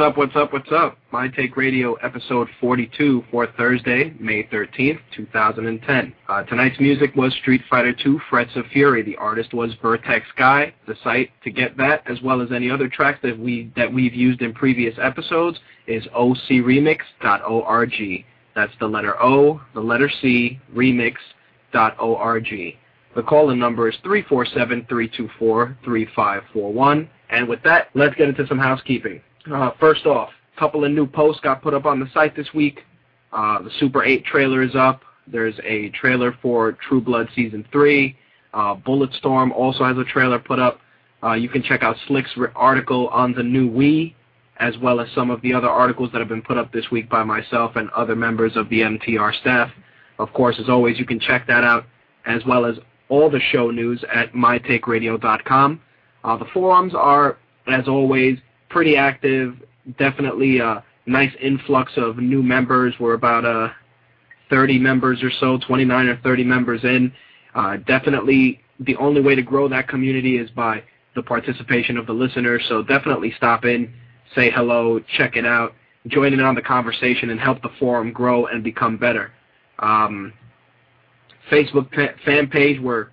Up? What's up? What's up? My Take Radio episode 42 for Thursday, May 13th, 2010. Uh, tonight's music was Street Fighter II Frets of Fury. The artist was Vertex Guy. The site to get that, as well as any other tracks that we that we've used in previous episodes, is ocremix.org. That's the letter O, the letter C, remix.org. The call-in number is 347-324-3541. And with that, let's get into some housekeeping. Uh, first off, a couple of new posts got put up on the site this week. Uh, the Super 8 trailer is up. There's a trailer for True Blood Season 3. Uh, Bulletstorm also has a trailer put up. Uh, you can check out Slick's article on the new Wii, as well as some of the other articles that have been put up this week by myself and other members of the MTR staff. Of course, as always, you can check that out, as well as all the show news at mytakeradio.com. Uh, the forums are, as always, pretty active. Definitely a nice influx of new members. We're about uh, 30 members or so, 29 or 30 members in. Uh, definitely the only way to grow that community is by the participation of the listeners. So definitely stop in, say hello, check it out, join in on the conversation, and help the forum grow and become better. Um, Facebook pa- fan page, we're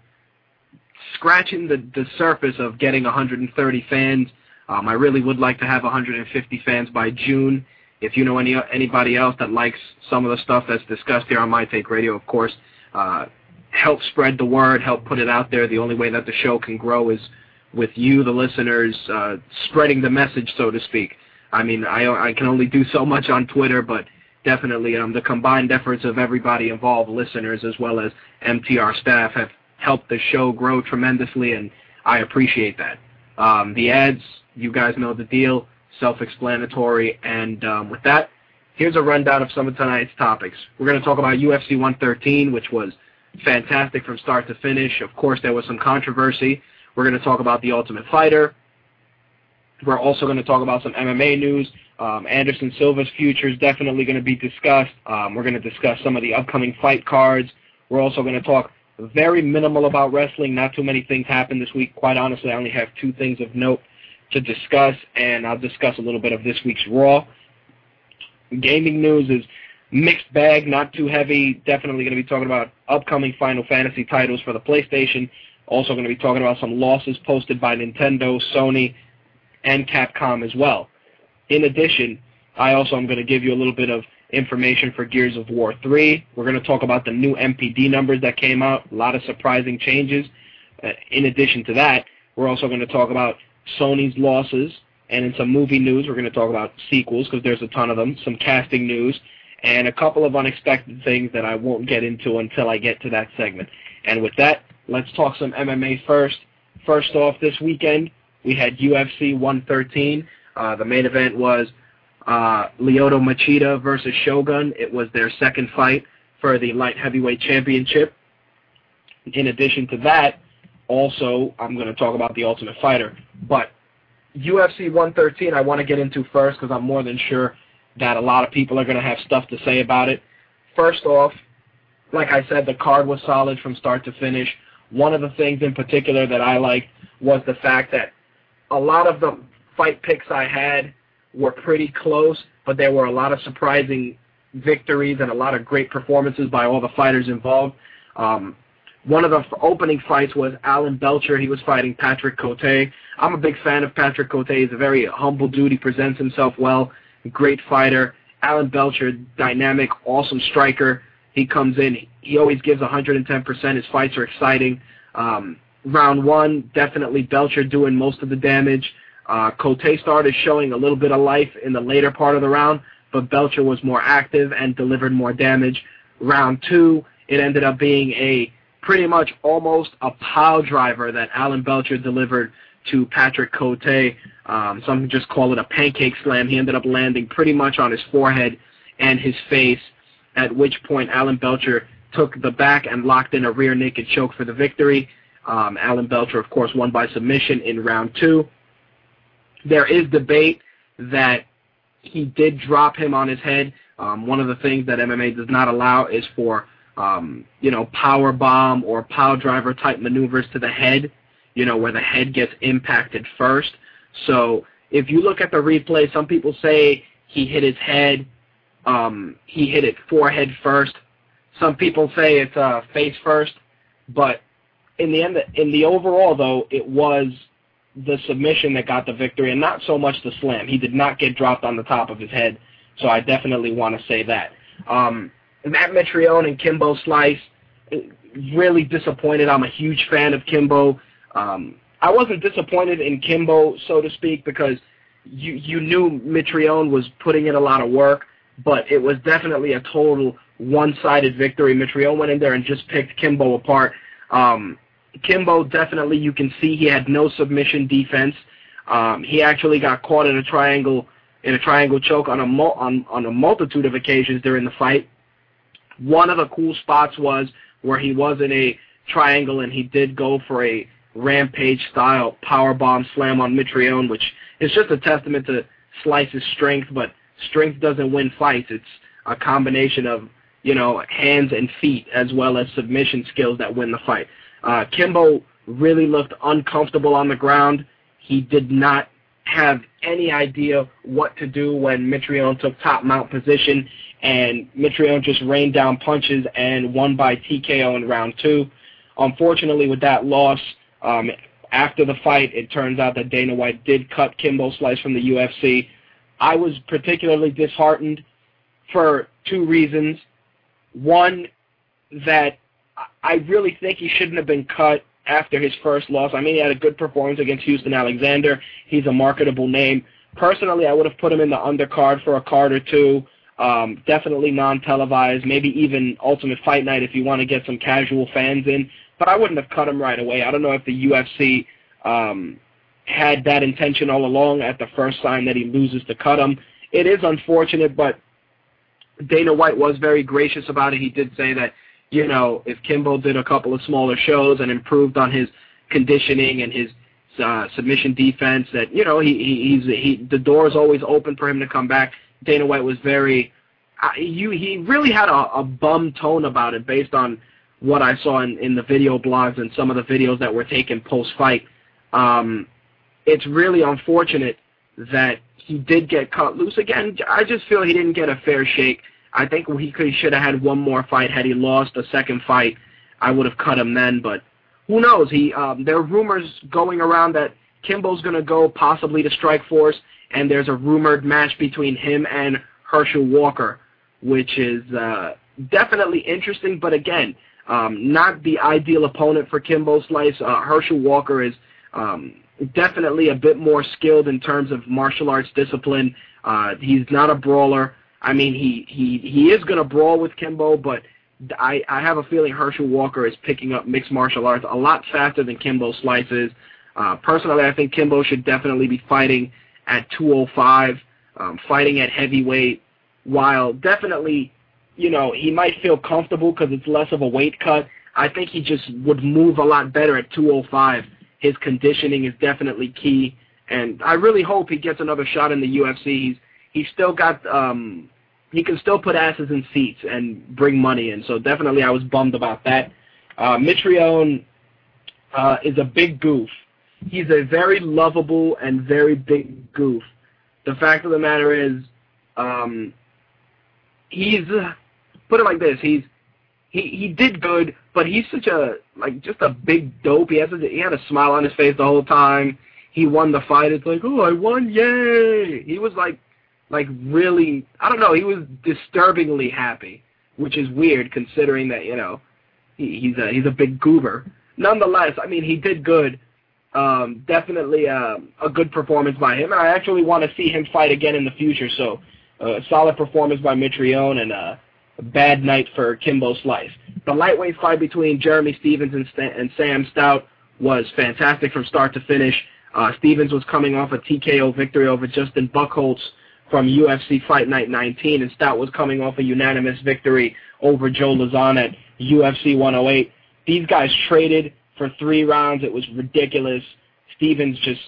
scratching the, the surface of getting 130 fans. Um, I really would like to have 150 fans by June. If you know any anybody else that likes some of the stuff that's discussed here on My Take Radio, of course, uh, help spread the word, help put it out there. The only way that the show can grow is with you, the listeners, uh, spreading the message, so to speak. I mean, I, I can only do so much on Twitter, but definitely um, the combined efforts of everybody involved, listeners as well as MTR staff, have helped the show grow tremendously, and I appreciate that. Um, the ads you guys know the deal, self-explanatory. And um, with that, here's a rundown of some of tonight's topics. We're going to talk about UFC 113, which was fantastic from start to finish. Of course, there was some controversy. We're going to talk about The Ultimate Fighter. We're also going to talk about some MMA news. Um, Anderson Silva's future is definitely going to be discussed. Um, we're going to discuss some of the upcoming fight cards. We're also going to talk very minimal about wrestling. Not too many things happened this week. Quite honestly, I only have two things of note to discuss, and I'll discuss a little bit of this week's Raw. Gaming news is mixed bag, not too heavy. Definitely going to be talking about upcoming Final Fantasy titles for the PlayStation. Also going to be talking about some losses posted by Nintendo, Sony, and Capcom as well. In addition, I also am going to give you a little bit of information for Gears of War 3. We're going to talk about the new NPD numbers that came out, a lot of surprising changes. Uh, in addition to that, we're also going to talk about Sony's losses, and in some movie news, we're going to talk about sequels because there's a ton of them, some casting news, and a couple of unexpected things that I won't get into until I get to that segment. And with that, let's talk some MMA first. First off, this weekend, we had UFC 113. Uh, the main event was uh, Lyoto Machida versus Shogun. It was their second fight for the light heavyweight championship. In addition to that, also, I'm going to talk about The Ultimate Fighter. But UFC 113, I want to get into first because I'm more than sure that a lot of people are going to have stuff to say about it. First off, like I said, the card was solid from start to finish. One of the things in particular that I liked was the fact that a lot of the fight picks I had were pretty close, but there were a lot of surprising victories and a lot of great performances by all the fighters involved. Um, one of the opening fights was Alan Belcher. He was fighting Patrick Cote. I'm a big fan of Patrick Cote. He's a very humble dude. He presents himself well. Great fighter. Alan Belcher, dynamic, awesome striker. He comes in. He always gives 110%. His fights are exciting. Um, round one, definitely Belcher doing most of the damage. Uh, Cote started showing a little bit of life in the later part of the round, but Belcher was more active and delivered more damage. Round two, it ended up being a pretty much almost a pile driver that Alan Belcher delivered to Patrick Cote. Um, some just call it a pancake slam. He ended up landing pretty much on his forehead and his face, at which point Alan Belcher took the back and locked in a rear naked choke for the victory. Um, Alan Belcher, of course, won by submission in round two. There is debate that he did drop him on his head. Um, one of the things that MMA does not allow is for um, you know power bomb or power driver type maneuvers to the head, you know where the head gets impacted first. So if you look at the replay, some people say he hit his head, um, he hit it forehead first. Some people say it's uh, face first, but in the end, in the overall though, it was the submission that got the victory, and not so much the slam. He did not get dropped on the top of his head, so I definitely want to say that. Um, Matt Mitrione and Kimbo Slice, really disappointed. I'm a huge fan of Kimbo. Um, I wasn't disappointed in Kimbo, so to speak, because you you knew Mitrione was putting in a lot of work, but it was definitely a total one-sided victory. Mitrione went in there and just picked Kimbo apart. Um, Kimbo definitely, you can see he had no submission defense. Um, he actually got caught in a triangle in a triangle choke on a mul- on on a multitude of occasions during the fight. One of the cool spots was where he was in a triangle and he did go for a rampage style power bomb slam on Mitrione, which is just a testament to Slice's strength. But strength doesn't win fights. It's a combination of you know hands and feet as well as submission skills that win the fight. Uh, Kimbo really looked uncomfortable on the ground. He did not have any idea what to do when Mitrione took top mount position, and Mitrione just rained down punches and won by TKO in round two. Unfortunately, with that loss, um, after the fight, it turns out that Dana White did cut Kimbo Slice from the UFC. I was particularly disheartened for two reasons. One, that I really think he shouldn't have been cut after his first loss. I mean, he had a good performance against Houston Alexander. He's a marketable name. Personally, I would have put him in the undercard for a card or two. Um, definitely non-televised, maybe even Ultimate Fight Night if you want to get some casual fans in. But I wouldn't have cut him right away. I don't know if the UFC um, had that intention all along at the first sign that he loses to cut him. It is unfortunate, but Dana White was very gracious about it. He did say that you know, if Kimbo did a couple of smaller shows and improved on his conditioning and his uh, submission defense, that you know he, he he's he the door is always open for him to come back. Dana White was very, uh, you he really had a, a bum tone about it based on what I saw in, in the video blogs and some of the videos that were taken post fight. Um, it's really unfortunate that he did get cut loose again. I just feel he didn't get a fair shake I think he could should have had one more fight. Had he lost a second fight, I would have cut him then. But who knows? He um, there are rumors going around that Kimbo's going to go possibly to Strikeforce, and there's a rumored match between him and Herschel Walker, which is uh, definitely interesting. But again, um, not the ideal opponent for Kimbo Slice. Uh, Herschel Walker is um, definitely a bit more skilled in terms of martial arts discipline. Uh, he's not a brawler. I mean, he he he is going to brawl with Kimbo, but I I have a feeling Herschel Walker is picking up mixed martial arts a lot faster than Kimbo slices. Uh, personally, I think Kimbo should definitely be fighting at 205, um, fighting at heavyweight. While definitely, you know, he might feel comfortable because it's less of a weight cut. I think he just would move a lot better at 205. His conditioning is definitely key, and I really hope he gets another shot in the UFC. He's he's still got um he can still put asses in seats and bring money in. So definitely I was bummed about that. Uh, Mitrione uh, is a big goof. He's a very lovable and very big goof. The fact of the matter is, um, he's uh, put it like this: he's he he did good, but he's such a like just a big dope. He has a, he had a smile on his face the whole time. He won the fight. It's like, oh, I won! Yay! He was like like really I don't know, he was disturbingly happy, which is weird considering that, you know, he, he's a he's a big goober. nonetheless, I mean, he did good. Um, definitely uh, a good performance by him, and I actually want to see him fight again in the future. So, uh, solid performance by Mitrione and uh, a bad night for Kimbo Slice. The lightweight fight between Jeremy Stephens and, and Sam Stout was fantastic from start to finish. Uh, Stephens was coming off a TKO victory over Justin Buchholz from UFC Fight Night 19, and Stout was coming off a unanimous victory over Joe Lauzon at UFC 108. These guys traded for three rounds. It was ridiculous. Stephens just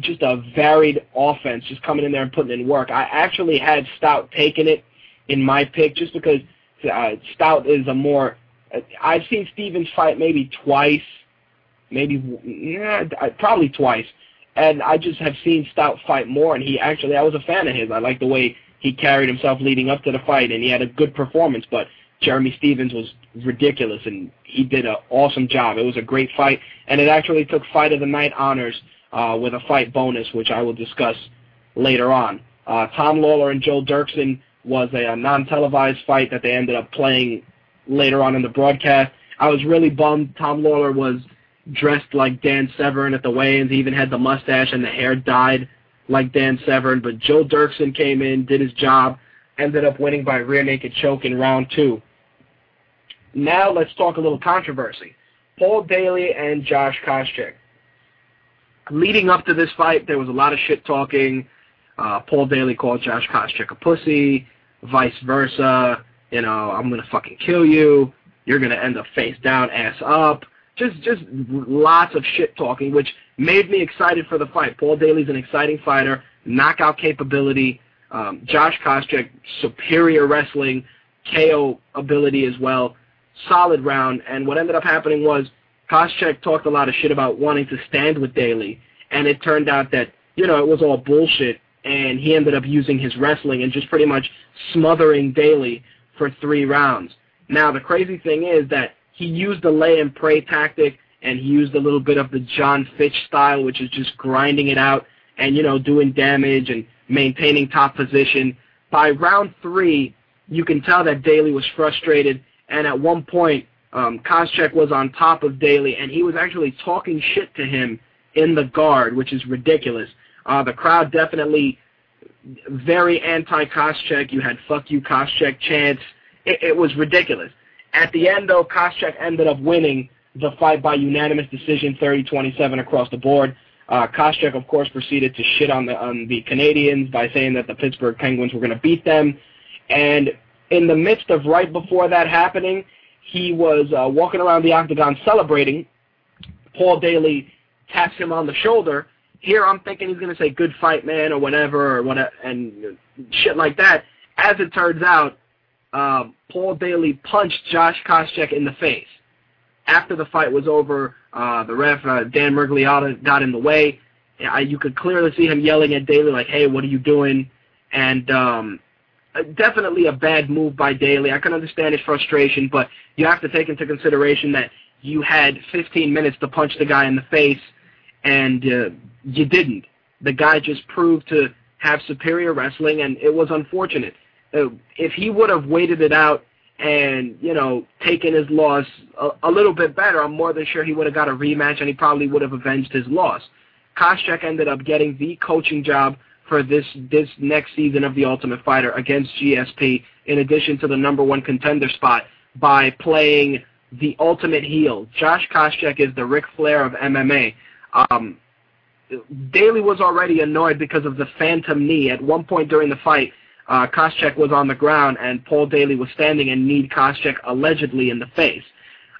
just a varied offense, just coming in there and putting in work. I actually had Stout taking it in my pick just because uh, Stout is a more. I've seen Stephens fight maybe twice, maybe yeah, probably twice, and I just have seen Stout fight more. And he actually, I was a fan of his. I like the way he carried himself leading up to the fight, and he had a good performance. But Jeremy Stephens was ridiculous, and he did an awesome job. It was a great fight, and it actually took Fight of the Night honors uh, with a fight bonus, which I will discuss later on. Uh, Tom Lawlor and Joe Doerksen was a, a non-televised fight that they ended up playing later on in the broadcast. I was really bummed. Tom Lawlor was dressed like Dan Severn at the weigh-ins. He even had the mustache and the hair dyed like Dan Severn. But Joe Doerksen came in, did his job, ended up winning by rear naked choke in round two. Now let's talk a little controversy. Paul Daley and Josh Koscheck. Leading up to this fight, there was a lot of shit talking. Uh, Paul Daley called Josh Koscheck a pussy, vice versa. You know, I'm gonna fucking kill you. You're gonna end up face down, ass up. Just, just lots of shit talking, which made me excited for the fight. Paul Daley's an exciting fighter, knockout capability. Um, Josh Koscheck, superior wrestling, KO ability as well solid round. And what ended up happening was Koscheck talked a lot of shit about wanting to stand with Daley, and it turned out that you know it was all bullshit. And he ended up using his wrestling and just pretty much smothering Daley for three rounds. Now the crazy thing is that he used the lay and pray tactic, and he used a little bit of the John Fitch style, which is just grinding it out and you know doing damage and maintaining top position. By round three, you can tell that Daley was frustrated and at one point, um, Koscheck was on top of Daley, and he was actually talking shit to him in the guard, which is ridiculous. Uh, the crowd definitely very anti-Koscheck. You had "fuck you, Koscheck" chants. It, it was ridiculous. At the end, though, Koscheck ended up winning the fight by unanimous decision, 30-27 across the board. Uh, Koscheck, of course, proceeded to shit on the on the Canadians by saying that the Pittsburgh Penguins were going to beat them, and in the midst of right before that happening, he was uh, walking around the octagon celebrating. Paul Daley taps him on the shoulder. Here I'm thinking he's going to say "good fight, man" or whatever, or whatever, and shit like that. As it turns out, uh, Paul Daley punched Josh Koscheck in the face. After the fight was over, uh, the ref uh, Dan Miragliotta got in the way. I, you could clearly see him yelling at Daley like, "Hey, what are you doing?" And um, definitely a bad move by Daley. I can understand his frustration, but you have to take into consideration that you had 15 minutes to punch the guy in the face, and uh, you didn't. The guy just proved to have superior wrestling, and it was unfortunate. If he would have waited it out and, you know, taken his loss a, a little bit better, I'm more than sure he would have got a rematch, and he probably would have avenged his loss. Koscheck ended up getting the coaching job for this this next season of The Ultimate Fighter against GSP, in addition to the number one contender spot, by playing the ultimate heel. Josh Koscheck is the Ric Flair of MMA. Um, Daley was already annoyed because of the phantom knee. At one point during the fight, uh, Koscheck was on the ground and Paul Daley was standing and kneed Koscheck allegedly in the face.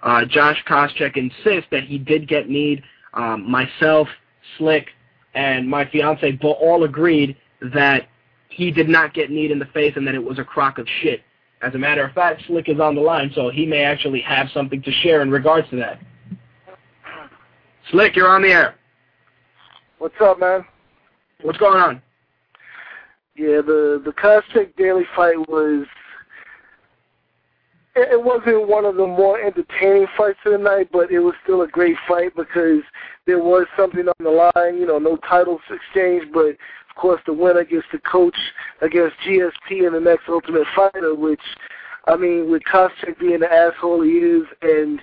Uh, Josh Koscheck insists that he did get kneed. Um, myself, Slick, and my fiance all agreed that he did not get kneed in the face and that it was a crock of shit. As a matter of fact, Slick is on the line, so he may actually have something to share in regards to that. Slick, you're on the air. What's up, man? What's going on? Yeah, the the Koscheck Daley fight was it wasn't one of the more entertaining fights of the night, but it was still a great fight because there was something on the line. You know, no titles exchanged, but of course the winner gets to coach against GSP in the next Ultimate Fighter, which, I mean, with Koscheck being the asshole he is, and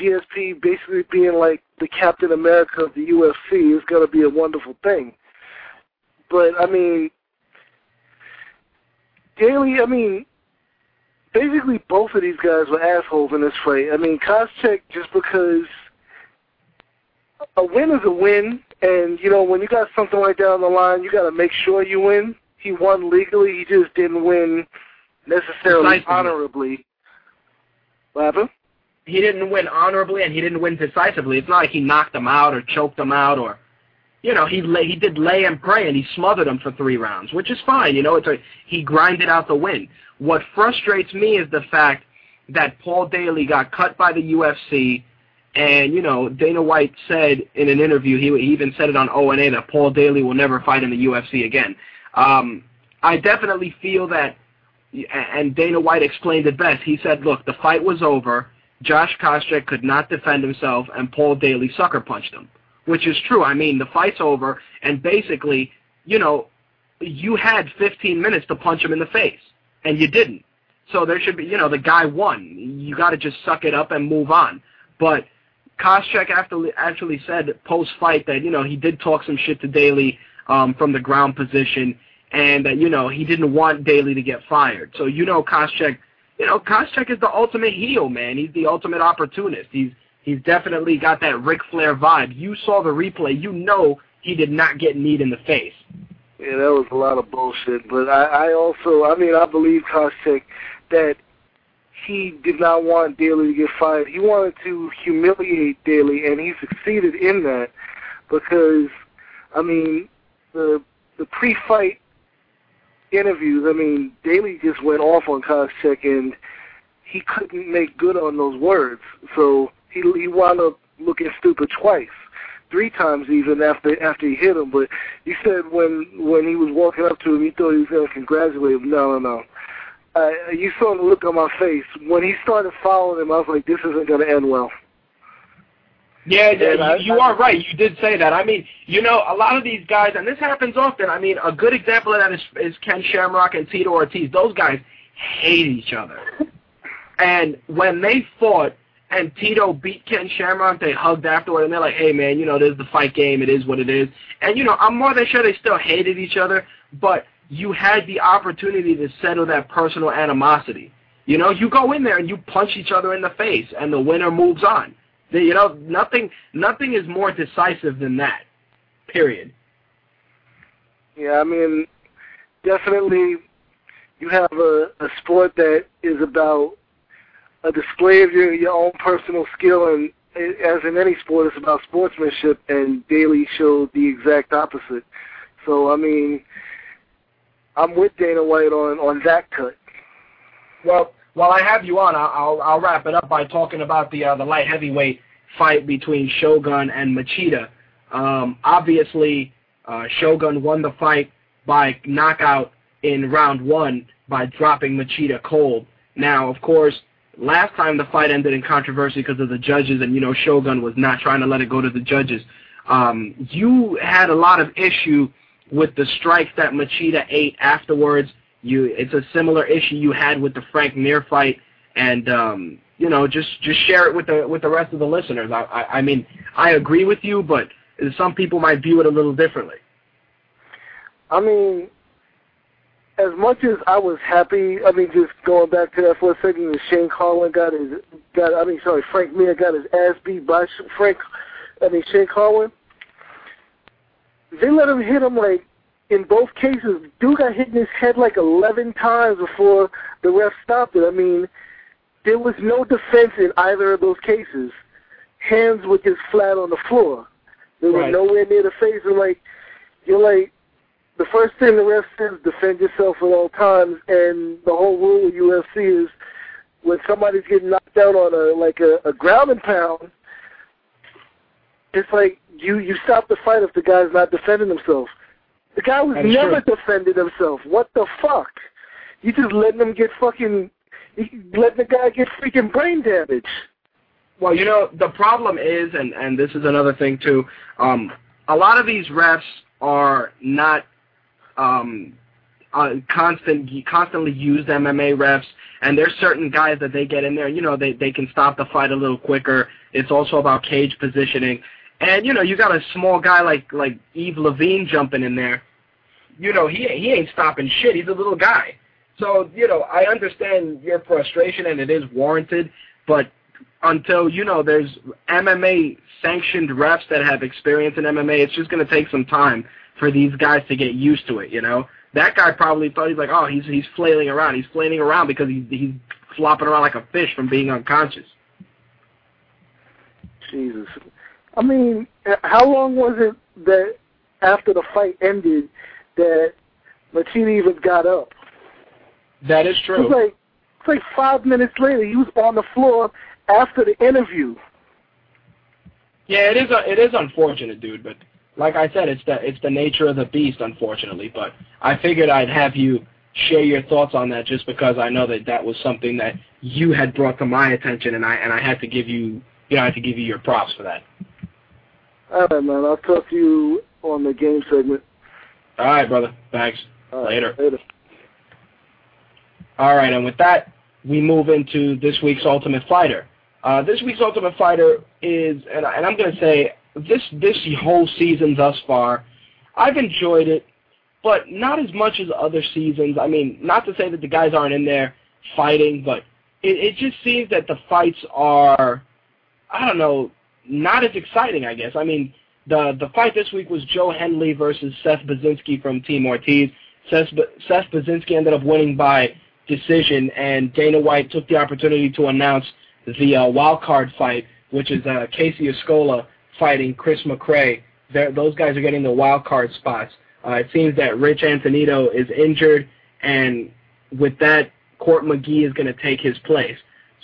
GSP basically being like the Captain America of the UFC going to be a wonderful thing. But I mean, Daley, I mean, basically both of these guys were assholes in this fight. I mean, Koscheck just because a win is a win, and you know when you got something like that on the line, you got to make sure you win. He won legally. He just didn't win necessarily honorably. What happened? He didn't win honorably, and he didn't win decisively. It's not like he knocked him out or choked him out or, you know, he lay, he did lay and pray, and he smothered him for three rounds, which is fine. You know, it's a he grinded out the win. What frustrates me is the fact that Paul Daley got cut by the UFC, and you know Dana White said in an interview, he, he even said it on O and A that Paul Daley will never fight in the UFC again. Um, I definitely feel that, and Dana White explained it best. He said, "Look, the fight was over. Josh Koscheck could not defend himself, and Paul Daley sucker punched him." Which is true. I mean, the fight's over, and basically, you know, you had 15 minutes to punch him in the face, and you didn't. So there should be, you know, the guy won. You got to just suck it up and move on. But Koscheck after, actually said post-fight that, you know, he did talk some shit to Daley um, from the ground position, and that, you know, he didn't want Daley to get fired. So, you know, Koscheck, you know, Koscheck is the ultimate heel, man. He's the ultimate opportunist. He's he's definitely got that Ric Flair vibe. You saw the replay. You know he did not get kneed in the face. Yeah, that was a lot of bullshit. But I, I also, I mean, I believe Koscheck that he did not want Daley to get fired. He wanted to humiliate Daley, and he succeeded in that because, I mean, the the pre-fight interviews. I mean, Daley just went off on Koscheck, and he couldn't make good on those words. So he he wound up looking stupid twice three times even after after he hit him. But he said when when he was walking up to him, he thought he was going to congratulate him. No, no, no. Uh, you saw the look on my face when he started following him. I was like, this isn't going to end well. Yeah, yeah you, you are right. You did say that. I mean, you know, a lot of these guys, and this happens often. I mean, a good example of that is, is Ken Shamrock and Tito Ortiz. Those guys hate each other. And when they fought and Tito beat Ken Shamrock, they hugged afterward, and they're like, hey, man, you know, this is the fight game. It is what it is. And, you know, I'm more than sure they still hated each other, but you had the opportunity to settle that personal animosity. You know, you go in there and you punch each other in the face, and the winner moves on. You know, nothing nothing is more decisive than that. Period. Yeah, I mean, definitely, you have a, a sport that is about a display of your your own personal skill, and as in any sport, it's about sportsmanship. And Daley showed the exact opposite. So, I mean, I'm with Dana White on on that cut. Well, while I have you on, I'll I'll, wrap it up by talking about the uh, the light heavyweight fight between Shogun and Machida. Um, obviously, uh, Shogun won the fight by knockout in round one by dropping Machida cold. Now, of course, last time the fight ended in controversy because of the judges, and you know Shogun was not trying to let it go to the judges. Um, you had a lot of issue with the strikes that Machida ate afterwards. You, it's a similar issue you had with the Frank Mir fight, and um, you know, just just share it with the with the rest of the listeners. I, I, I mean, I agree with you, but some people might view it a little differently. I mean, as much as I was happy, I mean, just going back to that for a second, Shane Carwin got his, got, I mean, sorry, Frank Mir got his ass beat by Frank, I mean, Shane Carwin. They let him hit him like, in both cases, dude got hit in his head like 11 times before the ref stopped it. I mean, there was no defense in either of those cases. Hands were just flat on the floor. They were Right. nowhere near the face. And like, you're like, the first thing the ref says, defend yourself at all times, and the whole rule of UFC is when somebody's getting knocked out on a like a, a ground and pound, it's like you you stop the fight if the guy's not defending himself. The guy was That is never defending himself. What the fuck? You just letting him get fucking, letting the guy get freaking brain damage. Well, you know, the problem is, and, and this is another thing too, um, a lot of these refs are not, um, uh, constant, constantly used MMA refs, and there's certain guys that they get in there. You know, they they can stop the fight a little quicker. It's also about cage positioning, and you know, you got a small guy like like Yves Lavigne jumping in there. You know, he he ain't stopping shit. He's a little guy. So you know, I understand your frustration, and it is warranted. But until you know there's MMA sanctioned refs that have experience in MMA, it's just going to take some time for these guys to get used to it. You know, that guy probably thought he's like, oh, he's he's flailing around. He's flailing around because he's he's flopping around like a fish from being unconscious. Jesus, I mean, how long was it that after the fight ended that Martinez got up? That is true. It's like it's like five minutes later, he was on the floor after the interview. Yeah, it is. A, it is unfortunate, dude. But like I said, it's the it's the nature of the beast, unfortunately. But I figured I'd have you share your thoughts on that, just because I know that that was something that you had brought to my attention, and I and I had to give you, you know, I had to give you your props for that. All right, man. I'll talk to you on the game segment. All right, brother. Thanks. All right, later. Later. All right, and with that, we move into this week's Ultimate Fighter. Uh, this week's Ultimate Fighter is, and, I, and I'm going to say, this this whole season thus far, I've enjoyed it, but not as much as other seasons. I mean, not to say that the guys aren't in there fighting, but it, it just seems that the fights are, I don't know, not as exciting. I guess. I mean, the the fight this week was Joe Henle versus Seth Baczynski from Team Ortiz. Seth, Seth Baczynski ended up winning by decision, and Dana White took the opportunity to announce the uh, wild card fight, which is uh, Kyacey Uscola fighting Kris McCray. They're, those guys are getting the wild card spots. Uh, it seems that Rich Attonito is injured, and with that, Court McGee is going to take his place.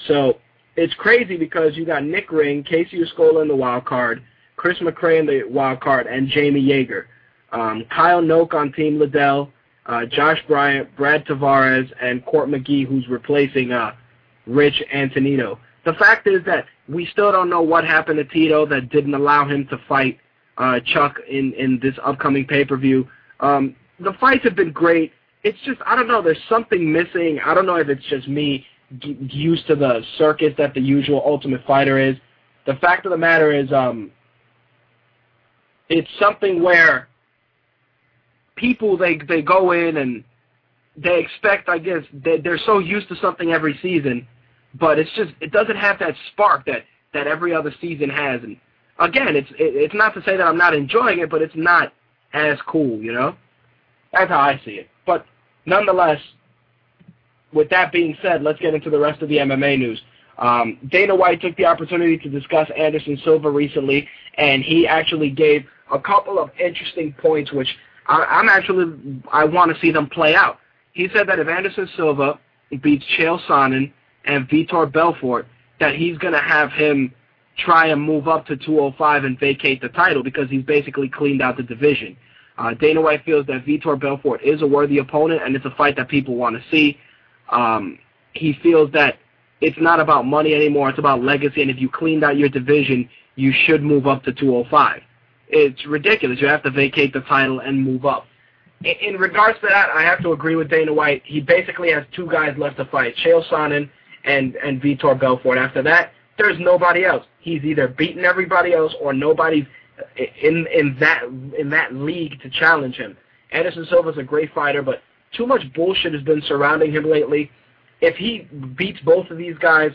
So it's crazy because you got Nick Ring, Kyacey Uscola in the wild card, Chris McCray in the wild card, and Jamie Yager. Um, Kyle Noke on Team Liddell, uh, Josh Bryant, Brad Tavares, and Court McGee, who's replacing uh, Rich Attonito. The fact is that we still don't know what happened to Tito that didn't allow him to fight uh, Chuck in, in this upcoming pay-per-view. Um, the fights have been great. It's just, I don't know, there's something missing. I don't know if it's just me g- used to the circus that the usual Ultimate Fighter is. The fact of the matter is, um, it's something where people, they, they go in and they expect, I guess, they, they're so used to something every season but it's just it doesn't have that spark that that every other season has. And again, it's it, it's not to say that I'm not enjoying it, but it's not as cool, you know. That's how I see it. But nonetheless, with that being said, let's get into the rest of the MMA news. Um, Dana White took the opportunity to discuss Anderson Silva recently, and he actually gave a couple of interesting points, which I, I'm actually I want to see them play out. He said that if Anderson Silva beats Chael Sonnen and Vitor Belfort that he's going to have him try and move up to 205 and vacate the title because he's basically cleaned out the division. Uh, Dana White feels that Vitor Belfort is a worthy opponent and it's a fight that people want to see. Um, he feels that it's not about money anymore, it's about legacy, and if you cleaned out your division, you should move up to 205. It's ridiculous. You have to vacate the title and move up. In, in regards to that, I have to agree with Dana White. He basically has two guys left to fight, Chael Sonnen and and Vitor Belfort. After that, there's nobody else. He's either beaten everybody else or nobody's in in that in that league to challenge him. Anderson Silva's a great fighter, but too much bullshit has been surrounding him lately. If he beats both of these guys,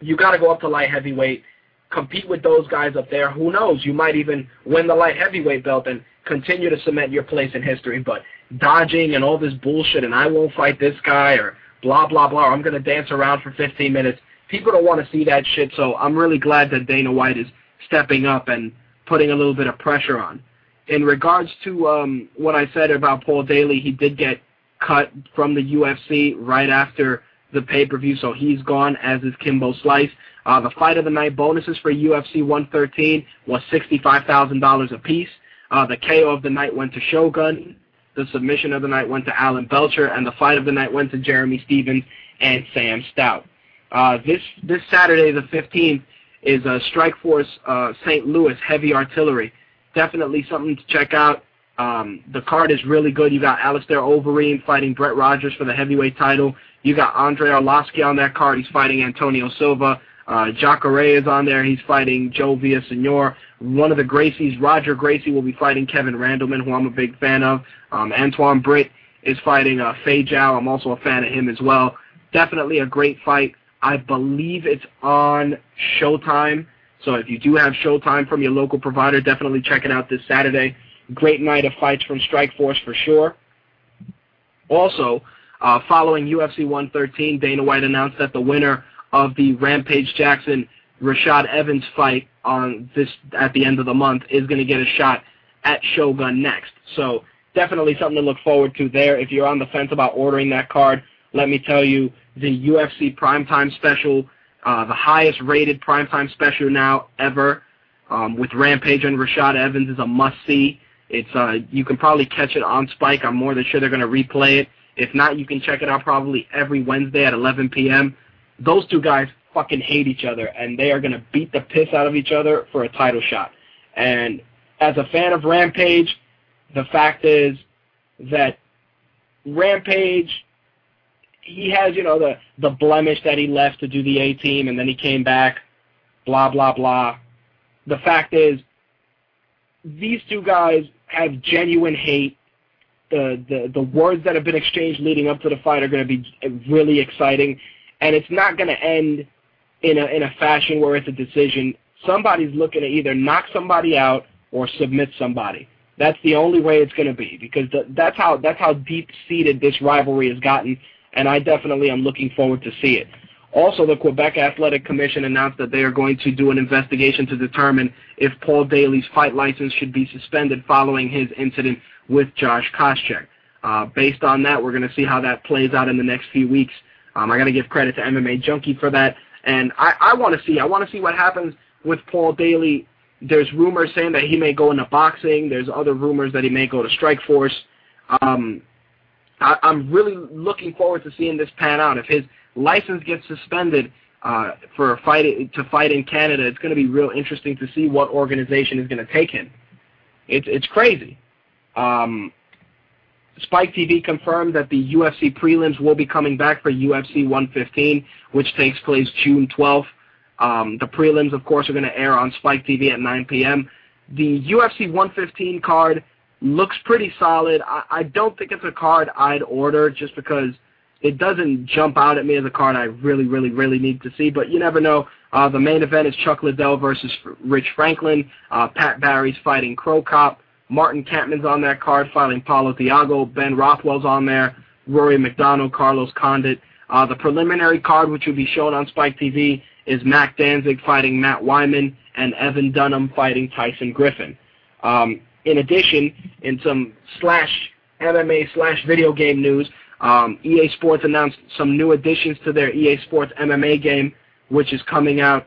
you got to go up to light heavyweight, compete with those guys up there. Who knows? You might even win the light heavyweight belt and continue to cement your place in history. But dodging and all this bullshit, and I won't fight this guy, or blah, blah, blah. I'm to dance around for 15 minutes. People don't want to see that shit, so I'm really glad that Dana White is stepping up and putting a little bit of pressure on. In regards to um, what I said about Paul Daley, he did get cut from the UFC right after the pay-per-view, so he's gone, as is Kimbo Slice. Uh, the fight of the night bonuses for UFC 113 was $65,000 apiece. Uh, the KO of the night went to Shogun. The submission of the night went to Alan Belcher, and the fight of the night went to Jeremy Stephens and Sam Stout. Uh, this this Saturday, the 15th, is uh, Strikeforce uh, St. Louis Heavy Artillery. Definitely something to check out. Um, the card is really good. You got Alistair Overeem fighting Brett Rogers for the heavyweight title. You got Andrei Arlovski on that card. He's fighting Antonio Silva. Uh, Jacare is on there. He's fighting Joe Villasenor. One of the Gracies, Roger Gracie, will be fighting Kevin Randleman, who I'm a big fan of. Um, Antwain Britt is fighting uh, Fei Zhao. I'm also a fan of him as well. Definitely a great fight. I believe it's on Showtime. So if you do have Showtime from your local provider, definitely check it out this Saturday. Great night of fights from Strikeforce for sure. Also, uh, following UFC 113, Dana White announced that the winner of the Rampage Jackson Rashad Evans fight on this at the end of the month is going to get a shot at Shogun next. So definitely something to look forward to there. If you're on the fence about ordering that card, let me tell you, the UFC Primetime Special, uh, the highest rated Primetime Special now ever, um, with Rampage and Rashad Evans is a must-see. It's uh, you can probably catch it on Spike. I'm more than sure they're going to replay it. If not, you can check it out probably every Wednesday at 11 p.m. Those two guys fucking hate each other, and they are going to beat the piss out of each other for a title shot. And as a fan of Rampage, the fact is that Rampage, he has, you know, the, the blemish that he left to do the A team, and then he came back, blah, blah, blah. The fact is, these two guys have genuine hate. The, the, the words that have been exchanged leading up to the fight are going to be really exciting, and it's not going to end in a, in a fashion where it's a decision. Somebody's looking to either knock somebody out or submit somebody. That's the only way it's going to be because the, that's how that's how deep seated this rivalry has gotten, and I definitely am looking forward to see it. Also, the Quebec Athletic Commission announced that they are going to do an investigation to determine if Paul Daley's fight license should be suspended following his incident with Josh Koscheck. Uh, based on that, we're going to see how that plays out in the next few weeks. Um, I got to give credit to MMA Junkie for that, and I, I want to see I want to see what happens with Paul Daley there's rumors saying that he may go into boxing. There's other rumors that he may go to Strikeforce. Um, I, I'm really looking forward to seeing this pan out. If his license gets suspended uh, for fight to fight in Canada, it's going to be real interesting to see what organization is going to take him. It's it's crazy. Um, Spike TV confirmed that the UFC prelims will be coming back for UFC 115, which takes place June 12th. Um, the prelims, of course, are going to air on Spike TV at 9 p.m. The UFC 115 card looks pretty solid. I, I don't think it's a card I'd order just because it doesn't jump out at me as a card I really, really, really need to see. But you never know. Uh, the main event is Chuck Liddell versus Rich Franklin. Uh, Pat Barry's fighting Cro Cop. Martin Kampmann's on that card fighting Paulo Thiago. Ben Rothwell's on there. Rory MacDonald, Carlos Condit. Uh, the preliminary card, which will be shown on Spike TV, is Mac Danzig fighting Matt Wiman and Evan Dunham fighting Tyson Griffin. Um, in addition, in some slash MMA slash video game news, um, EA Sports announced some new additions to their EA Sports MMA game, which is coming out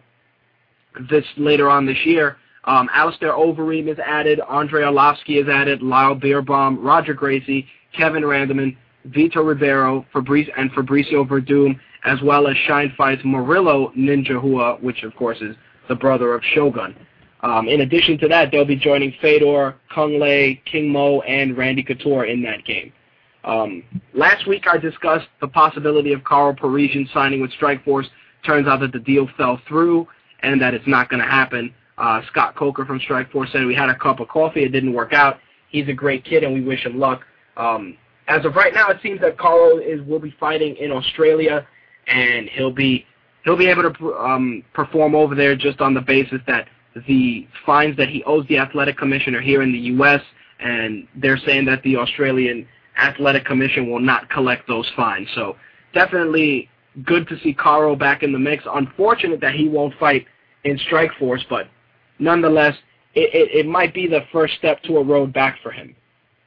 this later on this year. Um, Alistair Overeem is added, Andrei Arlovski is added, Lyle Beerbohm, Roger Gracie, Kevin Randleman, Vitor Ribeiro, Fabrice, and Fabricio Werdum, as well as Shine Fights Murilo Ninja Rua, which of course is the brother of Shogun. Um, in addition to that, they'll be joining Fedor, Cung Le, King Mo, and Randy Couture in that game. Um, last week I discussed the possibility of Karo Parisyan signing with Strikeforce. Turns out that the deal fell through and that it's not going to happen. Uh, Scott Coker from Strikeforce said we had a cup of coffee. It didn't work out. He's a great kid and we wish him luck. Um, as of right now, it seems that Karo is will be fighting in Australia and he'll be he'll be able to um, perform over there just on the basis that the fines that he owes the athletic commission are here in the U.S. and they're saying that the Australian athletic commission will not collect those fines. So definitely good to see Karo back in the mix. Unfortunate that he won't fight in Strikeforce, but nonetheless, it, it, it might be the first step to a road back for him.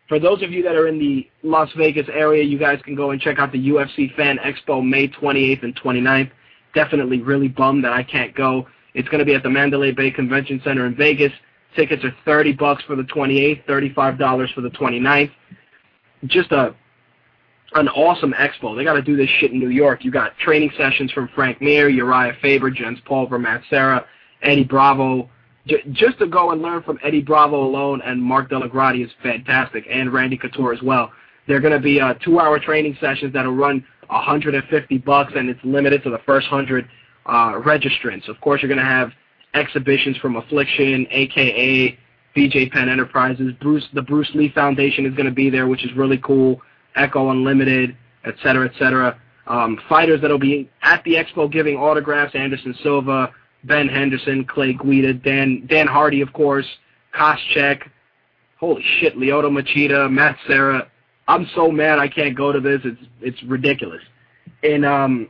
For those of you that are in the Las Vegas area, you guys can go and check out the UFC Fan Expo May 28th and 29th. Definitely really bummed that I can't go. It's going to be at the Mandalay Bay Convention Center in Vegas. Tickets are 30 bucks for the 28th, $35 for the 29th. Just a an awesome expo. They got to do this shit in New York. You got training sessions from Frank Mir, Urijah Faber, Jens Pulver, Matt Serra, Eddie Bravo, just to go and learn from Eddie Bravo alone and Mark DellaGrotte is fantastic, and Randy Couture as well. They're going to be uh, two-hour training sessions that'll run 150 bucks, and it's limited to the first hundred uh, registrants. Of course, you're going to have exhibitions from Affliction, aka BJ Penn Enterprises. Bruce, the Bruce Lee Foundation is going to be there, which is really cool. Ecko Unlimited, et cetera, et cetera. Um, fighters that'll be at the expo giving autographs: Anderson Silva, Ben Henderson, Clay Guida, Dan Dan Hardy, of course, Koscheck. Holy shit, Lyoto Machida, Matt Serra. I'm so mad I can't go to this. It's it's ridiculous. And um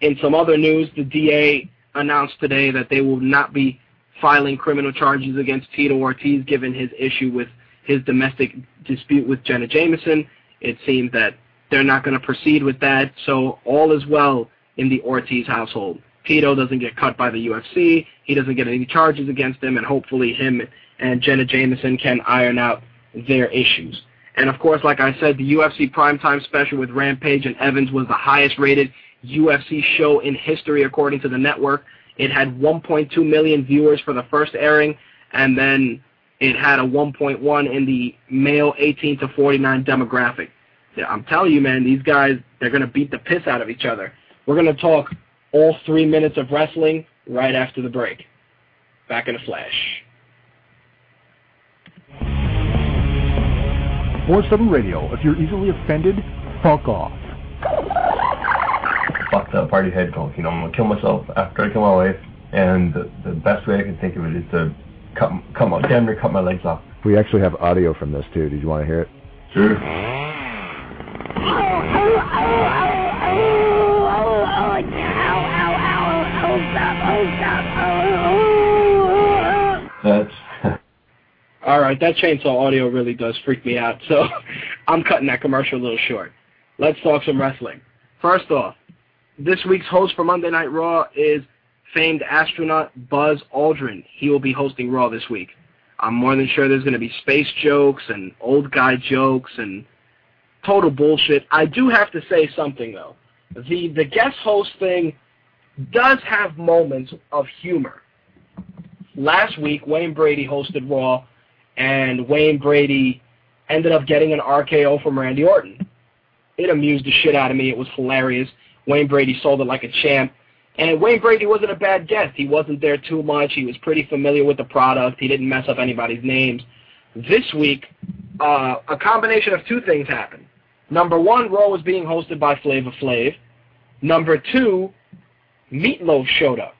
in some other news, the DA announced today that they will not be filing criminal charges against Tito Ortiz given his issue with his domestic dispute with Jenna Jameson. It seems that they're not going to proceed with that, so all is well in the Ortiz household. Tito doesn't get cut by the UFC. He doesn't get any charges against him, and hopefully him and Jenna Jameson can iron out their issues. And of course, like I said, the UFC primetime special with Rampage and Evans was the highest rated UFC show in history according to the network. It had 1.2 million viewers for the first airing, and then it had a 1.1 in the male 18 to 49 demographic. I'm telling you, man, these guys, they're going to beat the piss out of each other. We're going to talk all three minutes of wrestling right after the break. Back in a flash. Sports 7 Radio. If you're easily offended, fuck off. Fuck the party head goals. You know, I'm going to kill myself after I kill my wife, and the, the best way I can think of it is to cut, cut my, damn near cut my legs off. We actually have audio from this, too. Did you want to hear it? Sure. All right, that chainsaw audio really does freak me out, so I'm cutting that commercial a little short. Let's talk some wrestling. First off, this week's host for Monday Night Raw is famed astronaut Buzz Aldrin. He will be hosting Raw this week. I'm more than sure there's going to be space jokes and old guy jokes and total bullshit. I do have to say something though. The the guest host thing does have moments of humor. Last week, Wayne Brady hosted Raw, and Wayne Brady ended up getting an RKO from Randy Orton. It amused the shit out of me. It was hilarious. Wayne Brady sold it like a champ. And Wayne Brady wasn't a bad guest. He wasn't there too much. He was pretty familiar with the product. He didn't mess up anybody's names. This week, uh, a combination of two things happened. Number one, Raw was being hosted by Flavor Flav. Number two, Meatloaf showed up.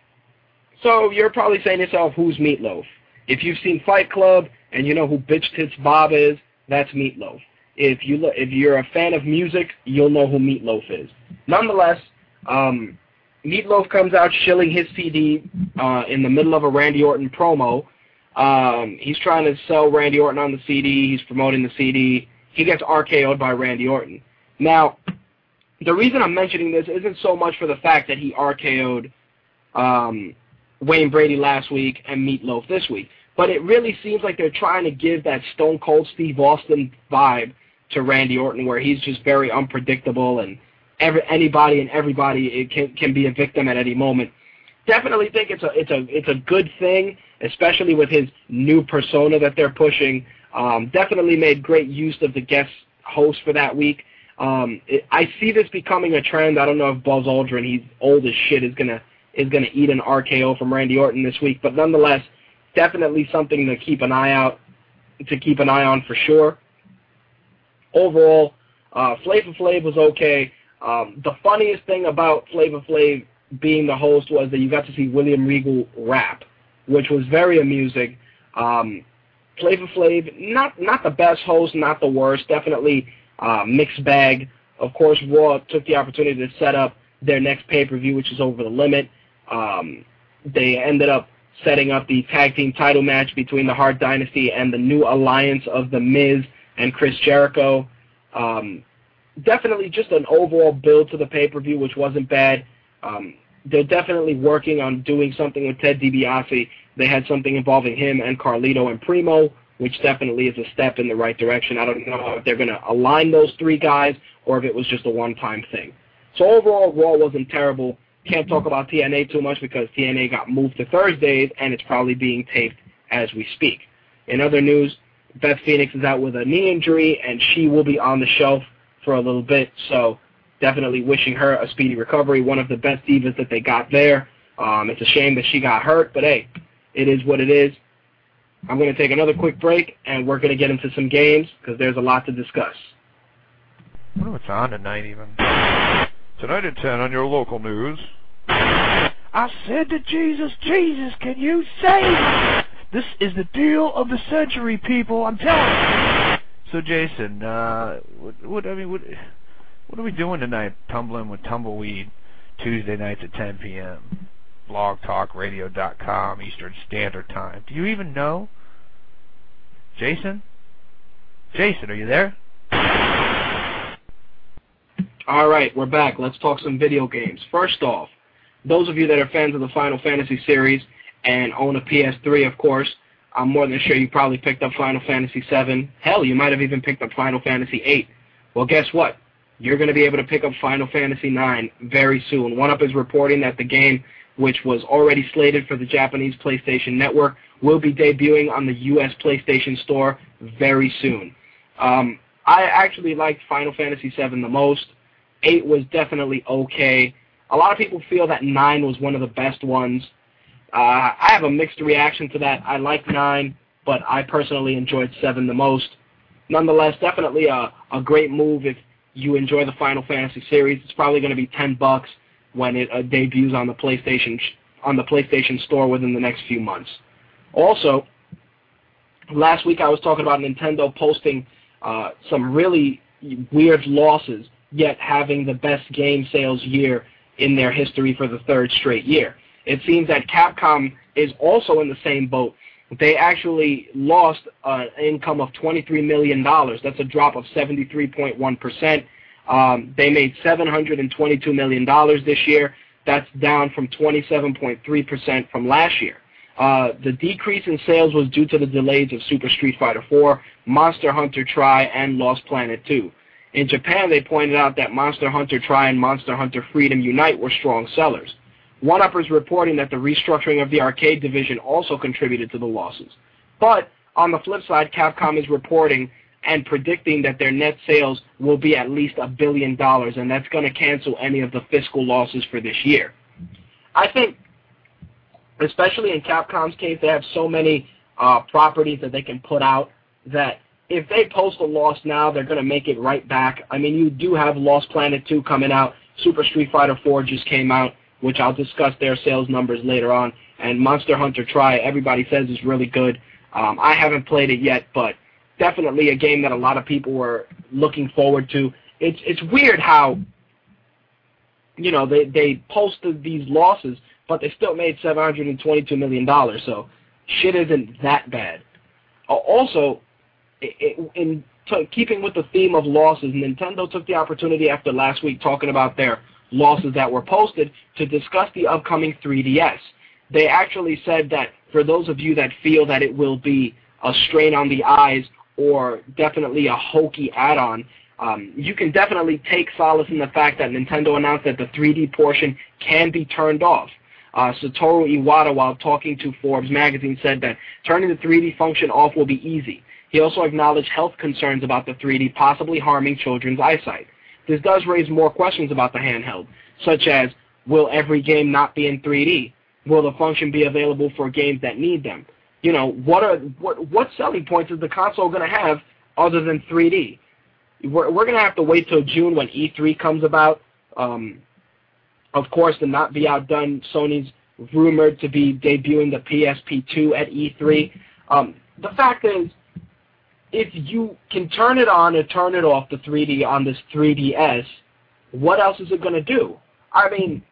So you're probably saying to yourself, who's Meatloaf? If you've seen Fight Club and you know who Bitch Tits Bob is, that's Meatloaf. If you look, if you're a fan of music, you'll know who Meatloaf is. Nonetheless, um, Meatloaf comes out shilling his CD uh, in the middle of a Randy Orton promo. Um, he's trying to sell Randy Orton on the CD. He's promoting the CD. He gets RKO'd by Randy Orton. Now, the reason I'm mentioning this isn't so much for the fact that he RKO'd um, Wayne Brady last week and Meatloaf this week, but it really seems like they're trying to give that Stone Cold Steve Austin vibe to Randy Orton, where he's just very unpredictable and every, anybody and everybody can can be a victim at any moment. Definitely think it's a it's a it's a good thing, especially with his new persona that they're pushing. Um, definitely made great use of the guest host for that week. Um, it, I see this becoming a trend. I don't know if Buzz Aldrin, he's old as shit, is gonna is gonna eat an RKO from Randy Orton this week. But nonetheless, definitely something to keep an eye out to keep an eye on for sure. Overall, uh, Flavor Flav was okay. Um, the funniest thing about Flavor Flav being the host was that you got to see William Regal rap, which was very amusing. Um, Flavor Flav, not not the best host, not the worst, definitely uh, mixed bag. Of course, Raw took the opportunity to set up their next pay-per-view, which is Over the Limit. Um, they ended up setting up the tag team title match between the Hart Dynasty and the new alliance of The Miz and Chris Jericho. Um, definitely just an overall build to the pay-per-view, which wasn't bad. Um, they're definitely working on doing something with Ted DiBiase. They had something involving him and Carlito and Primo, which definitely is a step in the right direction. I don't know if they're going to align those three guys or if it was just a one-time thing. So overall, Raw wasn't terrible. Can't talk about TNA too much because TNA got moved to Thursdays and it's probably being taped as we speak. In other news, Beth Phoenix is out with a knee injury and she will be on the shelf for a little bit. So definitely wishing her a speedy recovery. One of the best divas that they got there. Um, it's a shame that she got hurt, but hey, it is what it is. I'm going to take another quick break, and we're going to get into some games because there's a lot to discuss. I wonder what's on tonight, even. Tonight at 10 on your local news. I said to Jesus, Jesus, can you save me? This is the deal of the century, people. I'm telling you. So, Jason, uh, what, what I mean, what, what are we doing tonight? Tumbling with tumbleweed Tuesday nights at 10 p.m. BlogTalkRadio.com Eastern Standard Time. Do you even know? Jason? Jason, are you there? All right, we're back. Let's talk some video games. First off, those of you that are fans of the Final Fantasy series and own a PS3, of course, I'm more than sure you probably picked up Final Fantasy VII. Hell, you might have even picked up Final Fantasy VIII. Well, guess what? You're going to be able to pick up Final Fantasy IX very soon. One 1UP is reporting that the game, which was already slated for the Japanese PlayStation Network, will be debuting on the U.S. PlayStation Store very soon. Um, I actually liked Final Fantasy VII the most. 8 was definitely okay. A lot of people feel that 9 was one of the best ones. Uh, I have a mixed reaction to that. I like 9, but I personally enjoyed 7 the most. Nonetheless, definitely a, a great move if you enjoy the Final Fantasy series. It's probably going to be 10 bucks when it uh, debuts on the PlayStation on the PlayStation Store within the next few months. Also, last week I was talking about Nintendo posting uh, some really weird losses, yet having the best game sales year in their history for the third straight year. It seems that Capcom is also in the same boat. They actually lost an income of $23 million. That's a drop of 73.1%. Um, they made $722 million this year. That's down from 27.3% from last year. Uh, the decrease in sales was due to the delays of Super Street Fighter 4, Monster Hunter Tri, and Lost Planet 2. In Japan, they pointed out that Monster Hunter Tri and Monster Hunter Freedom Unite were strong sellers. 1UP is reporting that the restructuring of the arcade division also contributed to the losses. But on the flip side, Capcom is reporting and predicting that their net sales will be at least a billion dollars, and that's going to cancel any of the fiscal losses for this year. I think, especially in Capcom's case, they have so many uh, properties that they can put out that if they post a loss now, they're going to make it right back. I mean, you do have Lost Planet 2 coming out. Super Street Fighter 4 just came out, which I'll discuss their sales numbers later on. And Monster Hunter Tri, everybody says is really good. Um, I haven't played it yet, but definitely a game that a lot of people were looking forward to. It's it's weird how you know they they posted these losses, but they still made seven hundred and twenty-two million dollars. So shit isn't that bad. Uh, also, it, in keeping with the theme of losses, Nintendo took the opportunity after last week talking about their losses that were posted to discuss the upcoming 3DS. They actually said that for those of you that feel that it will be a strain on the eyes or definitely a hokey add-on, um, you can definitely take solace in the fact that Nintendo announced that the 3D portion can be turned off. Uh, Satoru Iwata, while talking to Forbes magazine, said that turning the 3D function off will be easy. He also acknowledged health concerns about the 3D possibly harming children's eyesight. This does raise more questions about the handheld, such as, will every game not be in 3D? Will the function be available for games that need them? you know, what are what what selling points is the console going to have other than 3D? We're we're going to have to wait till June when E3 comes about. Um, of course, to not be outdone, Sony's rumored to be debuting the PSP2 at E3. Um, the fact is, if you can turn it on or turn it off, the 3D on this 3DS, what else is it going to do? I mean,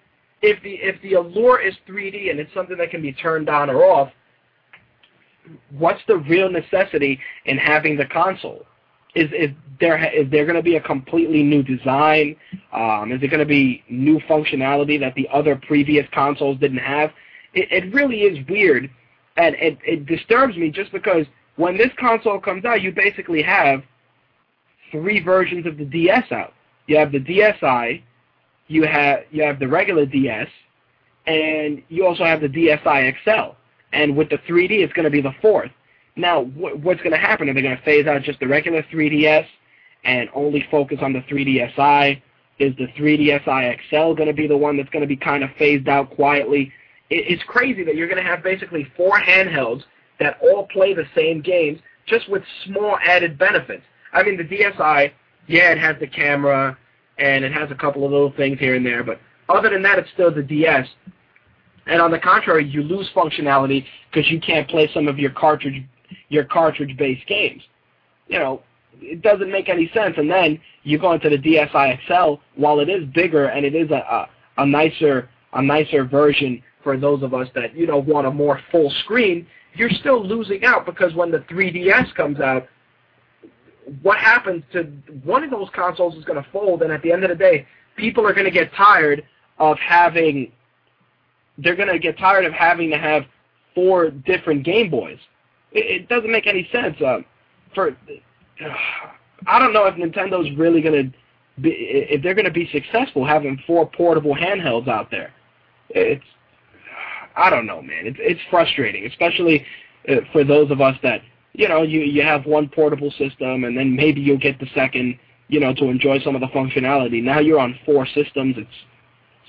if the if the allure is 3D and it's something that can be turned on or off, what's the real necessity in having the console? Is is there is there going to be a completely new design? Um, is it going to be new functionality that the other previous consoles didn't have? It, it really is weird, and it, it disturbs me just because when this console comes out, you basically have three versions of the DS out. You have the DSi, you have you have the regular DS, and you also have the DSi XL. And with the 3D, it's going to be the fourth. Now, wh- what's going to happen? Are they going to phase out just the regular 3DS and only focus on the 3DSi? Is the 3DSi XL going to be the one that's going to be kind of phased out quietly? It, it's crazy that you're going to have basically four handhelds that all play the same games, just with small added benefits. I mean, the DSi, yeah, it has the camera and it has a couple of little things here and there, but other than that, it's still the DS. And on the contrary, you lose functionality because you can't play some of your cartridge your cartridge-based games. You know, it doesn't make any sense. And then you go into the DSi XL. While it is bigger and it is a, a, a nicer a nicer version for those of us that you know want a more full screen, you're still losing out because when the 3DS comes out, what happens to one of those consoles is going to fold, and at the end of the day, people are going to get tired of having. They're going to get tired of having to have four different Game Boys. It, it doesn't make any sense. Um, for I don't know if Nintendo's really going to be if they're going to be successful having four portable handhelds out there. It's I don't know, man. It's it's frustrating, especially uh, for those of us that you know you you have one portable system and then maybe you'll get the second, you know, to enjoy some of the functionality. Now you're on four systems. It's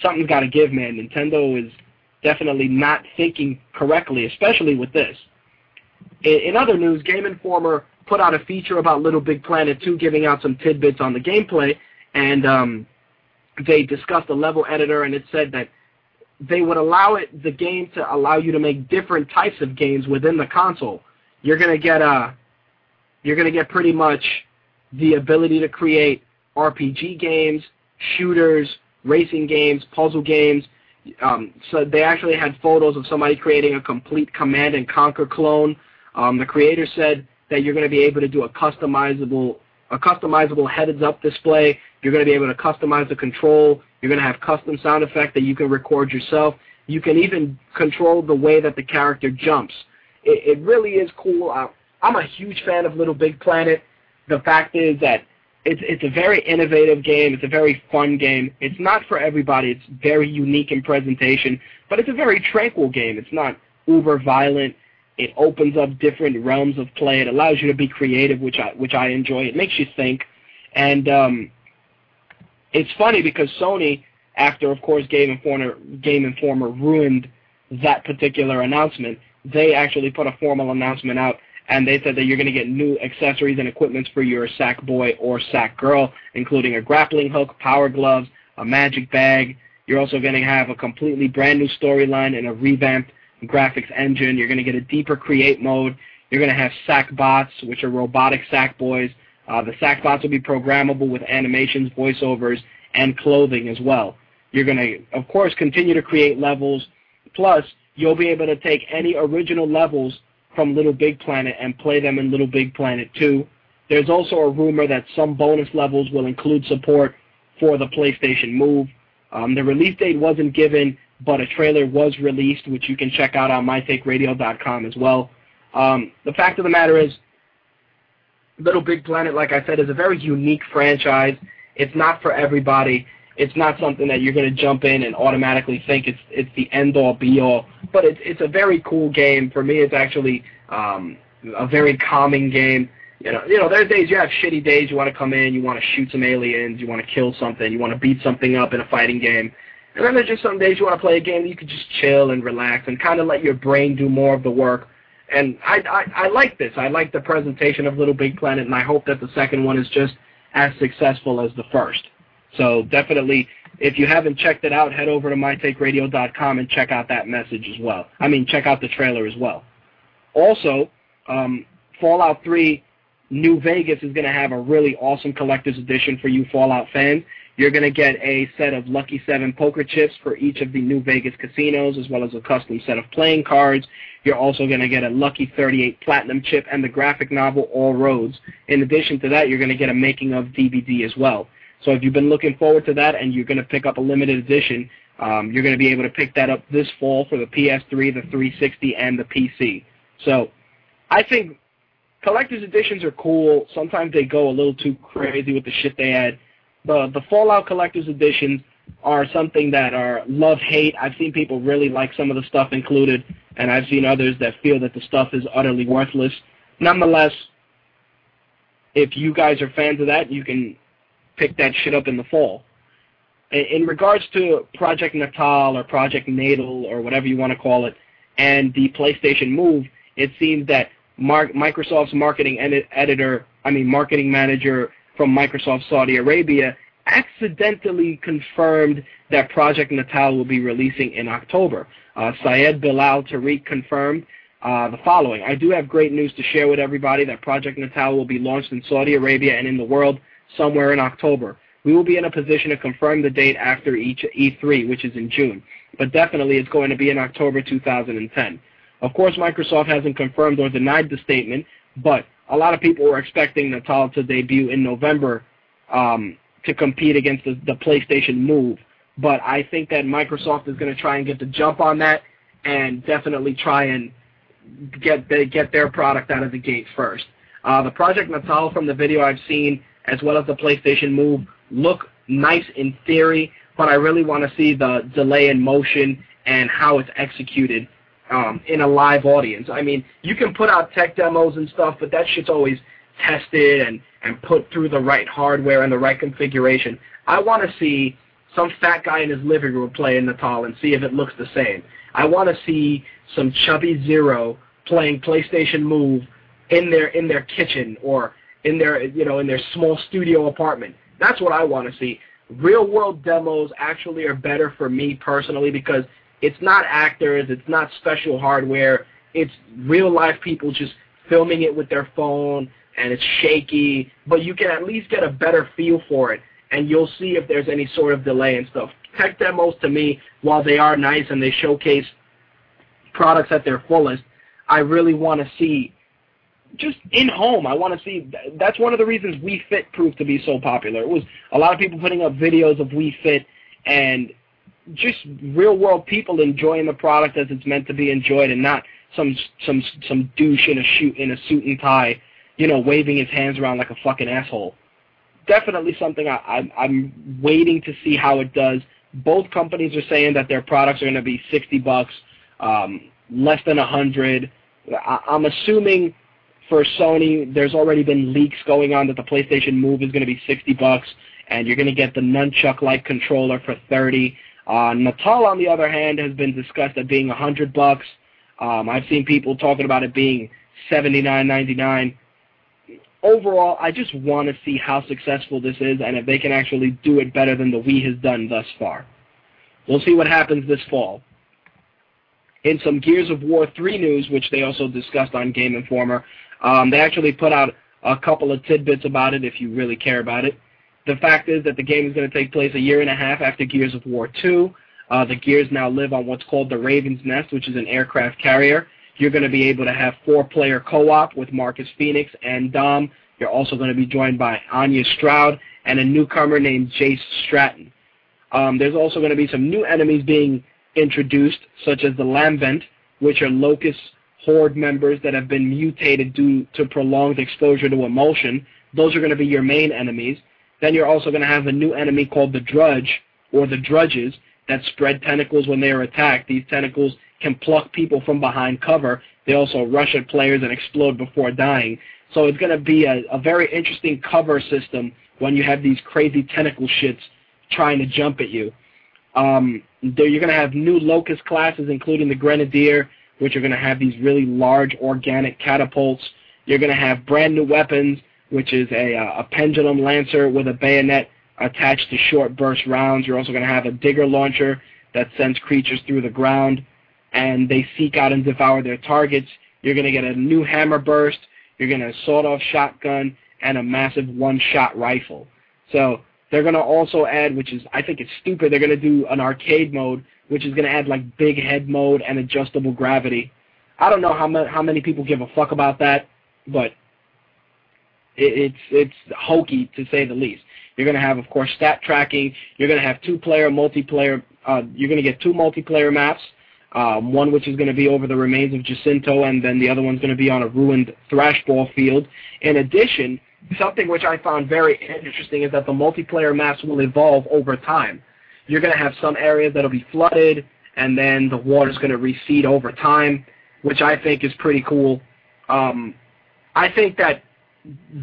something's got to give, man. Nintendo is definitely not thinking correctly, especially with this. In, in other news, Game Informer put out a feature about Little Big Planet 2, giving out some tidbits on the gameplay, and um, they discussed the level editor, and it said that they would allow it the game to allow you to make different types of games within the console. You're gonna get a you're gonna get pretty much the ability to create RPG games, shooters, racing games, puzzle games. Um, so they actually had photos of somebody creating a complete Command and Conquer clone. Um, the creator said that you're going to be able to do a customizable a customizable heads-up display. You're going to be able to customize the control. You're going to have custom sound effect that you can record yourself. You can even control the way that the character jumps. It, it really is cool. I, I'm a huge fan of Little Big Planet. The fact is that it's it's a very innovative game. It's a very fun game. It's not for everybody. It's very unique in presentation, but it's a very tranquil game. It's not uber violent. It opens up different realms of play. It allows you to be creative, which I which I enjoy. It makes you think, and um, it's funny because Sony, after of course Game Informer Game Informer ruined that particular announcement, they actually put a formal announcement out and they said that you're going to get new accessories and equipments for your sack boy or sack girl, including a grappling hook, power gloves, a magic bag. You're also going to have a completely brand new storyline and a revamped graphics engine. You're going to get a deeper create mode. You're going to have sack bots, which are robotic sack boys. Uh, the sack bots will be programmable with animations, voiceovers, and clothing as well. You're going to, of course, continue to create levels. Plus, you'll be able to take any original levels from Little Big Planet and play them in Little Big Planet 2. There's also a rumor that some bonus levels will include support for the PlayStation Move. Um, the release date wasn't given, but a trailer was released, which you can check out on mytakeradio.com as well. Um, the fact of the matter is, Little Big Planet, like I said, is a very unique franchise. It's not for everybody. It's not something that you're going to jump in and automatically think it's it's the end all be all. But it's it's a very cool game. For me, it's actually um, a very calming game. You know, you know, there's days you have shitty days. You want to come in, you want to shoot some aliens, you want to kill something, you want to beat something up in a fighting game. And then there's just some days you want to play a game that you can just chill and relax and kind of let your brain do more of the work. And I, I I like this. I like the presentation of Little Big Planet, and I hope that the second one is just as successful as the first. So definitely, if you haven't checked it out, head over to mytakeradio.com and check out that message as well. I mean, check out the trailer as well. Also, um, Fallout 3 New Vegas is going to have a really awesome collector's edition for you Fallout fans. You're going to get a set of Lucky 7 poker chips for each of the New Vegas casinos, as well as a custom set of playing cards. You're also going to get a Lucky 38 Platinum chip and the graphic novel All Roads. In addition to that, you're going to get a making of DVD as well. So if you've been looking forward to that and you're going to pick up a limited edition, um, you're going to be able to pick that up this fall for the PS3, the 360, and the PC. So I think collector's editions are cool. Sometimes they go a little too crazy with the shit they add. The the Fallout collector's editions are something that are love-hate. I've seen people really like some of the stuff included, and I've seen others that feel that the stuff is utterly worthless. Nonetheless, if you guys are fans of that, you can pick that shit up in the fall. In regards to Project Natal or Project Natal or whatever you want to call it, and the PlayStation Move, it seems that Mark, Microsoft's marketing ed- editor, I mean marketing manager from Microsoft Saudi Arabia, accidentally confirmed that Project Natal will be releasing in October. Uh, Syed Bilal Tariq confirmed uh, the following. I do have great news to share with everybody that Project Natal will be launched in Saudi Arabia and in the world somewhere in October. We will be in a position to confirm the date after each E3, which is in June, but definitely it's going to be in October 2010. Of course, Microsoft hasn't confirmed or denied the statement, but a lot of people were expecting Natal to debut in November um, to compete against the, the PlayStation Move. But I think that Microsoft is going to try and get the jump on that and definitely try and get get their product out of the gate first. Uh, the Project Natal from the video I've seen, as well as the PlayStation Move, look nice in theory, but I really want to see the delay in motion and how it's executed um, in a live audience. I mean, you can put out tech demos and stuff, but that shit's always tested and, and put through the right hardware and the right configuration. I want to see some fat guy in his living room playing Natal and see if it looks the same. I want to see some chubby zero playing PlayStation Move in their in their kitchen or in their you know in their small studio apartment. That's what I want to see. Real world demos actually are better for me personally because it's not actors, it's not special hardware, it's real life people just filming it with their phone and it's shaky, but you can at least get a better feel for it and you'll see if there's any sort of delay and stuff. Tech demos to me, while they are nice and they showcase products at their fullest, I really want to see just in home. I want to see. That's one of the reasons Wii Fit proved to be so popular. It was a lot of people putting up videos of Wii Fit and just real world people enjoying the product as it's meant to be enjoyed, and not some some some douche in a shoot in a suit and tie, you know, waving his hands around like a fucking asshole. Definitely something I, I'm I'm waiting to see how it does. Both companies are saying that their products are going to be sixty bucks, um, less than a hundred. I'm assuming for Sony, there's already been leaks going on that the PlayStation Move is going to be 60 bucks, and you're going to get the nunchuck-like controller for 30. Uh, Natal, on the other hand, has been discussed at being 100 bucks. Um, I've seen people talking about it being 79.99. Overall, I just want to see how successful this is and if they can actually do it better than the Wii has done thus far. We'll see what happens this fall. In some Gears of War 3 news, which they also discussed on Game Informer, um, they actually put out a couple of tidbits about it if you really care about it. The fact is that the game is going to take place a year and a half after Gears of War 2. Uh, the Gears now live on what's called the Raven's Nest, which is an aircraft carrier. You're going to be able to have four-player co-op with Marcus Phoenix and Dom. You're also going to be joined by Anya Stroud and a newcomer named Jace Stratton. Um, there's also going to be some new enemies being introduced, such as the Lambent, which are locust horde members that have been mutated due to prolonged exposure to Imulsion. Those are going to be your main enemies. Then you're also going to have a new enemy called the Drudge, or the Drudges, that spread tentacles when they are attacked. These tentacles can pluck people from behind cover. They also rush at players and explode before dying. So it's going to be a, a very interesting cover system when you have these crazy tentacle shits trying to jump at you. Um, you're going to have new locust classes, including the Grenadier, which are going to have these really large organic catapults. You're going to have brand new weapons, which is a, uh, a pendulum lancer with a bayonet attached to short burst rounds. You're also going to have a digger launcher that sends creatures through the ground, and they seek out and devour their targets. You're going to get a new hammer burst. You're going to sawed-off shotgun and a massive one-shot rifle. So they're going to also add, which is I think it's stupid. They're going to do an arcade mode, which is going to add like big head mode and adjustable gravity. I don't know how ma- how many people give a fuck about that, but it's it's hokey to say the least. You're going to have, of course, stat tracking. You're going to have two-player multiplayer. Uh, you're going to get two multiplayer maps. Um, one which is going to be over the remains of Jacinto, and then the other one's going to be on a ruined thrashball field. In addition, something which I found very interesting is that the multiplayer maps will evolve over time. you're going to have some areas that'll be flooded, and then the water's going to recede over time, which I think is pretty cool. Um, I think that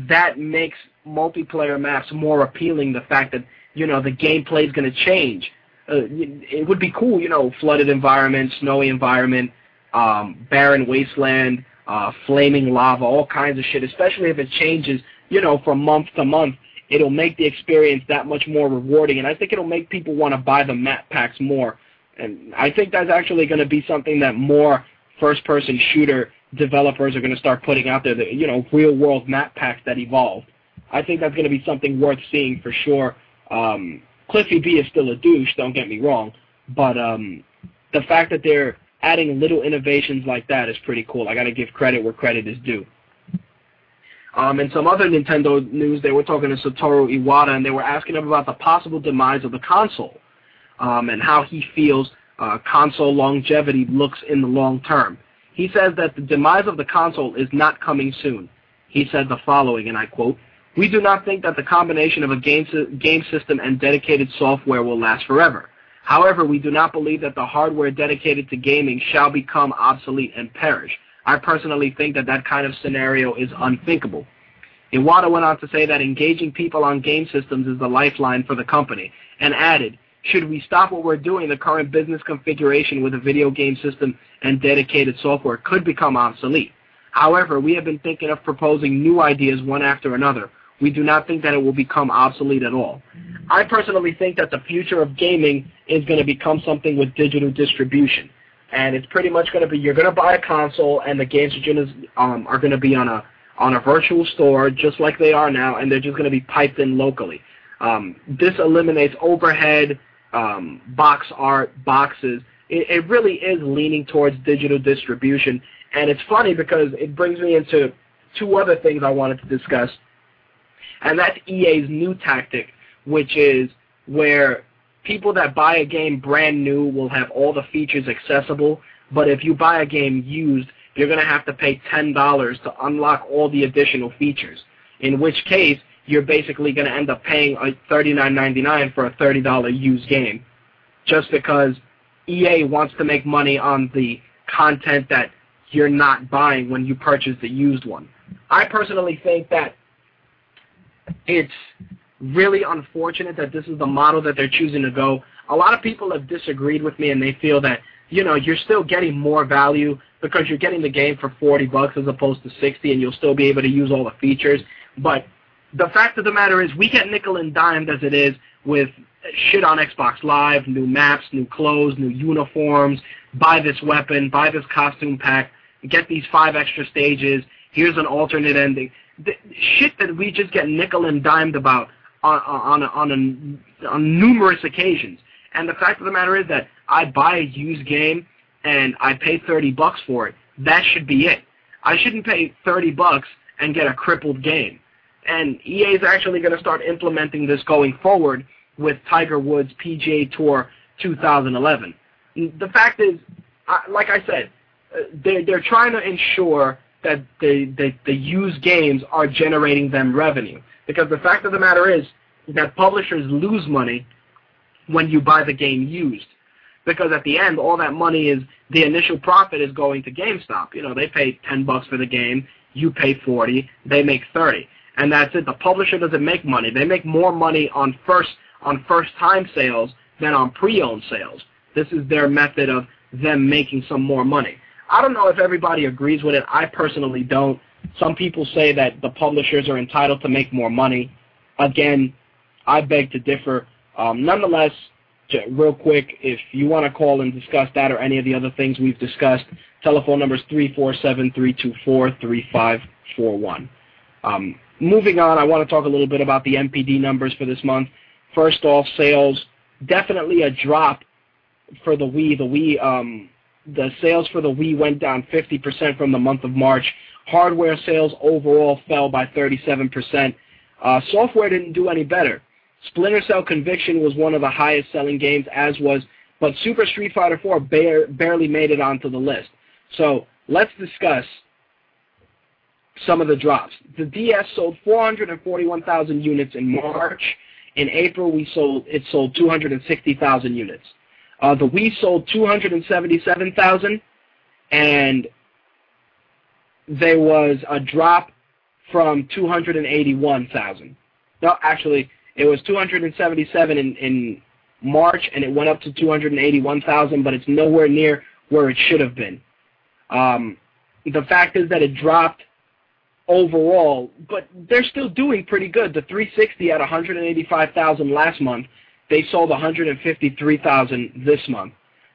that makes multiplayer maps more appealing. The fact that you know the gameplay is going to change. Uh, it would be cool, you know, flooded environment, snowy environment, um, barren wasteland, uh, flaming lava, all kinds of shit. Especially if it changes, you know, from month to month, it'll make the experience that much more rewarding, and I think it'll make people want to buy the map packs more. And I think that's actually going to be something that more first-person shooter developers are going to start putting out there. The, you know, real-world map packs that evolve. I think that's going to be something worth seeing for sure. Um, Cliffy B is still a douche, don't get me wrong, but um, the fact that they're adding little innovations like that is pretty cool. I got to give credit where credit is due. Um, and some other Nintendo news, they were talking to Satoru Iwata, and they were asking him about the possible demise of the console um, and how he feels uh, console longevity looks in the long term. He says that the demise of the console is not coming soon. He said the following, and I quote, we do not think that the combination of a game, game system and dedicated software will last forever. However, we do not believe that the hardware dedicated to gaming shall become obsolete and perish. I personally think that that kind of scenario is unthinkable. Iwata went on to say that engaging people on game systems is the lifeline for the company, and added, should we stop what we're doing, the current business configuration with a video game system and dedicated software could become obsolete. However, we have been thinking of proposing new ideas one after another, we do not think that it will become obsolete at all. I personally think that the future of gaming is going to become something with digital distribution. And it's pretty much going to be you're going to buy a console and the games are going to um, are going to be on a on a virtual store just like they are now, and they're just going to be piped in locally. Um, this eliminates overhead, um, box art, boxes. It, it really is leaning towards digital distribution, and it's funny because it brings me into two other things I wanted to discuss. And that's EA's new tactic, which is where people that buy a game brand new will have all the features accessible, but if you buy a game used, you're going to have to pay $10 to unlock all the additional features, in which case you're basically going to end up paying uh, $39.99 for a $30 used game just because EA wants to make money on the content that you're not buying when you purchase the used one. I personally think that it's really unfortunate that this is the model that they're choosing to go. A lot of people have disagreed with me and they feel that, you know, you're still getting more value because you're getting the game for 40 bucks as opposed to 60 and you'll still be able to use all the features. But the fact of the matter is we get nickel and dimed as it is with shit on Xbox Live, new maps, new clothes, new uniforms, buy this weapon, buy this costume pack, get these five extra stages, here's an alternate ending the shit that we just get nickel and dimed about on on on, a, on numerous occasions. And the fact of the matter is that I buy a used game and I pay 30 bucks for it. That should be it. I shouldn't pay 30 bucks and get a crippled game. And EA is actually going to start implementing this going forward with Tiger Woods PGA Tour 2011. The fact is, like I said, uh, they're, they're trying to ensure that the, the, the used games are generating them revenue. Because the fact of the matter is that publishers lose money when you buy the game used. Because at the end, all that money is the initial profit is going to GameStop. You know, they pay ten bucks for the game, you pay forty, they make thirty, and that's it. The publisher doesn't make money; they make more money on first on first time sales than on pre-owned sales. This is their method of them making some more money. I don't know if everybody agrees with it. I personally don't. Some people say that the publishers are entitled to make more money. Again, I beg to differ. Um, nonetheless, real quick, if you want to call and discuss that or any of the other things we've discussed, telephone number is 347-324-3541. Um, moving on, I want to talk a little bit about the NPD numbers for this month. First off, sales, definitely a drop for the Wii. The Wii um, the sales for the Wii went down 50% from the month of March. Hardware sales overall fell by 37%. Uh, software didn't do any better. Splinter Cell Conviction was one of the highest selling games, as was, but Super Street Fighter 4 bar- barely made it onto the list. So let's discuss some of the drops. The DS sold 441,000 units in March. In April, we sold it sold 260,000 units. Uh, the Wii sold 277,000, and there was a drop from 281,000. No, actually, it was 277 in, in March, and it went up to 281,000, but it's nowhere near where it should have been. Um, the fact is that it dropped overall, but they're still doing pretty good. The 360 at 185,000 last month, they sold 153,000 this month.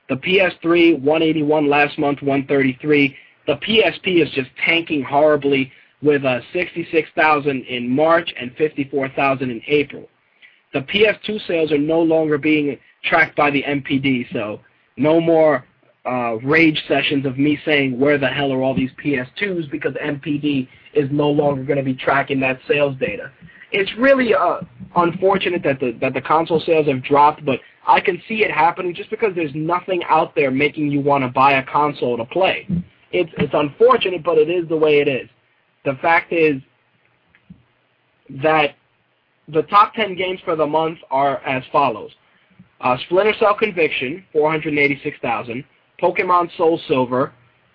The PS3 181 last month, 133. The PSP is just tanking horribly with uh, 66,000 in March and 54,000 in April. The PS2 sales are no longer being tracked by the NPD, so no more uh, rage sessions of me saying where the hell are all these PS2s because NPD is no longer going to be tracking that sales data. It's really uh, unfortunate that the that the console sales have dropped, but I can see it happening just because there's nothing out there making you want to buy a console to play. It's it's unfortunate, but it is the way it is. The fact is that the top 10 games for the month are as follows. Uh, Splinter Cell Conviction, 486,000. Pokemon Soul Silver,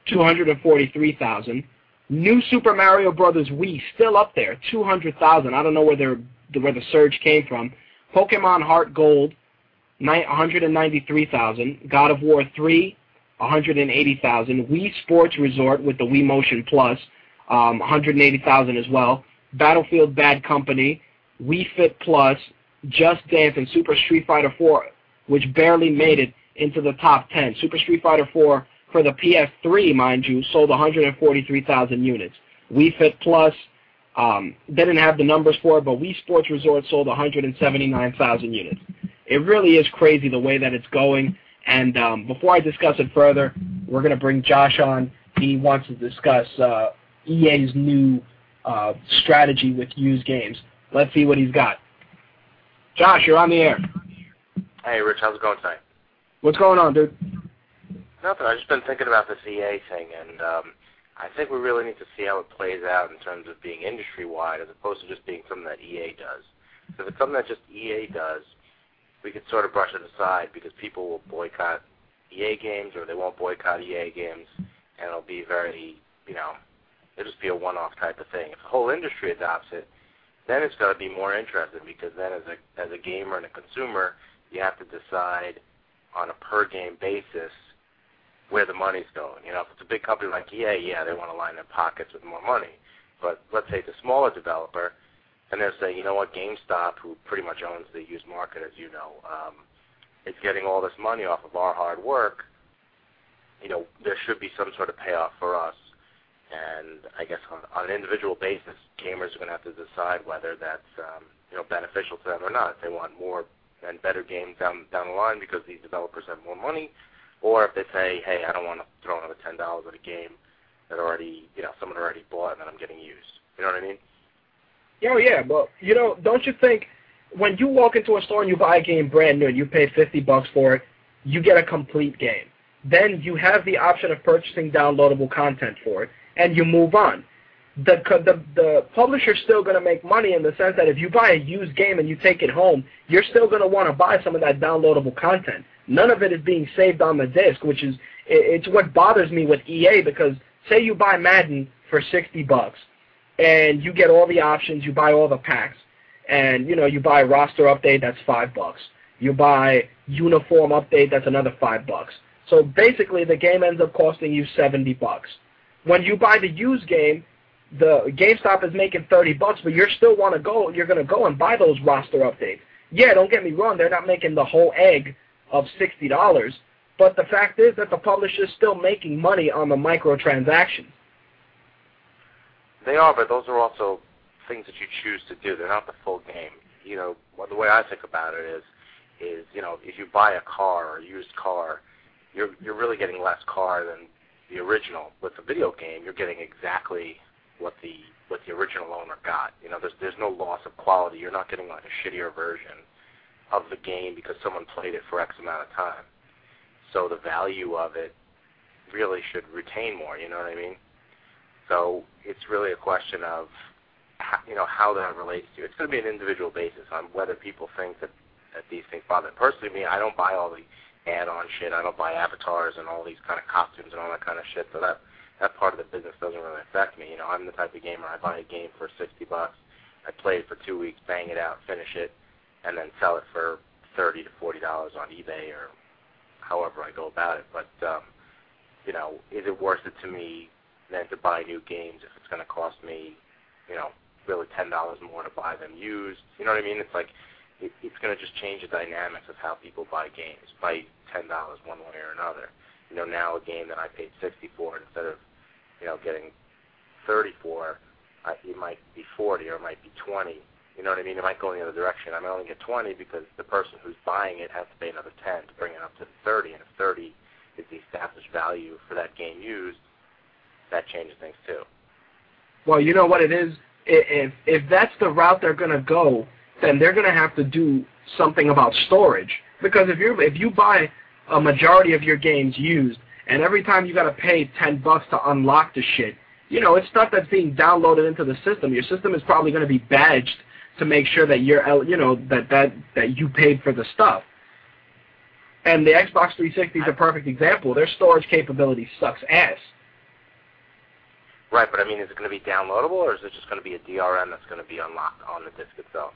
243,000. New Super Mario Brothers Wii still up there, 200,000. I don't know where where the surge came from. Pokemon Heart Gold, 193,000. God of War 3, 180,000. Wii Sports Resort with the Wii Motion Plus, um, 180,000 as well. Battlefield Bad Company, Wii Fit Plus, Just Dance, and Super Street Fighter 4, which barely made it into the top 10. Super Street Fighter 4 for the PS3, mind you, sold 143,000 units. Wii Fit Plus um, didn't have the numbers for it, but Wii Sports Resort sold 179,000 units. It really is crazy the way that it's going. And um, before I discuss it further, we're going to bring Josh on. He wants to discuss uh, EA's new uh, strategy with used games. Let's see what he's got. Josh, you're on the air. Hey, Rich, how's it going tonight? What's going on, dude? Nothing. I've just been thinking about this EA thing, and um, I think we really need to see how it plays out in terms of being industry-wide as opposed to just being something that EA does. So if it's something that just EA does, we could sort of brush it aside because people will boycott EA games or they won't boycott EA games, and it'll be very, you know, it'll just be a one-off type of thing. If the whole industry adopts it, then it's going to be more interesting because then as a as a gamer and a consumer, you have to decide on a per game basis where the money's going. You know, if it's a big company like EA, yeah, they want to line their pockets with more money. But let's say it's a smaller developer, and they're saying, you know what, GameStop, who pretty much owns the used market, as you know, um, is getting all this money off of our hard work. You know, there should be some sort of payoff for us. And I guess on, on an individual basis, gamers are going to have to decide whether that's um, you know beneficial to them or not. If they want more and better games down down the line because these developers have more money, or if they say, hey, I don't want to throw another ten dollars at a game that already, you know, someone already bought and that I'm getting used. You know what I mean? Oh yeah, but you know, don't you think when you walk into a store and you buy a game brand new and you pay fifty bucks for it, you get a complete game. Then you have the option of purchasing downloadable content for it, and you move on. The the the publisher's still going to make money in the sense that if you buy a used game and you take it home, you're still going to want to buy some of that downloadable content. None of it is being saved on the disc, which is it's what bothers me with EA because say you buy Madden for 60 bucks and you get all the options, you buy all the packs, and you know you buy roster update, that's five bucks. You buy uniform update, that's another five bucks. So basically, the game ends up costing you 70 bucks. When you buy the used game, the GameStop is making 30 bucks, but you're still want to go. You're going to go and buy those roster updates. Yeah, don't get me wrong, they're not making the whole egg of $60. But the fact is that the publisher is still making money on the microtransactions. They are, but those are also things that you choose to do. They're not the full game. You know, the way I think about it is, is you know, if you buy a car or a used car, you're you're really getting less car than the original. With the video game, you're getting exactly what the what the original owner got. You know, there's there's no loss of quality. You're not getting like a shittier version of the game because someone played it for X amount of time. So the value of it really should retain more, you know what I mean? So it's really a question of how, you know how that relates to you. It's going to be an individual basis on whether people think that that these things bother. Personally, me, I don't buy all the add-on shit. I don't buy avatars and all these kind of costumes and all that kind of shit. So that that part of the business doesn't really affect me. You know, I'm the type of gamer. I buy a game for sixty bucks. I play it for two weeks, bang it out, finish it, and then sell it for thirty to forty dollars on eBay or however I go about it. But um, you know, is it worth it to me than to buy new games if it's going to cost me, you know, really ten dollars more to buy them used? You know what I mean? It's like it, it's going to just change the dynamics of how people buy games by ten dollars one way or another. You know, now a game that I paid sixty for instead of you know getting thirty for, I, it might be forty or it might be twenty. You know what I mean? It might go in the other direction. I might only get twenty because the person who's buying it has to pay another ten to bring it up to thirty, and if thirty is the established value for that game used, that changes things too. Well, you know what it is. If if that's the route they're going to go, then they're going to have to do something about storage. Because if you if you buy a majority of your games used, and every time you got to pay ten bucks to unlock the shit, you know it's stuff that's being downloaded into the system. Your system is probably going to be badged to make sure that you're you know that that that you paid for the stuff. And the Xbox 360 is a perfect example. Their storage capability sucks ass. Right, but I mean, is it going to be downloadable, or is it just going to be a DRM that's going to be unlocked on the disc itself?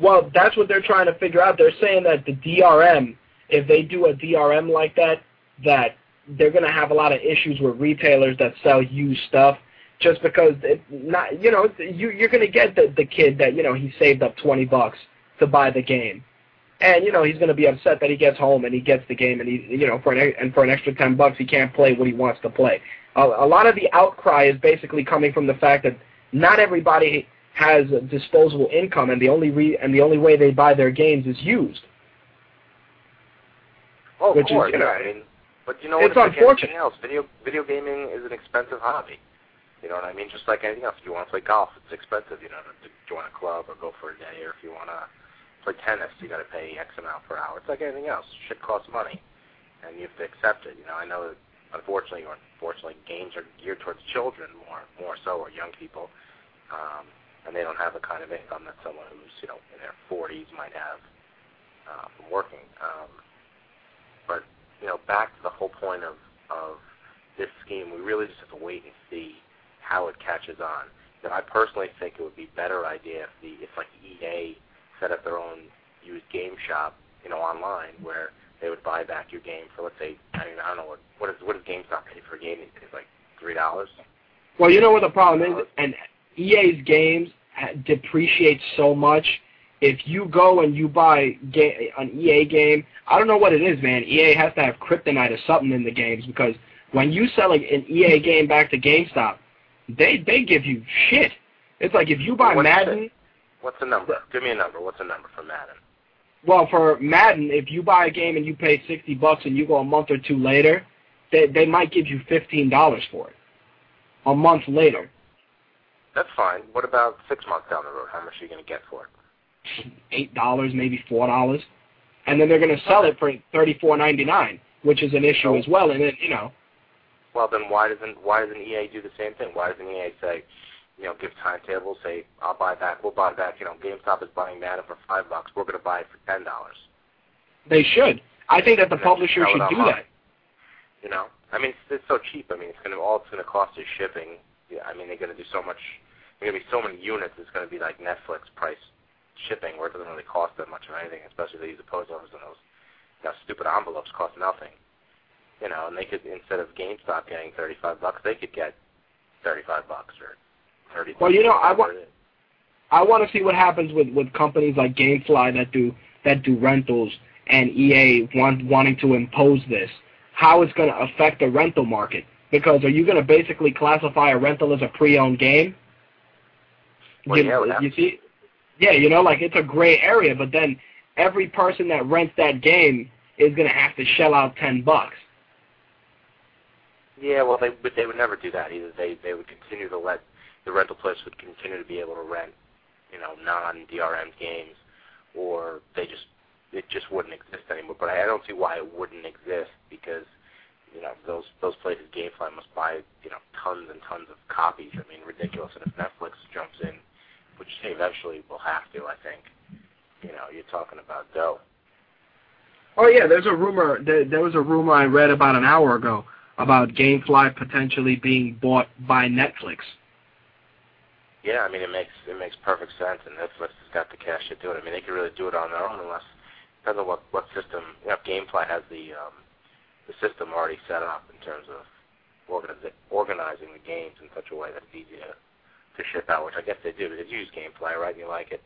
Well, that's what they're trying to figure out. They're saying that the DRM, if they do a DRM like that, that they're going to have a lot of issues with retailers that sell used stuff, just because it not you know you you're going to get the the kid that you know he saved up twenty bucks to buy the game, and you know he's going to be upset that he gets home and he gets the game and he you know for an and for an extra ten bucks he can't play what he wants to play. A, a lot of the outcry is basically coming from the fact that not everybody has disposable income, and the only re- and the only way they buy their games is used. Oh, of course, is, you know, I mean, but you know it's what? It's unfortunate. Like anything else, video video gaming is an expensive hobby. You know what I mean? Just like anything else, if you want to play golf, it's expensive. You know, to join a club or go for a day, or if you want to play tennis, you got to pay X amount per hour. It's like anything else. Shit costs money, and you have to accept it. You know, I know that unfortunately or unfortunately, games are geared towards children more more so or young people. Um, and they don't have the kind of income that someone who's you know in their 40s might have uh, from working. Um, you know, back to the whole point of of this scheme, we really just have to wait and see how it catches on. That I personally think it would be a better idea if the if like EA set up their own used game shop, you know, online where they would buy back your game for let's say I mean I don't know what what is what does GameStop pay for a game these days like three dollars. Well, you know what the problem is, and EA's games depreciate so much. If you go and you buy ga- an EA game, I don't know what it is, man. EA has to have kryptonite or something in the games because when you sell like, an EA game back to GameStop, they they give you shit. It's like if you buy What's Madden. What's the number? Give me a number. What's the number for Madden? Well, for Madden, if you buy a game and you pay sixty bucks and you go a month or two later, they they might give you fifteen dollars for it. A month later. That's fine. What about six months down the road? How much are you going to get for it? Eight dollars, maybe four dollars, and then they're going to sell it for thirty four ninety nine, which is an issue Oh. as well. And then you know, Well, then why doesn't why doesn't EA do the same thing? Why doesn't EA say, you know, give timetables, say I'll buy back, we'll buy back. You know, GameStop is buying Madden for five bucks. We're going to buy it for ten dollars. they should. I think that the publisher should do that. You know, I mean, it's, it's so cheap. I mean, it's going to all it's going to cost is shipping. Yeah, I mean, they're going to do so much. There's going to be so many units. It's going to be like Netflix price shipping, where it doesn't really cost that much of anything, especially if they use the post office and those you know, stupid envelopes cost nothing. You know, and they could instead of GameStop getting 35 bucks, they could get 35 bucks or 30. Well, you know, I whatever wa- it is. I want to see what happens with with companies like GameFly that do that do rentals and EA want, wanting to impose this. How it's going to affect the rental market? Because are you going to basically classify a rental as a pre-owned game? Well, you, yeah, it would have you see, yeah, you know, like it's a gray area. But then every person that rents that game is to have to shell out ten bucks. Yeah, well, they but they would never do that either. They they would continue to let the rental place would continue to be able to rent, you know, non DRM games, or they just it just wouldn't exist anymore. But I don't see why it wouldn't exist because you know those those places GameFly must buy you know tons and tons of copies. I mean, ridiculous. And if Netflix jumps in eventually will have to. I think. You know, you're talking about dough. Oh yeah, there's a rumor. There, there was a rumor I read about an hour ago about GameFly potentially being bought by Netflix. Yeah, I mean it makes it makes perfect sense, and Netflix has got the cash to do it. I mean they could really do it on their own unless depends on what what system. You know, if GameFly has the um, the system already set up in terms of organiz- organizing the games in such a way that it's easy to to ship out, which I guess they do you use GameFly, right? You like it.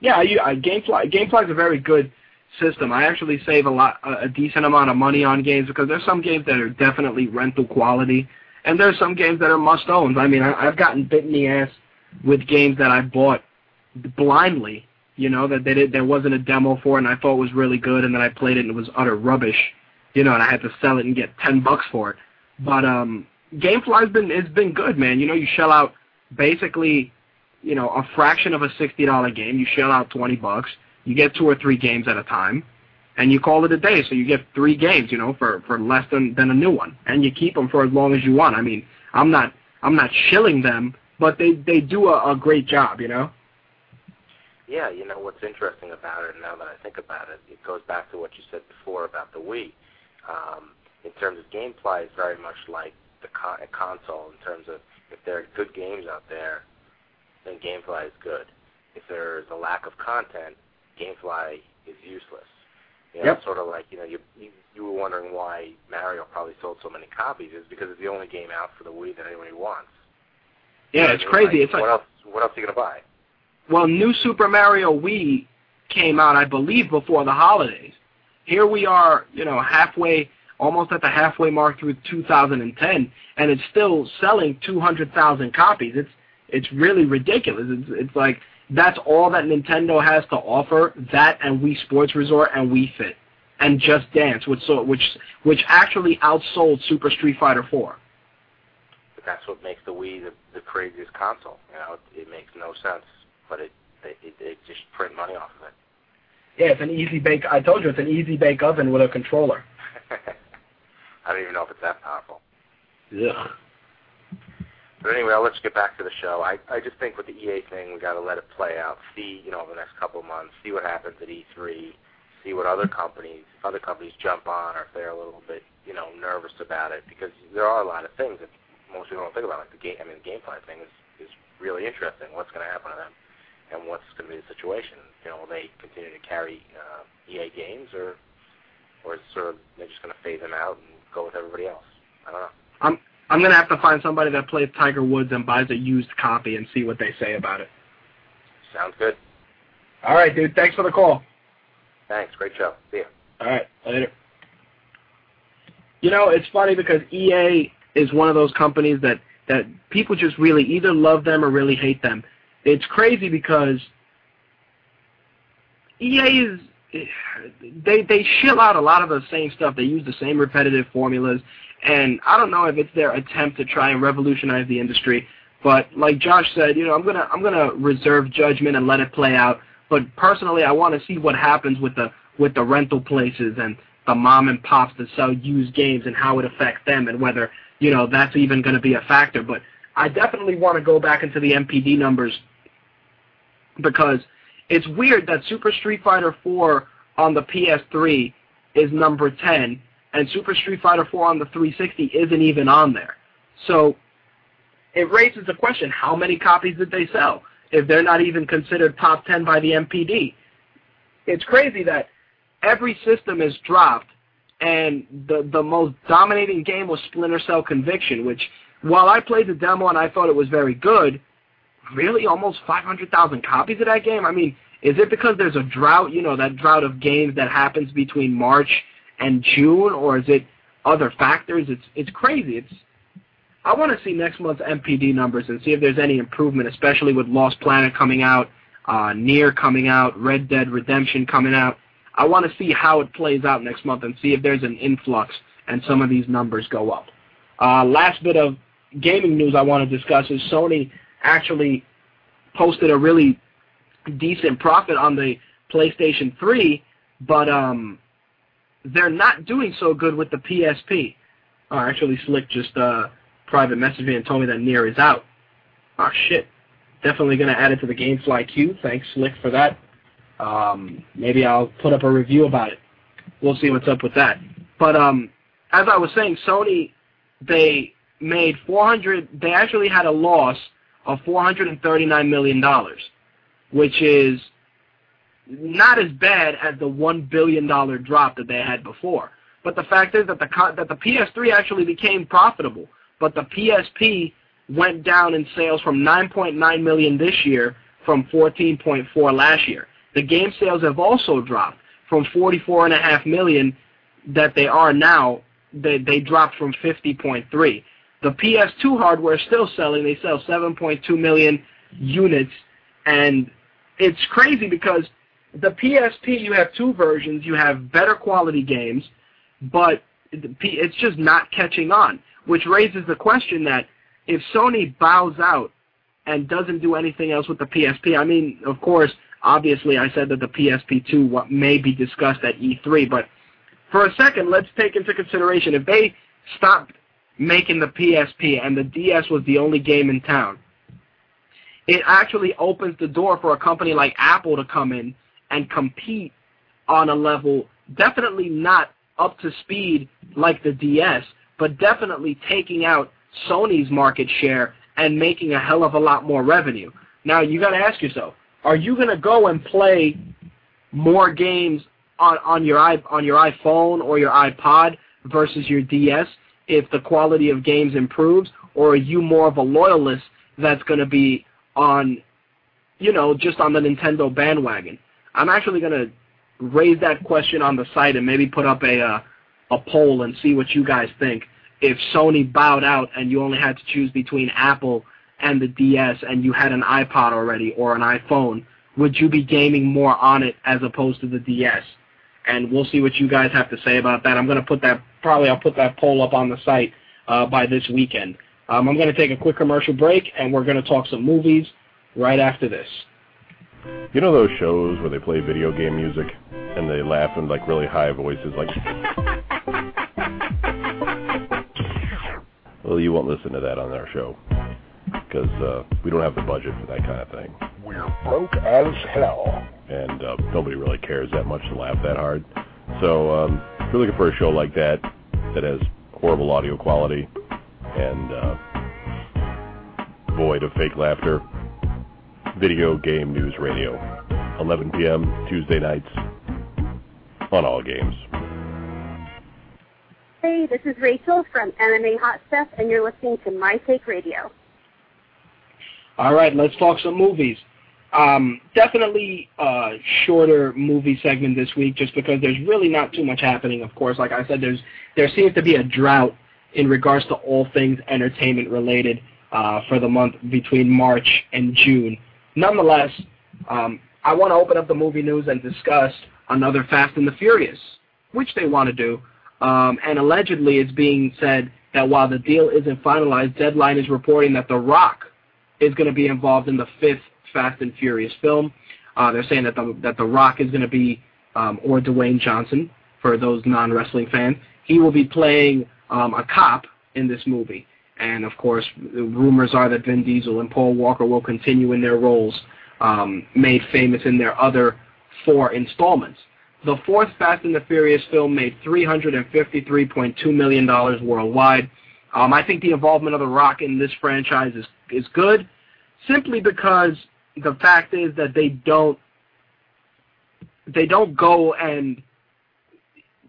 Yeah, I, I, GameFly GameFly is a very good system. I actually save a lot, a, a decent amount of money on games because there's some games that are definitely rental quality, and there's some games that are must-owns. I mean, I, I've gotten bit in the ass with games that I bought blindly. You know that they did, there wasn't a demo for and I thought was really good, and then I played it and it was utter rubbish. You know, and I had to sell it and get ten bucks for it. But um, GameFly's been it's been good, man. You know, you shell out basically, you know, a fraction of a sixty dollar game. You shell out twenty bucks. You get two or three games at a time, and you call it a day. So you get three games, you know, for for less than than a new one, and you keep them for as long as you want. I mean, I'm not I'm not shilling them, but they they do a, a great job, you know. Yeah, you know what's interesting about it. Now that I think about it, it goes back to what you said before about the Wii. Um, in terms of gameplay, it's very much like the con- console in terms of if there are good games out there, then GameFly is good. If there's a lack of content, GameFly is useless. You know, Yep. sort of like you know you, you you were wondering why Mario probably sold so many copies is because it's the only game out for the Wii that anybody wants. Yeah, You know, it's crazy. It's what like else? What else are you gonna buy? well, New Super Mario Wii came out, I believe, before the holidays. Here we are, you know, halfway, almost at the halfway mark through 2010, and it's still selling 200,000 copies. It's it's really ridiculous. It's it's like that's all that Nintendo has to offer. That and Wii Sports Resort and Wii Fit and Just Dance, which so which which actually outsold Super Street Fighter 4. But that's what makes the Wii the, the craziest console. You know, it, it makes no sense, but it they, it, they just print money off of it. Yeah, it's an easy bake. I told you it's an easy bake oven with a controller. I don't even know if it's that powerful. Ugh. But anyway, I'll let you get back to the show. I I just think with the EA thing, we got to let it play out. See, you know, over the next couple of months, see what happens at E3. See what other companies, if other companies jump on, or if they're a little bit, you know, nervous about it, because there are a lot of things that most people don't think about. Like the game, I mean, the gameplay thing is is really interesting. What's going to happen to them, and what's going to be the situation? You know, will they continue to carry uh, EA games, or or is sort of they're just going to phase them out and go with everybody else? I don't know. I'm I'm gonna have to find somebody that plays Tiger Woods and buys a used copy and see what they say about it. Sounds good. All right, dude. Thanks for the call. Thanks. Great show. See ya. All right, later. You know, it's funny because EA is one of those companies that that people just really either love them or really hate them. It's crazy because EA is they they shill out a lot of the same stuff. They use the same repetitive formulas, and I don't know if it's their attempt to try and revolutionize the industry. But like Josh said, you know, I'm gonna I'm gonna reserve judgment and let it play out. But personally, I want to see what happens with the with the rental places and the mom and pops that sell used games and how it affects them and whether you know that's even going to be a factor. But I definitely want to go back into the NPD numbers because it's weird that Super Street Fighter 4 on the PS3 is number 10 and Super Street Fighter 4 on the 360 isn't even on there. So it raises the question, how many copies did they sell if they're not even considered top 10 by the NPD? It's crazy that every system is dropped and the the most dominating game was Splinter Cell Conviction, which while I played the demo and I thought it was very good, really almost 500,000 copies of that game? I mean, is it because there's a drought, you know, that drought of games that happens between March and June, or is it other factors? It's it's crazy. It's I want to see next month's NPD numbers and see if there's any improvement, especially with Lost Planet coming out, uh, Nier coming out, Red Dead Redemption coming out. I want to see how it plays out next month and see if there's an influx and some of these numbers go up. Uh, last bit of gaming news I want to discuss is Sony actually posted a really decent profit on the PlayStation 3, but um, they're not doing so good with the PSP. Oh, actually, Slick just uh, private messaged me and told me that Nier is out. Oh shit! definitely going to add it to the GameFly queue. Thanks, Slick, for that. Um, maybe I'll put up a review about it. We'll see what's up with that. But um, as I was saying, Sony they made 400. They actually had a loss of 439 million dollars, which is not as bad as the one billion dollar drop that they had before. But the fact is that the that the PS3 actually became profitable, but the PSP went down in sales from 9.9 million this year from 14.4 last year. The game sales have also dropped from 44.5 million that they are now. They they dropped from 50.3. The PS2 hardware is still selling. They sell 7.2 million units, and it's crazy because the PSP you have two versions. You have better quality games, but it's just not catching on, which raises the question that if Sony bows out and doesn't do anything else with the PSP, I mean, of course, obviously I said that the PSP2 what may be discussed at E3, but for a second, let's take into consideration if they stopped making the PSP and the DS was the only game in town, it actually opens the door for a company like Apple to come in and compete on a level definitely not up to speed like the DS, but definitely taking out Sony's market share and making a hell of a lot more revenue. Now you got to ask yourself, are you going to go and play more games on on your i on your iPhone or your iPod versus your DS if the quality of games improves, or are you more of a loyalist that's going to be on, you know, just on the Nintendo bandwagon? I'm actually going to raise that question on the site and maybe put up a uh, a poll and see what you guys think. If Sony bowed out and you only had to choose between Apple and the DS and you had an iPod already or an iPhone, would you be gaming more on it as opposed to the DS? And we'll see what you guys have to say about that. I'm going to put that probably I'll put that poll up on the site uh, by this weekend. Um, I'm going to take a quick commercial break and we're going to talk some movies right after this. You know those shows where they play video game music and they laugh in like really high voices, like. well, you won't listen to that on our show because uh, we don't have the budget for that kind of thing. We're broke as hell, and uh, nobody really cares that much to laugh that hard. So, um, if you're looking for a show like that that has horrible audio quality and uh, void of fake laughter, Video Game News Radio, 11 p.m. Tuesday nights on all games. Hey, this is Rachel from MMA Hot Stuff, and you're listening to My Take Radio. All right, let's talk some movies. Um, definitely a shorter movie segment this week, just because there's really not too much happening. Of course, like I said, there's there seems to be a drought in regards to all things entertainment related uh, for the month between March and June nonetheless, um, I want to open up the movie news and discuss another Fast and the Furious, which they want to do. Um, and allegedly, it's being said that while the deal isn't finalized, Deadline is reporting that The Rock is going to be involved in the fifth Fast and Furious film. Uh, they're saying that the that The Rock is going to be, um, or Dwayne Johnson, for those non-wrestling fans, he will be playing um, a cop in this movie. And of course, the rumors are that Vin Diesel and Paul Walker will continue in their roles um, made famous in their other four installments. The fourth Fast and the Furious film made $353.2 million worldwide. Um, I think the involvement of The Rock in this franchise is, is good, simply because the fact is that they don't they don't go and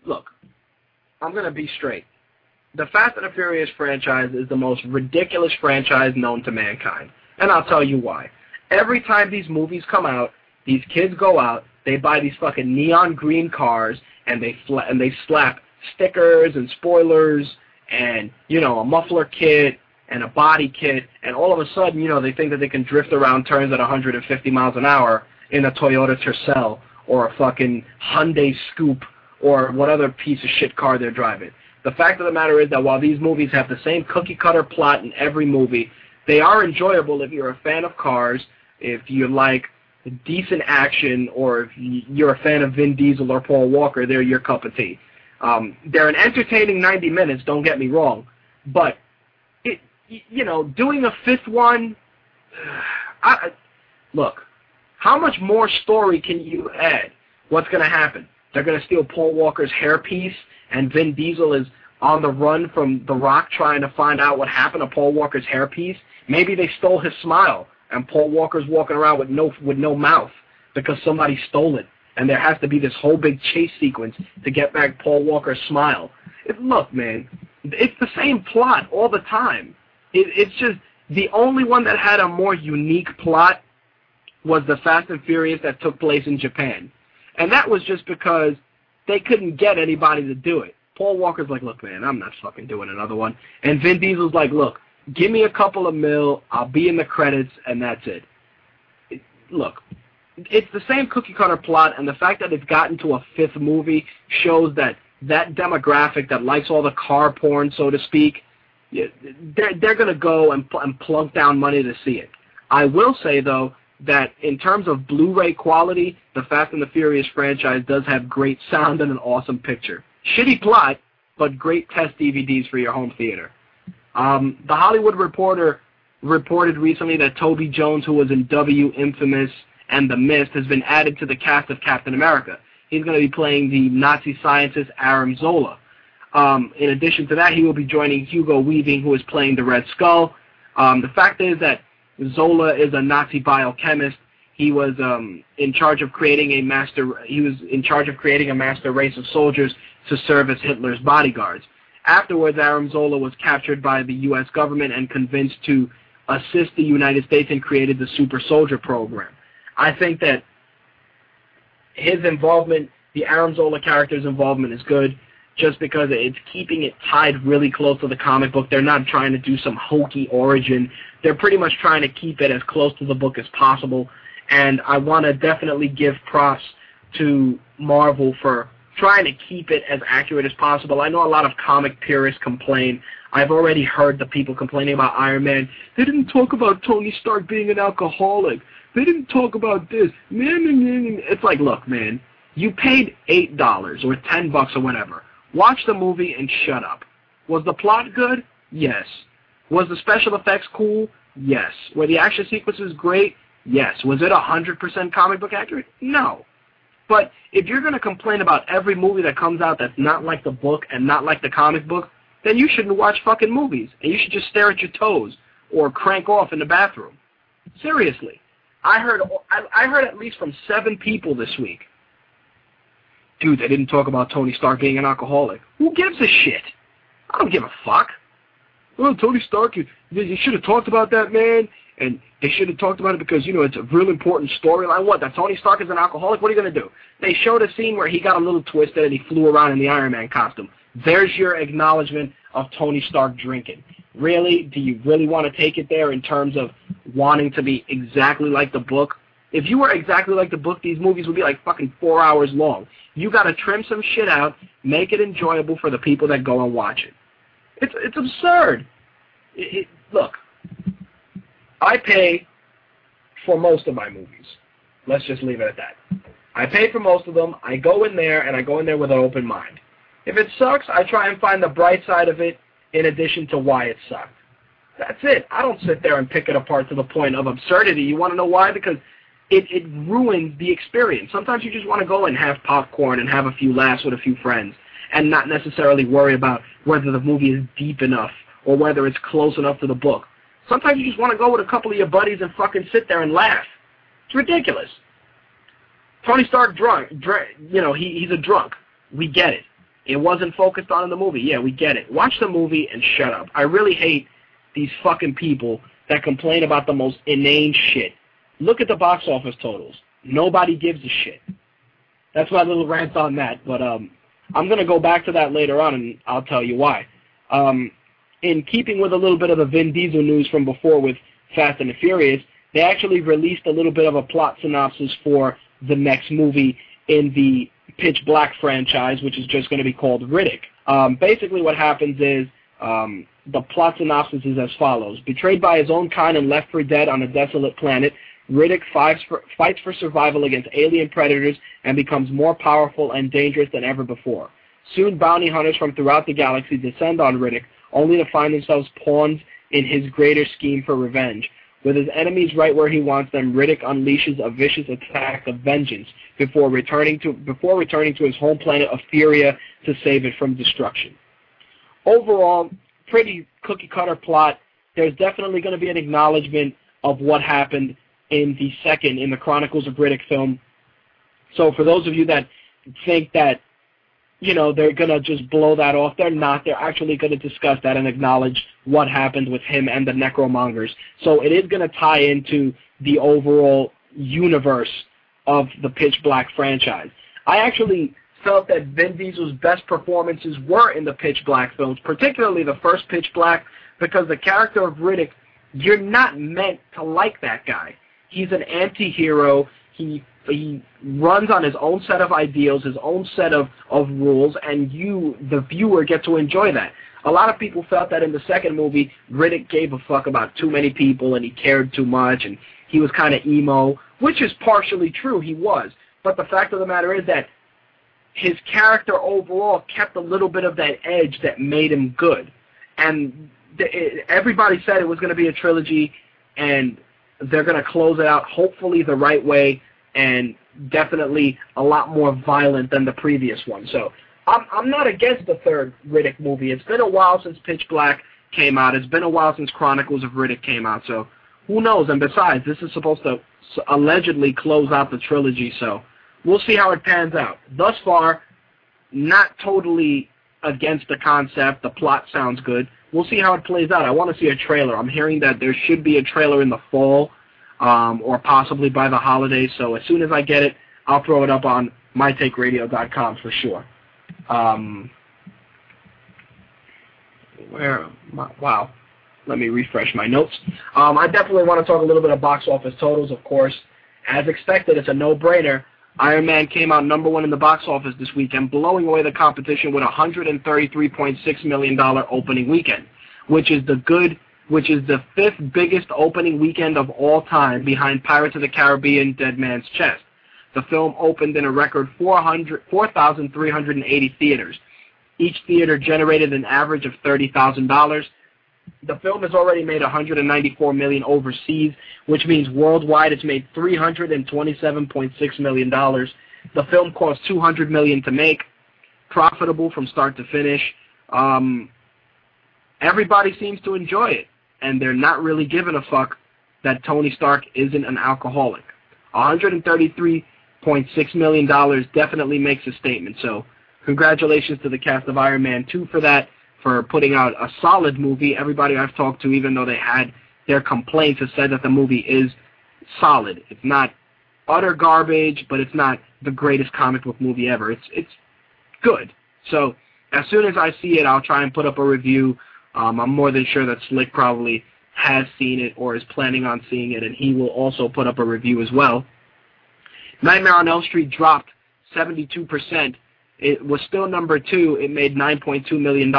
look. I'm to be straight the Fast and the Furious franchise is the most ridiculous franchise known to mankind. And I'll tell you why. Every time these movies come out, these kids go out, they buy these fucking neon green cars, and they fla- and they slap stickers and spoilers and you know a muffler kit and a body kit, and all of a sudden, you know, they think that they can drift around turns at 150 miles an hour in a Toyota Tercel or a fucking Hyundai Scoupe or what other piece of shit car they're driving. The fact of the matter is that while these movies have the same cookie cutter plot in every movie, they are enjoyable if you're a fan of cars, if you like decent action, or if you're a fan of Vin Diesel or Paul Walker, they're your cup of tea. Um, they're an entertaining 90 minutes, don't get me wrong, but you know, doing a fifth one, I, look, how much more story can you add? What's going to happen? They're going to steal Paul Walker's hairpiece, and Vin Diesel is on the run from The Rock trying to find out what happened to Paul Walker's hairpiece. Maybe they stole his smile, and Paul Walker's walking around with no with no mouth because somebody stole it, and there has to be this whole big chase sequence to get back Paul Walker's smile. It, look, man, it's the same plot all the time. It, it's just the only one that had a more unique plot was the Fast and Furious that took place in Japan. And that was just because they couldn't get anybody to do it. Paul Walker's like, look, man, I'm not fucking doing another one. And Vin Diesel's like, look, give me a couple of mil, I'll be in the credits, and that's it. it look, it's the same cookie cutter plot, and the fact that it's gotten to a fifth movie shows that that demographic that likes all the car porn, so to speak, they're, they're going to go and, and plunk down money to see it. I will say, though, that in terms of Blu-ray quality, the Fast and the Furious franchise does have great sound and an awesome picture. Shitty plot, but great test DVDs for your home theater. Um, the Hollywood Reporter reported recently that Toby Jones, who was in W, Infamous, and The Mist, has been added to the cast of Captain America. He's going to be playing the Nazi scientist Arnim Zola. Um, in addition to that, he will be joining Hugo Weaving, who is playing the Red Skull. Um, the fact is that Zola is a Nazi biochemist. He was um, in charge of creating a master. He was in charge of creating a master race of soldiers to serve as Hitler's bodyguards. Afterwards, Arnim Zola was captured by the U.S. government and convinced to assist the United States and created the Super Soldier Program. I think that his involvement, the Arnim Zola character's involvement, is good just because it's keeping it tied really close to the comic book. They're not trying to do some hokey origin. They're pretty much trying to keep it as close to the book as possible. And I want to definitely give props to Marvel for trying to keep it as accurate as possible. I know a lot of comic purists complain. I've already heard the people complaining about Iron Man. They didn't talk about Tony Stark being an alcoholic. They didn't talk about this. Man It's like, look, man, you paid eight dollars or ten bucks or whatever. Watch the movie and shut up. Was the plot good? Yes. Was the special effects cool? Yes. Were the action sequences great? Yes. Was it 100% comic book accurate? No. But if you're going to complain about every movie that comes out that's not like the book and not like the comic book, then you shouldn't watch fucking movies. And you should just stare at your toes or crank off in the bathroom. Seriously. I heard I heard at least from seven people this week Dude, they didn't talk about Tony Stark being an alcoholic. Who gives a shit? I don't give a fuck. Well, Tony Stark, you, you should have talked about that, man. And they should have talked about it because, you know, it's a real important storyline. What, that Tony Stark is an alcoholic? What are you going to do? They showed a scene where he got a little twisted and he flew around in the Iron Man costume. There's your acknowledgement of Tony Stark drinking. Really? Do you really want to take it there in terms of wanting to be exactly like the book? If you were exactly like the book, these movies would be like fucking four hours long. You got to trim some shit out, make it enjoyable for the people that go and watch it. It's it's absurd. It, it, look, I pay for most of my movies. Let's just leave it at that. I pay for most of them. I go in there and I go in there with an open mind. If it sucks, I try and find the bright side of it in addition to why it sucked. That's it. I don't sit there and pick it apart to the point of absurdity. You want to know why? Because it, it ruins the experience. Sometimes you just want to go and have popcorn and have a few laughs with a few friends and not necessarily worry about whether the movie is deep enough or whether it's close enough to the book. Sometimes you just want to go with a couple of your buddies and fucking sit there and laugh. It's ridiculous. Tony Stark drunk, dr- you know, he, he's a drunk. We get it. It wasn't focused on in the movie. Yeah, we get it. Watch the movie and shut up. I really hate these fucking people that complain about the most inane shit. Look at the box office totals. Nobody gives a shit. That's my little rant on that. But um, I'm going to go back to that later on, and I'll tell you why. Um, in keeping with a little bit of the Vin Diesel news from before with Fast and the Furious, they actually released a little bit of a plot synopsis for the next movie in the Pitch Black franchise, which is just going to be called Riddick. Um, basically, what happens is um, the plot synopsis is as follows: Betrayed by his own kind and left for dead on a desolate planet, Riddick fights for, fights for survival against alien predators and becomes more powerful and dangerous than ever before. Soon, bounty hunters from throughout the galaxy descend on Riddick, only to find themselves pawns in his greater scheme for revenge. With his enemies right where he wants them, Riddick unleashes a vicious attack of vengeance before returning to before returning to his home planet Etheria to save it from destruction. Overall, pretty cookie cutter plot. There's definitely going to be an acknowledgement of what happened in the second in the Chronicles of Riddick film. So for those of you that think that you know they're going to just blow that off, they're not. They're actually going to discuss that and acknowledge what happened with him and the Necromongers. So it is going to tie into the overall universe of the Pitch Black franchise. I actually felt that Vin Diesel's best performances were in the Pitch Black films, particularly the first Pitch Black, because the character of Riddick, you're not meant to like that guy. He's an anti-hero. He he runs on his own set of ideals, his own set of, of rules, and you, the viewer, get to enjoy that. A lot of people felt that in the second movie, Riddick gave a fuck about too many people and he cared too much and he was kind of emo, which is partially true, he was. But the fact of the matter is that his character overall kept a little bit of that edge that made him good. And th- everybody said it was going to be a trilogy, and they're going to close it out hopefully the right way and definitely a lot more violent than the previous one. So I'm I'm not against the third Riddick movie. It's been a while since Pitch Black came out. It's been a while since Chronicles of Riddick came out. So who knows? And besides, this is supposed to allegedly close out the trilogy. So we'll see how it pans out. Thus far, not totally against the concept. The plot sounds good. We'll see how it plays out. I want to see a trailer. I'm hearing that there should be a trailer in the fall um, or possibly by the holidays. So as soon as I get it, I'll throw it up on mytakeradio.com for sure. Um, where? Wow. Let me refresh my notes. Um, I definitely want to talk a little bit of box office totals, of course. As expected, it's a no-brainer. Iron Man came out number one in the box office this weekend, blowing away the competition with a $133.6 million opening weekend, which is the good, which is the fifth biggest opening weekend of all time behind Pirates of the Caribbean Dead Man's Chest. The film opened in a record 4,380 theaters. Each theater generated an average of $30,000. The film has already made 194 million overseas, which means worldwide it's made 327.6 million dollars. The film cost 200 million to make, profitable from start to finish. Um, everybody seems to enjoy it, and they're not really giving a fuck that Tony Stark isn't an alcoholic. 133.6 million dollars definitely makes a statement. So, congratulations to the cast of Iron Man 2 for that for putting out a solid movie. Everybody I've talked to, even though they had their complaints, has said that the movie is solid. It's not utter garbage, but it's not the greatest comic book movie ever. It's it's good. So as soon as I see it, I'll try and put up a review. Um, I'm more than sure that Slick probably has seen it or is planning on seeing it, and he will also put up a review as well. Nightmare on Elm Street dropped 72% it was still number two. It made $9.2 million.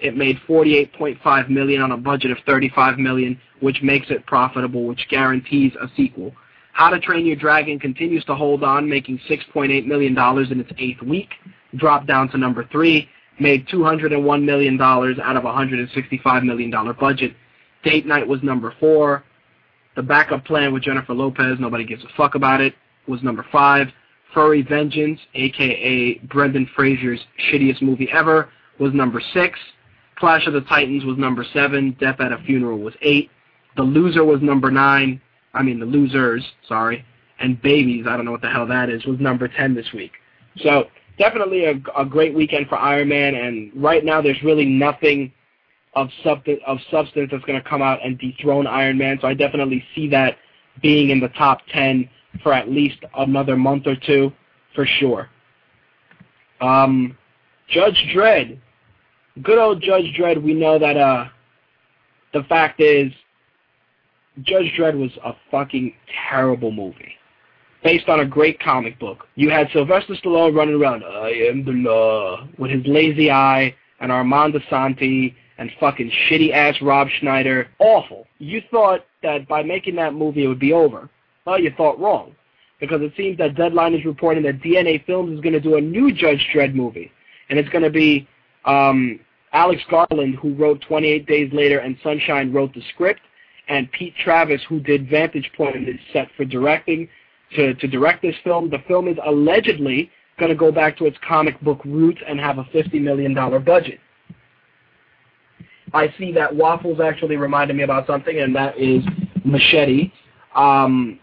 It made 48.5 million on a budget of 35 million, which makes it profitable, which guarantees a sequel. How to Train Your Dragon continues to hold on, making $6.8 million in its eighth week, dropped down to number three, made $201 million out of a $165 million budget. Date Night was number four. The Backup Plan with Jennifer Lopez, nobody gives a fuck about it, was number five. Furry Vengeance, aka Brendan Fraser's shittiest movie ever, was number six. Clash of the Titans was number seven. Death at a Funeral was eight. The Loser was number nine. I mean, The Losers, sorry. And Babies, I don't know what the hell that is, was number 10 this week. So definitely a, a great weekend for Iron Man, and right now there's really nothing of, substance, of substance that's going to come out and dethrone Iron Man, so I definitely see that being in the top 10 for at least another month or two, for sure. Um, Judge Dredd, good old Judge Dredd. We know that uh, the fact is, Judge Dredd was a fucking terrible movie, based on a great comic book. You had Sylvester Stallone running around, "I am the law," with his lazy eye, and Armand Assante and fucking shitty ass Rob Schneider. Awful. You thought that by making that movie it would be over. Well, you thought wrong. Because it seems that Deadline is reporting that DNA Films is going to do a new Judge Dredd movie. And it's going to be um, Alex Garland, who wrote 28 Days Later, and Sunshine wrote the script. and Pete Travis, who did Vantage Point, is set for directing to, to direct this film. The film is allegedly going to go back to its comic book roots and have a $50 million budget. I see that Waffles actually reminded me about something, and that is Machete. Um,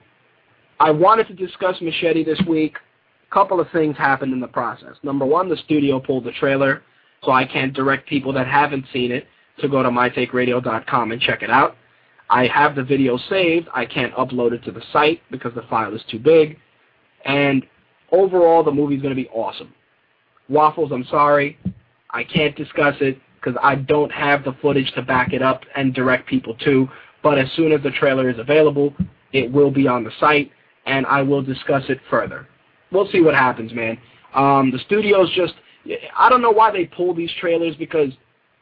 I wanted to discuss Machete this week. A couple of things happened in the process. Number one, the studio pulled the trailer, so I can't direct people that haven't seen it to go to mytakeradio.com and check it out. I have the video saved. I can't upload it to the site because the file is too big. And overall, the movie's going to be awesome. Waffles, I'm sorry. I can't discuss it because I don't have the footage to back it up and direct people to. But as soon as the trailer is available, it will be on the site, and I will discuss it further. We'll see what happens, man. Um, the studio's just, I don't know why they pull these trailers because,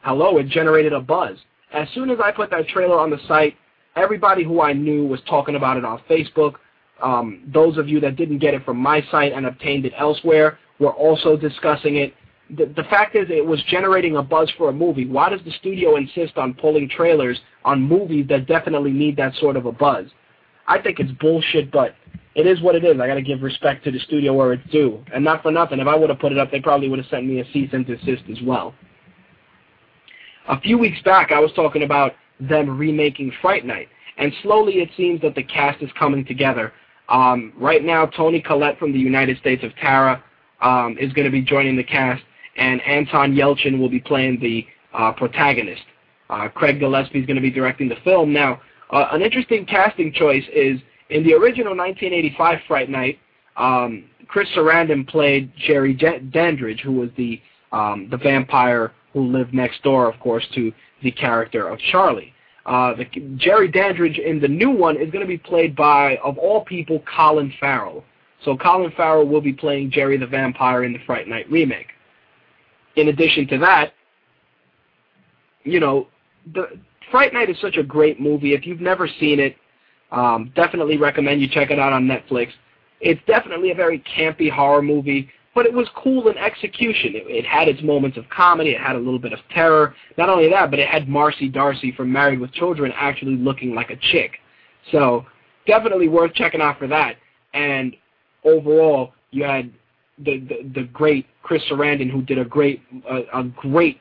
hello, it generated a buzz. As soon as I put that trailer on the site, everybody who I knew was talking about it on Facebook. Um, those of you that didn't get it from my site and obtained it elsewhere were also discussing it. The, the fact is, it was generating a buzz for a movie. Why does the studio insist on pulling trailers on movies that definitely need that sort of a buzz? I think it's bullshit, but it is what it is. I got to give respect to the studio where it's due. And not for nothing, if I would have put it up, they probably would have sent me a cease and desist as well. A few weeks back, I was talking about them remaking Fright Night, and slowly it seems that the cast is coming together. Um, right now, Toni Collette from the United States of Tara um, is going to be joining the cast, and Anton Yelchin will be playing the uh, protagonist. Uh, Craig Gillespie is going to be directing the film. Now, uh, an interesting casting choice is in the original 1985 Fright Night, um, Chris Sarandon played Jerry Dandridge, who was the um, the vampire who lived next door, of course, to the character of Charlie. Uh, the, Jerry Dandridge in the new one is going to be played by, of all people, Colin Farrell. So Colin Farrell will be playing Jerry the Vampire in the Fright Night remake. In addition to that, you know, the Fright Night is such a great movie. If you've never seen it, um, definitely recommend you check it out on Netflix. It's definitely a very campy horror movie, but it was cool in execution. It, it had its moments of comedy. It had a little bit of terror. Not only that, but it had Marcy D'Arcy from Married with Children actually looking like a chick. So definitely worth checking out for that. And overall, you had the the, the great Chris Sarandon who did a great a, a great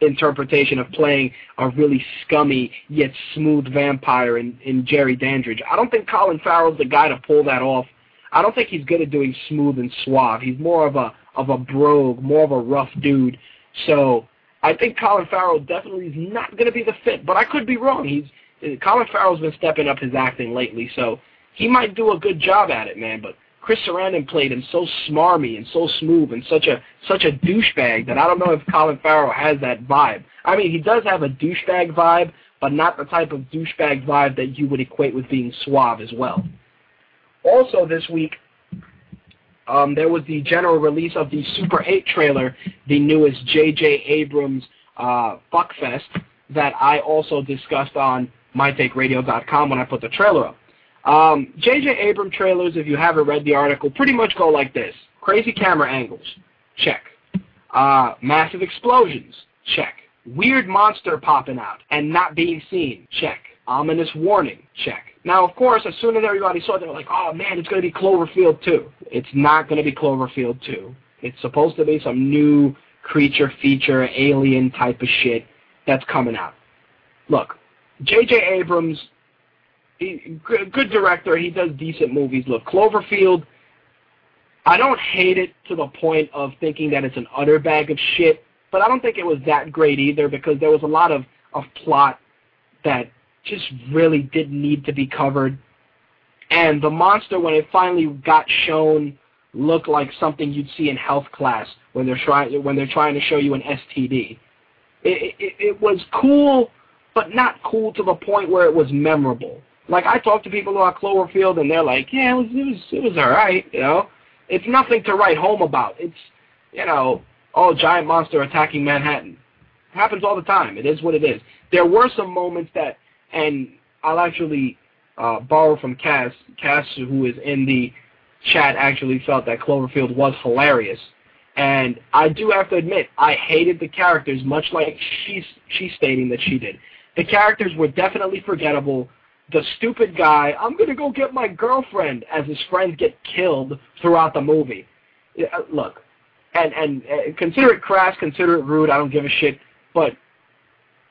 interpretation of playing a really scummy yet smooth vampire in, in Jerry Dandridge. I don't think Colin Farrell's the guy to pull that off I don't think he's good at doing smooth and suave. He's more of a of a brogue, more of a rough dude. So I think Colin Farrell definitely is not going to be the fit, but I could be wrong. He's Colin Farrell's been stepping up his acting lately, so he might do a good job at it, man. But Chris Sarandon played him so smarmy and so smooth and such a such a douchebag that I don't know if Colin Farrell has that vibe. I mean, he does have a douchebag vibe, but not the type of douchebag vibe that you would equate with being suave as well. Also this week, um, there was the general release of the Super 8 trailer, the newest J.J. Abrams uh, Fuckfest that I also discussed on mytakeradio.com when I put the trailer up. Um, J.J. Abrams trailers, if you haven't read the article, pretty much go like this. Crazy camera angles, check. Uh, massive explosions, check. Weird monster popping out and not being seen, check. Ominous warning, check. Now, of course, as soon as everybody saw it, they were like, oh, man, it's going to be Cloverfield 2. It's not going to be Cloverfield 2. It's supposed to be some new creature feature, alien type of shit that's coming out. Look, J.J. Abrams, good director. He does decent movies. Look, Cloverfield, I don't hate it to the point of thinking that it's an utter bag of shit, but I don't think it was that great either because there was a lot of, of plot that just really didn't need to be covered. And the monster, when it finally got shown, looked like something you'd see in health class when they're trying when they're trying to show you an STD. It, it, it was cool, but not cool to the point where it was memorable. Like I talk to people about Cloverfield, and they're like, "Yeah, it was it was it was all right," you know. It's nothing to write home about. It's you know, oh, giant monster attacking Manhattan. It happens all the time. It is what it is. There were some moments that and I'll actually uh, borrow from Cass. Cass, who is in the chat, actually felt that Cloverfield was hilarious. And I do have to admit, I hated the characters much like she's she's stating that she did. The characters were definitely forgettable. The stupid guy, I'm gonna go get my girlfriend, as his friends get killed throughout the movie. Uh, look, and and uh, consider it crass, consider it rude. I don't give a shit. But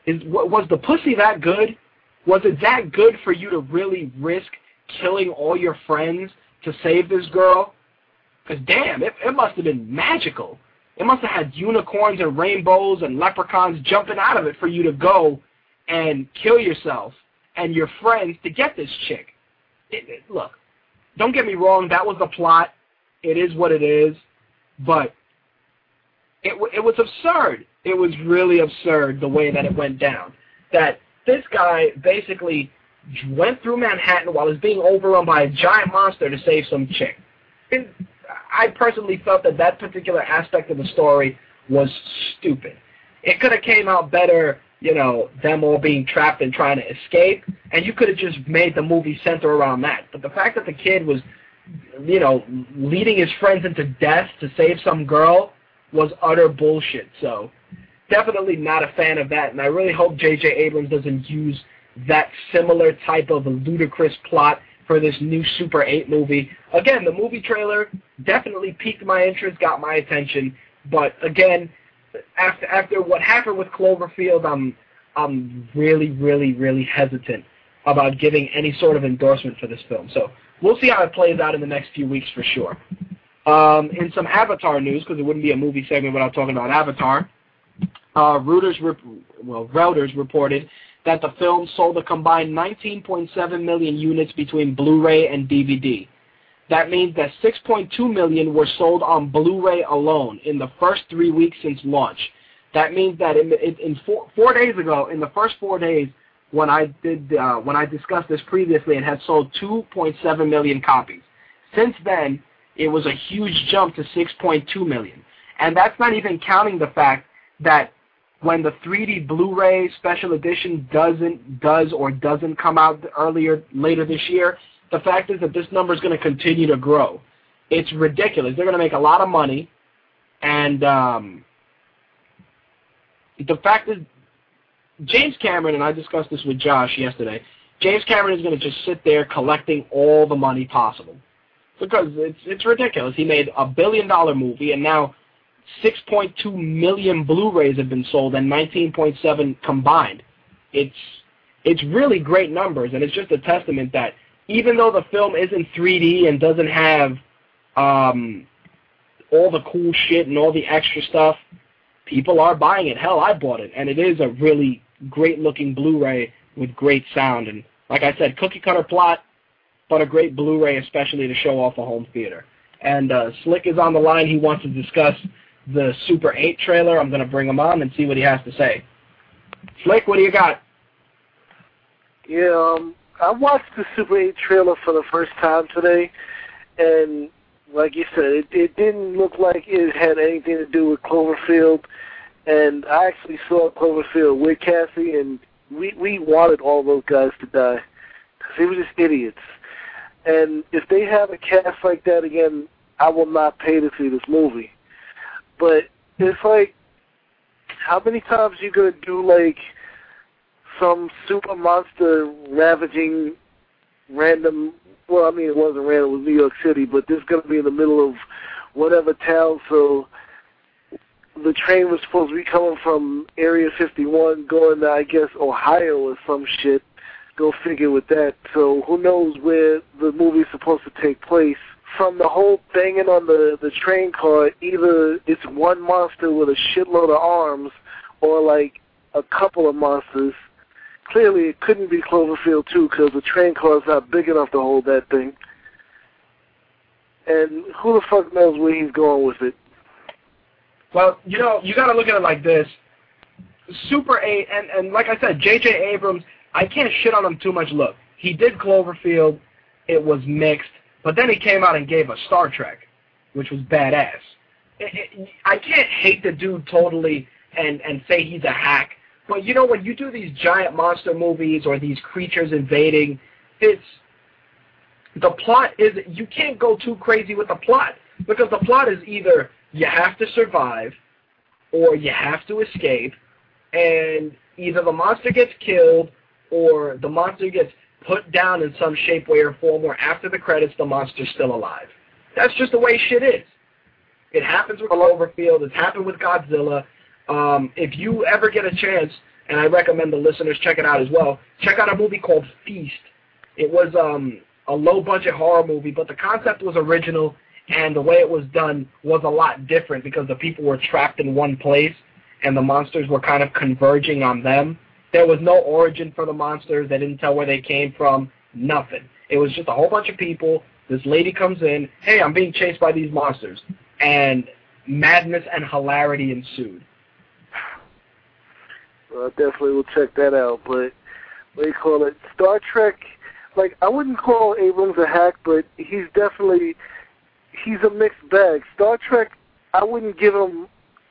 is was the pussy that good? Was it that good for you to really risk killing all your friends to save this girl? Because damn, it, it must have been magical. It must have had unicorns and rainbows and leprechauns jumping out of it for you to go and kill yourself and your friends to get this chick. It, it, look, don't get me wrong, that was the plot. It is what it is. But it, it was absurd. It was really absurd the way that it went down. That this guy basically went through Manhattan while he's being overrun by a giant monster to save some chick. And I personally felt that that particular aspect of the story was stupid. It could have came out better, you know, them all being trapped and trying to escape, and you could have just made the movie center around that. But the fact that the kid was, you know, leading his friends into death to save some girl was utter bullshit. So definitely not a fan of that, and I really hope J.J. Abrams doesn't use that similar type of ludicrous plot for this new Super 8 movie. Again, the movie trailer definitely piqued my interest, got my attention, but again, after after what happened with Cloverfield, I'm I'm really, really, really hesitant about giving any sort of endorsement for this film. So we'll see how it plays out in the next few weeks for sure. Um, in some Avatar news, because it wouldn't be a movie segment without talking about Avatar, uh, Reuters, well, Reuters reported that the film sold a combined 19.7 million units between Blu-ray and DVD. That means that 6.2 million were sold on Blu-ray alone in the first three weeks since launch. That means that in, in, in four, four days ago, in the first four days, when I did uh, when I discussed this previously, it had sold 2.7 million copies. Since then, it was a huge jump to 6.2 million, and that's not even counting the fact that when the 3D Blu-ray special edition doesn't does or doesn't come out earlier later this year, the fact is that this number is going to continue to grow. It's ridiculous. They're going to make a lot of money, and um, the fact is, James Cameron and I discussed this with Josh yesterday. James Cameron is going to just sit there collecting all the money possible because it's it's ridiculous. He made a billion dollar movie, and now 6.2 million Blu-rays have been sold and 19.7 combined. It's it's really great numbers, and it's just a testament that even though the film isn't 3D and doesn't have um, all the cool shit and all the extra stuff, people are buying it. Hell, I bought it, and it is a really great-looking Blu-ray with great sound. And like I said, cookie-cutter plot, but a great Blu-ray, especially to show off a home theater. And uh, Slick is on the line. He wants to discuss the Super 8 trailer. I'm going to bring him on and see what he has to say. Slick, what do you got? Yeah, um, I watched the Super 8 trailer for the first time today, and like you said, it, it didn't look like it had anything to do with Cloverfield. And I actually saw Cloverfield with Cassie, and we we wanted all those guys to die because they were just idiots. And if they have a cast like that again, I will not pay to see this movie. But it's like, how many times are you gonna do like some super monster ravaging random? Well, I mean it wasn't random; it was New York City, but this is gonna be in the middle of whatever town. So the train was supposed to be coming from Area 51, going to I guess Ohio or some shit. Go figure with that. So who knows where the movie's supposed to take place? from the whole banging on the the train car, either it's one monster with a shitload of arms, or like a couple of monsters. Clearly, it couldn't be Cloverfield 2 because the train car is not big enough to hold that thing. And who the fuck knows where he's going with it? Well, you know, you got to look at it like this. Super 8, and, and like I said, J.J. Abrams, I can't shit on him too much. Look, he did Cloverfield. It was mixed. But then he came out and gave us Star Trek, which was badass. It, it, I can't hate the dude totally and and say he's a hack, but you know when you do these giant monster movies or these creatures invading, it's the plot is you can't go too crazy with the plot because the plot is either you have to survive or you have to escape and either the monster gets killed or the monster gets put down in some shape, way, or form where after the credits the monster's still alive. That's just the way shit is. It happens with Cloverfield. It's happened with Godzilla. Um, if you ever get a chance, and I recommend the listeners check it out as well, check out a movie called Feast. It was um, a low-budget horror movie, but the concept was original, and the way it was done was a lot different because the people were trapped in one place, and the monsters were kind of converging on them. There was no origin for the monsters. They didn't tell where they came from. Nothing. It was just a whole bunch of people. This lady comes in. Hey, I'm being chased by these monsters. And madness and hilarity ensued. I definitely will check that out. But what do you call it? Star Trek. Like I wouldn't call Abrams a hack, but he's definitely he's a mixed bag. Star Trek. I wouldn't give him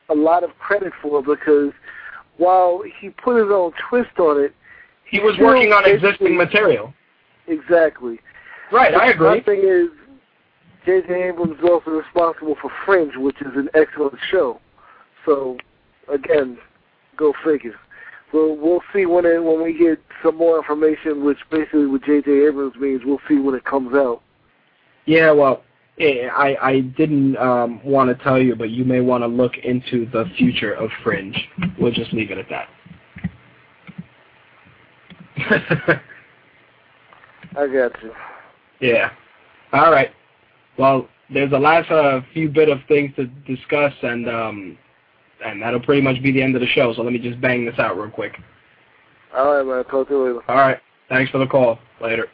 a lot of credit for because while he put his own twist on it, he was working on existing material. Exactly. Right, I agree. My thing is, J.J. Abrams is also responsible for Fringe, which is an excellent show. So, again, go figure. We'll we'll see when it, when we get some more information, which basically what J.J. Abrams means. We'll see when it comes out. Yeah, well, I I didn't um, want to tell you, but you may want to look into the future of Fringe. We'll just leave it at that. I got you. Yeah. All right. Well, there's a last uh, few bit of things to discuss, and um, and that'll pretty much be the end of the show. So let me just bang this out real quick. All right, man. Talk to you later. All right. Thanks for the call. Later.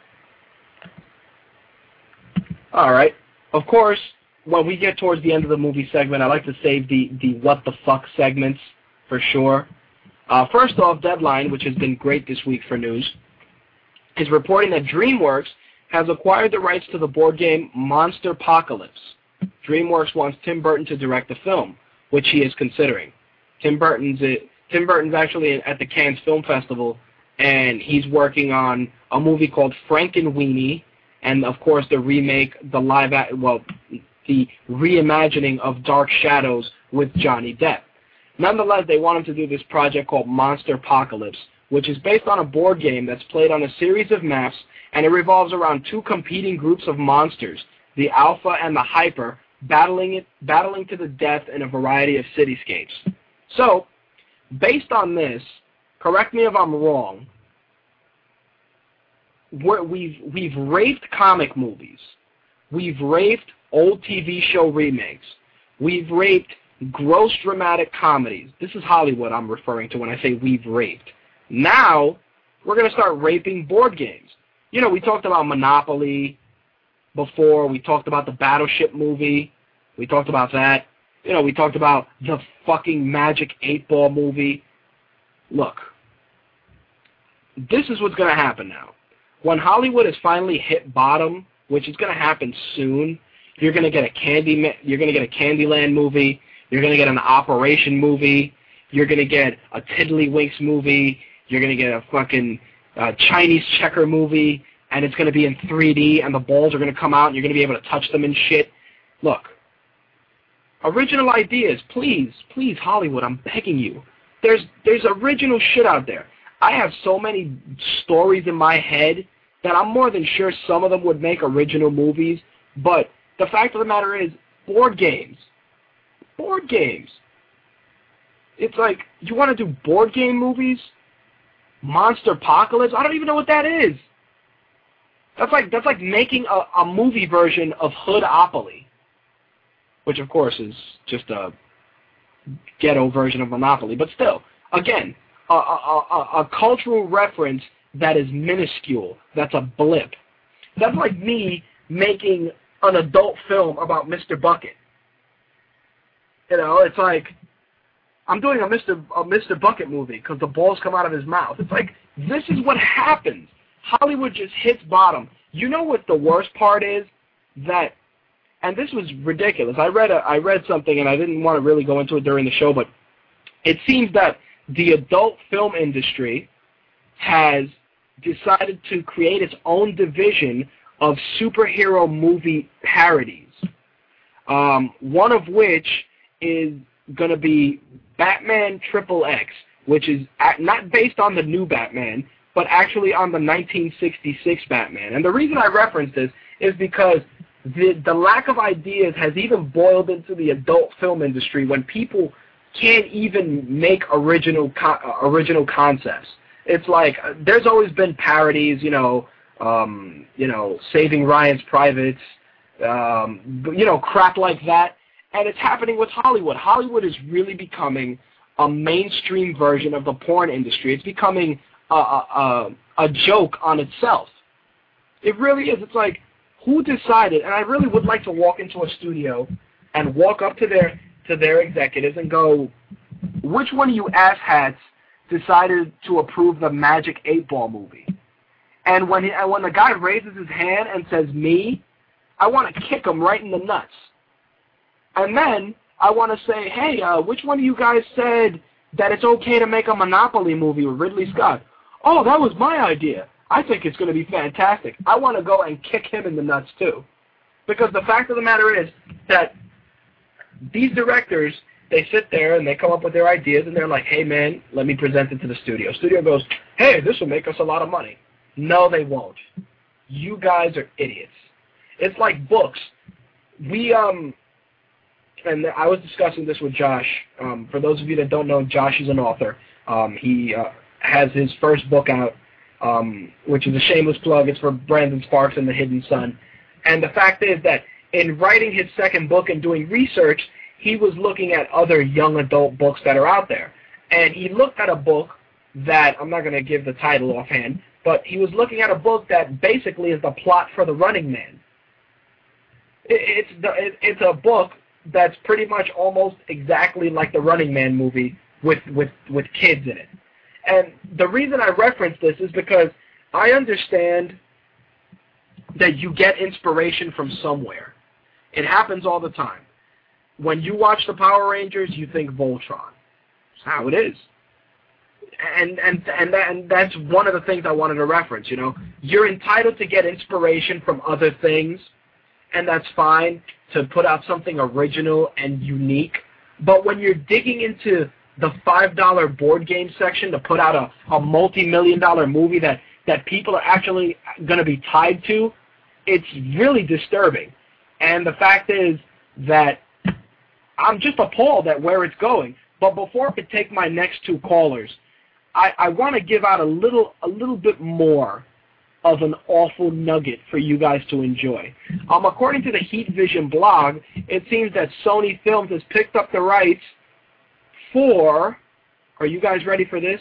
All right. Of course, when we get towards the end of the movie segment, I like to save the the what the fuck segments for sure. Uh, first off, Deadline, which has been great this week for news, is reporting that DreamWorks has acquired the rights to the board game Monster Apocalypse. DreamWorks wants Tim Burton to direct the film, which he is considering. Tim Burton's it, Tim Burton's actually at the Cannes Film Festival, and he's working on a movie called Frankenweenie, and of course the remake, the live, at, well, the reimagining of Dark Shadows with Johnny Depp. Nonetheless, they want him to do this project called Monster Apocalypse, which is based on a board game that's played on a series of maps, and it revolves around two competing groups of monsters, the Alpha and the Hyper, battling it, battling to the death in a variety of cityscapes. So, based on this, correct me if I'm wrong. We've we've raped comic movies, we've raped old TV show remakes, we've raped gross dramatic comedies. This is Hollywood I'm referring to when I say we've raped. Now, we're going to start raping board games. You know, we talked about Monopoly before. We talked about the Battleship movie. We talked about that. You know, we talked about the fucking Magic 8 Ball movie. Look, this is what's going to happen now. When Hollywood has finally hit bottom, which is going to happen soon, you're going to get a Candy you're going to get a Candyland movie, you're going to get an Operation movie, you're going to get a Tiddlywinks movie, you're going to get a fucking uh, Chinese checker movie, and it's going to be in 3D, and the balls are going to come out, and you're going to be able to touch them and shit. Look, original ideas, please, please, Hollywood, I'm begging you. There's there's original shit out there. I have so many stories in my head that I'm more than sure some of them would make original movies, but the fact of the matter is, board games. Board games. It's like, you want to do board game movies? Monster Apocalypse? I don't even know what that is. That's like that's like making a, a movie version of Hoodopoly, which of course is just a ghetto version of Monopoly. But still, again, a, a, a, a cultural reference that is minuscule. That's a blip. That's like me making an adult film about Mr. Bucket. You know, it's like I'm doing a Mr. a Mr. Bucket movie because the balls come out of his mouth. It's like this is what happens. Hollywood just hits bottom. You know what the worst part is? That, and this was ridiculous. I read a, I read something, and I didn't want to really go into it during the show, but it seems that the adult film industry has decided to create its own division of superhero movie parodies. Um, one of which is going to be Batman Triple X, which is not based on the new Batman, but actually on the 1966 Batman. And the reason I reference this is because the the lack of ideas has even boiled into the adult film industry when people can't even make original co- uh, original concepts. It's like uh, there's always been parodies, you know, um, you know, Saving Ryan's Privates, um, you know, crap like that. And it's happening with Hollywood. Hollywood is really becoming a mainstream version of the porn industry. It's becoming a, a, a, a joke on itself. It really is. It's like, who decided? And I really would like to walk into a studio and walk up to their to their executives and go, which one of you asshats decided to approve the Magic Eight Ball movie? And when he, and when the guy raises his hand and says me, I want to kick him right in the nuts. And then I want to say, hey, uh, which one of you guys said that it's okay to make a Monopoly movie with Ridley Scott? Oh, that was my idea. I think it's going to be fantastic. I want to go and kick him in the nuts too. Because the fact of the matter is that these directors, they sit there and they come up with their ideas and they're like, hey man, let me present it to the studio. Studio goes, hey, this will make us a lot of money. No, they won't. You guys are idiots. It's like books. We, um, and I was discussing this with Josh. Um, for those of you that don't know, Josh is an author. Um, he uh, has his first book out, um, which is a shameless plug. It's for Brandon Sparks and the Hidden Sun. And the fact is that in writing his second book and doing research, he was looking at other young adult books that are out there. And he looked at a book that, I'm not going to give the title offhand, but he was looking at a book that basically is the plot for The Running Man. It's, the, it's a book that's pretty much almost exactly like the Running Man movie with, with, with kids in it. And the reason I reference this is because I understand that you get inspiration from somewhere. It happens all the time. When you watch the Power Rangers, you think Voltron. That's how it is. And and and that, and that's one of the things I wanted to reference. You know, you're entitled to get inspiration from other things, and that's fine to put out something original and unique. But when you're digging into the five dollar board game section to put out a, a multi million dollar movie that that people are actually going to be tied to, it's really disturbing. And the fact is that I'm just appalled at where it's going. But before I could take my next two callers, I, I want to give out a little a little bit more of an awful nugget for you guys to enjoy. Um, according to the Heat Vision blog, it seems that Sony Films has picked up the rights for, are you guys ready for this?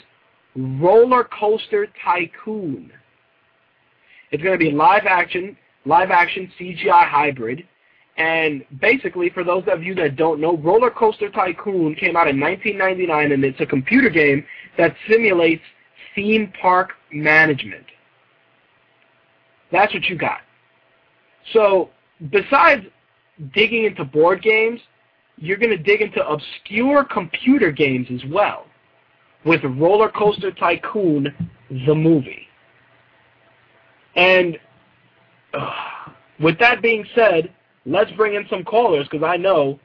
Roller Coaster Tycoon. It's going to be live action, live action CGI hybrid. And basically, for those of you that don't know, Roller Coaster Tycoon came out in 1999, and it's a computer game that simulates theme park management. That's what you got. So, besides digging into board games, you're going to dig into obscure computer games as well with Roller Coaster Tycoon, the movie. And uh, with that being said, let's bring in some callers because I know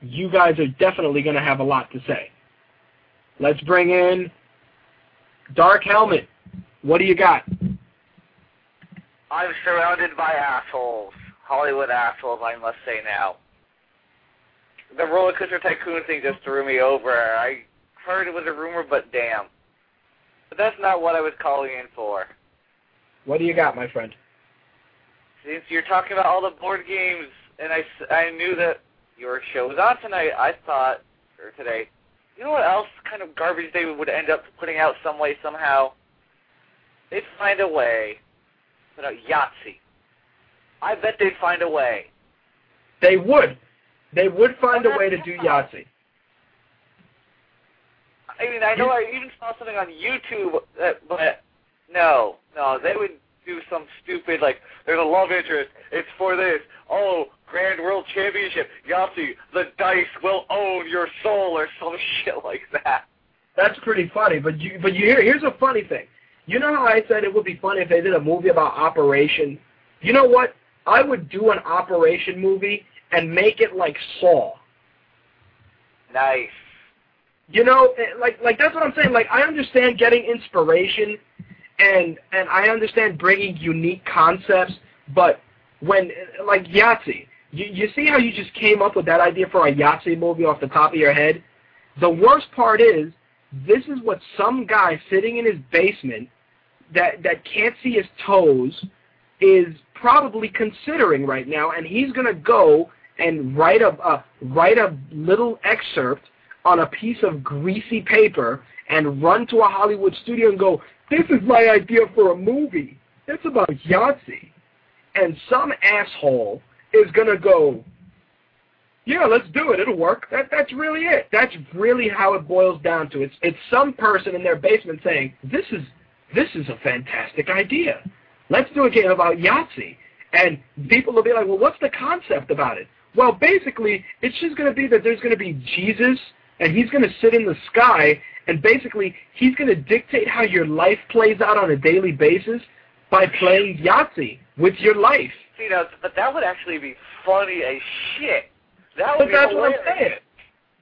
you guys are definitely going to have a lot to say. Let's bring in Dark Helmet. What do you got? I'm surrounded by assholes. Hollywood assholes, I must say now. The roller coaster tycoon thing just threw me over. I heard it was a rumor, but damn. But that's not what I was calling in for. What do you got, my friend? Since you're talking about all the board games, and I, I knew that your show was on tonight, I thought, or today, you know what else kind of garbage they would end up putting out some way, somehow? They'd find a way put out Yahtzee. I bet they'd find a way. They would. They would find a way to do Yahtzee. I mean, I know I even saw something on YouTube, that, but no, no, they would do some stupid like, there's a love interest. It's for this. Oh, Grand World Championship, Yahtzee. The dice will own your soul, or some shit like that. That's pretty funny. But you, but you hear, here's a funny thing. You know how I said it would be funny if they did a movie about Operation? You know what? I would do an Operation movie and make it like Saw. Nice. You know, eh, like like that's what I'm saying. Like I understand getting inspiration and and I understand bringing unique concepts, but when eh, like Yahtzee, you you see how you just came up with that idea for a Yahtzee movie off the top of your head? The worst part is this is what some guy sitting in his basement that that can't see his toes is probably considering right now, and he's gonna go and write a, write a little excerpt on a piece of greasy paper and run to a Hollywood studio and go, "This is my idea for a movie. It's about Yahtzee," and some asshole is gonna go, "Yeah, let's do it. It'll work." That that's really it. That's really how it boils down to. It's it's some person in their basement saying, "This is this is a fantastic idea. Let's do a game about Yahtzee." And people will be like, well, what's the concept about it? Well, basically, it's just going to be that there's going to be Jesus, and he's going to sit in the sky, and basically, he's going to dictate how your life plays out on a daily basis by playing Yahtzee with your life. See, now, but that would actually be funny as shit. That But be that's what I'm saying.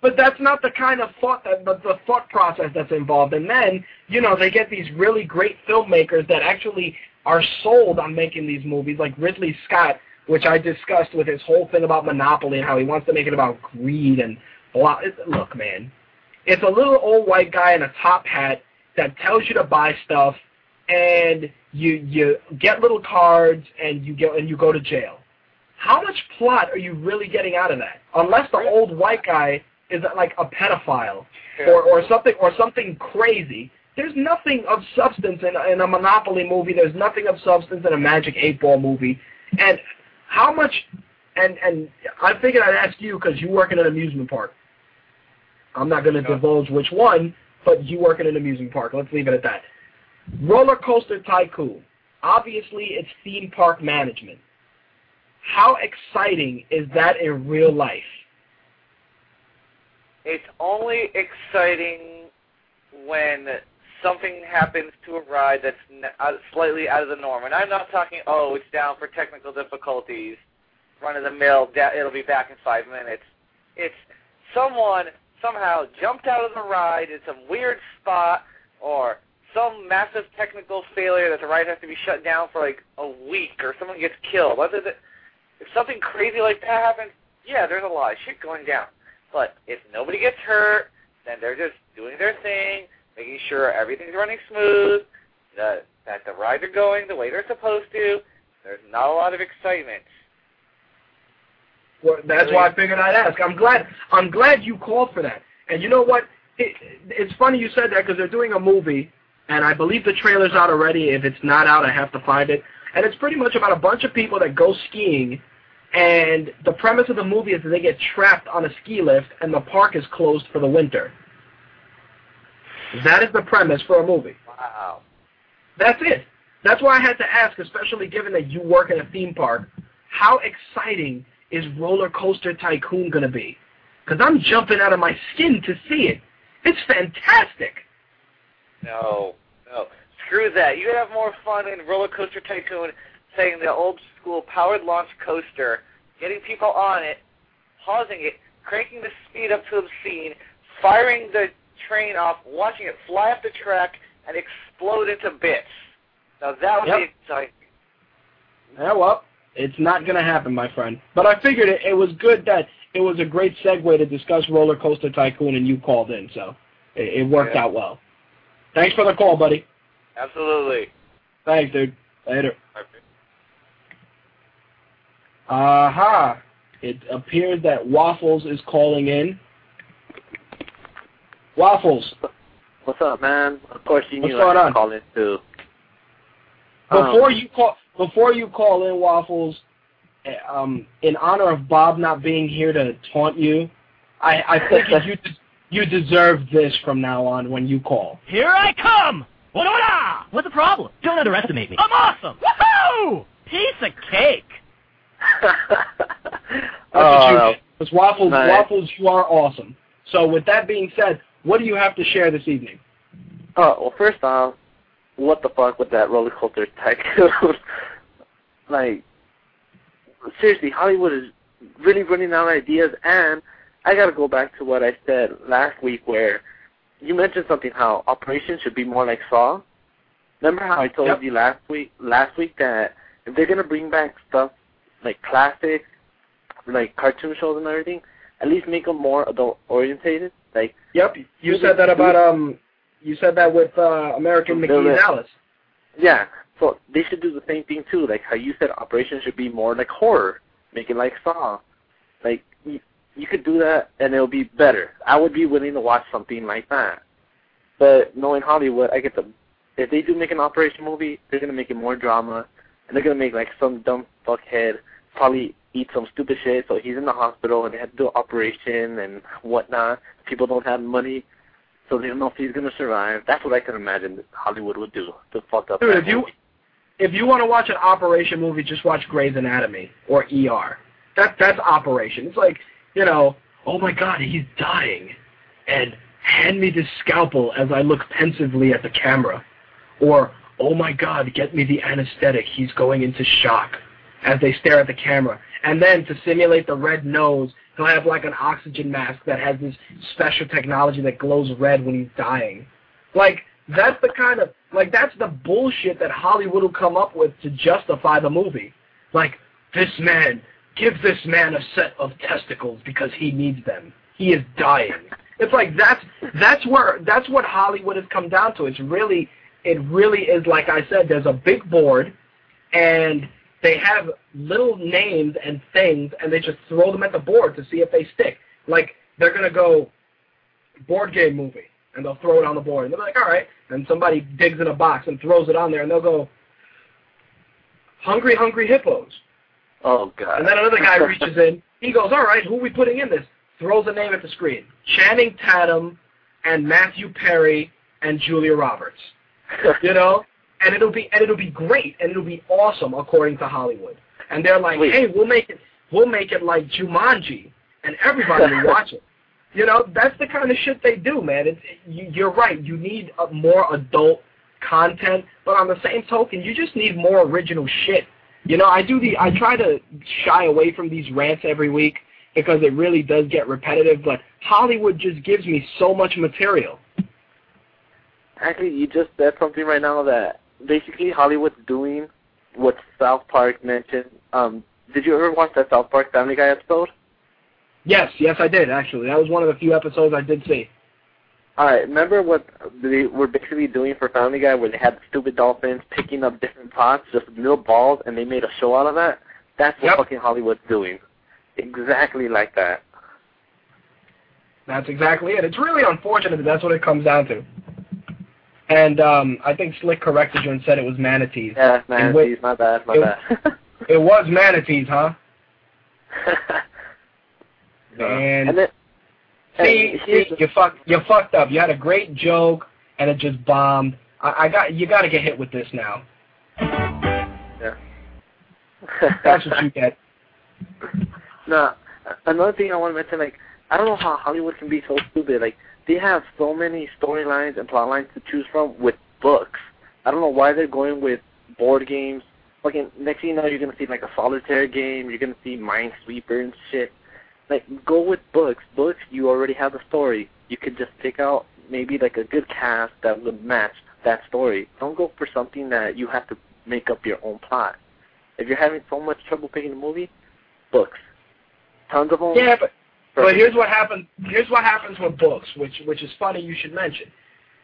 But that's not the kind of thought that the, the thought process that's involved. And then, you know, they get these really great filmmakers that actually are sold on making these movies, like Ridley Scott, which I discussed with his whole thing about monopoly and how he wants to make it about greed and blah. Look, man, it's a little old white guy in a top hat that tells you to buy stuff, and you you get little cards and you get and you go to jail. How much plot are you really getting out of that? Unless the old white guy is like a pedophile or, or something or something crazy. There's nothing of substance in, in a Monopoly movie. There's nothing of substance in a Magic Eight Ball movie. And how much? And and I figured I'd ask you because you work in an amusement park. I'm not going to divulge which one, but you work in an amusement park. Let's leave it at that. Roller Coaster Tycoon. Obviously, it's theme park management. How exciting is that in real life? It's only exciting when something happens to a ride that's slightly out of the norm. And I'm not talking, oh, it's down for technical difficulties, run of the mill, it'll be back in five minutes. It's someone somehow jumped out of the ride in some weird spot or some massive technical failure that the ride has to be shut down for like a week or someone gets killed. Whether the, if something crazy like that happens, yeah, there's a lot of shit going down. But if nobody gets hurt, then they're just doing their thing, making sure everything's running smooth, that that the rides are going the way they're supposed to. There's not a lot of excitement. Well, that's why I figured I'd ask. I'm glad. I'm glad you called for that. And you know what? It, it's funny you said that because they're doing a movie, and I believe the trailer's out already. If it's not out, I have to find it. And it's pretty much about a bunch of people that go skiing, and the premise of the movie is that they get trapped on a ski lift, and the park is closed for the winter. That is the premise for a movie. Wow. That's it. That's why I had to ask, especially given that you work in a theme park, how exciting is Roller Coaster Tycoon going to be? Because I'm jumping out of my skin to see it. It's fantastic. No, no. Screw that. You have more fun in Roller Coaster Tycoon saying the old school powered launch coaster, getting people on it, pausing it, cranking the speed up to obscene, firing the train off, watching it fly off the track and explode into bits. Now that would Yep. be exciting. Yeah, well, it's not going to happen, my friend. But I figured it, it was good that it was a great segue to discuss Roller Coaster Tycoon, and you called in, so it, it worked Yeah. out well. Thanks for the call, buddy. Absolutely. Thanks, dude. Later. Aha. It appears that Waffles is calling in. Waffles, What's up, man? Of course you What's knew going I was calling too. before Um, you call before you call in, Waffles, eh, um, in honor of Bob not being here to taunt you, I, I think you des- you deserve this from now on when you call. Here I come! What What's the problem? Don't underestimate me. I'm awesome! Woohoo! Piece of cake! That's Oh, what you no. Because Waffles, Nice. Waffles, you are awesome. So with that being said, what do you have to share this evening? Oh, well, first off, what the fuck with that roller coaster tycoon? like, seriously, Hollywood is really running out of ideas, and I gotta go back to what I said last week where you mentioned something how Operation should be more like Saw. Remember how I told Yep. you last week last week that if they're gonna bring back stuff like classic, like cartoon shows and everything, at least make them more adult orientated. Like Yep. You said that about um. You said that with uh, American McGee and Alice. yeah, so they should do the same thing too. Like how you said, Operation should be more like horror, make it like Saw. Like you, you could do that and it'll be better. I would be willing to watch something like that. But knowing Hollywood, I get the if they do make an Operation movie, they're gonna make it more drama, and they're gonna make like some dumb fuckhead probably eat some stupid shit. So he's in the hospital and they have to do an operation and whatnot. People don't have money, so they don't know if he's gonna survive. That's what I can imagine Hollywood would do to fuck up. Dude, if you if you want to watch an Operation movie, just watch Grey's Anatomy or ER. That that's Operation. It's like you know, oh my God, he's dying, and hand me this scalpel as I look pensively at the camera, or oh my God, get me the anesthetic. He's going into shock, as they stare at the camera, and then to simulate the red nose, he'll have like an oxygen mask that has this special technology that glows red when he's dying. Like that's the kind of like that's the bullshit that Hollywood will come up with to justify the movie. Like this man, give this man a set of testicles because he needs them. He is dying. It's like that's that's where that's what Hollywood has come down to. It's really it really is like I said. There's a big board, and they have little names and things, and they just throw them at the board to see if they stick. Like they're gonna go board game movie, and they'll throw it on the board, and they're like, all right. And somebody digs in a box and throws it on there, and they'll go, hungry, hungry hippos. Oh god. And then another guy reaches in. He goes, all right, who are we putting in this? Throws a name at the screen. Channing Tatum and Matthew Perry and Julia Roberts. you know? And it'll be and it'll be great and it'll be awesome according to Hollywood. And they're like, Wait. hey, we'll make it we'll make it like Jumanji and everybody will watch it. You know, that's the kind of shit they do, man. It's you, you're right. You need a more adult content, but on the same token, you just need more original shit. You know, I do the I try to shy away from these rants every week because it really does get repetitive, but Hollywood just gives me so much material. Actually, you just said something right now that basically Hollywood's doing what South Park mentioned. Um, did you ever watch that South Park Family Guy episode? Yes, yes, I did actually. That was one of the few episodes I did see. All right, remember what they were basically doing for Family Guy, where they had stupid dolphins picking up different pots, just little balls, and they made a show out of that. That's what Yep. fucking Hollywood's doing. Exactly like that. That's exactly it. It's really unfortunate that that's what it comes down to. And um, I think Slick corrected you and said it was manatees. Yeah, man, And my bad, my it- bad. It was manatees, huh? Man, and then, see, and see, you fucked, you fucked up. You had a great joke, and it just bombed. I, I got, you got to get hit with this now. yeah. That's what you get. No, another thing I want to mention, like, I don't know how Hollywood can be so stupid. Like, they have so many storylines and plot lines to choose from with books. I don't know why they're going with board games. Fucking next thing you know, you're gonna see like a solitaire game. You're gonna see Minesweeper and shit. Like, go with books. Books, you already have the story. You could just pick out maybe like a good cast that would match that story. Don't go for something that you have to make up your own plot. If you're having so much trouble picking a movie, books. Tons of them. Yeah, but but here's what happens. Here's what happens with books, which which is funny. You should mention.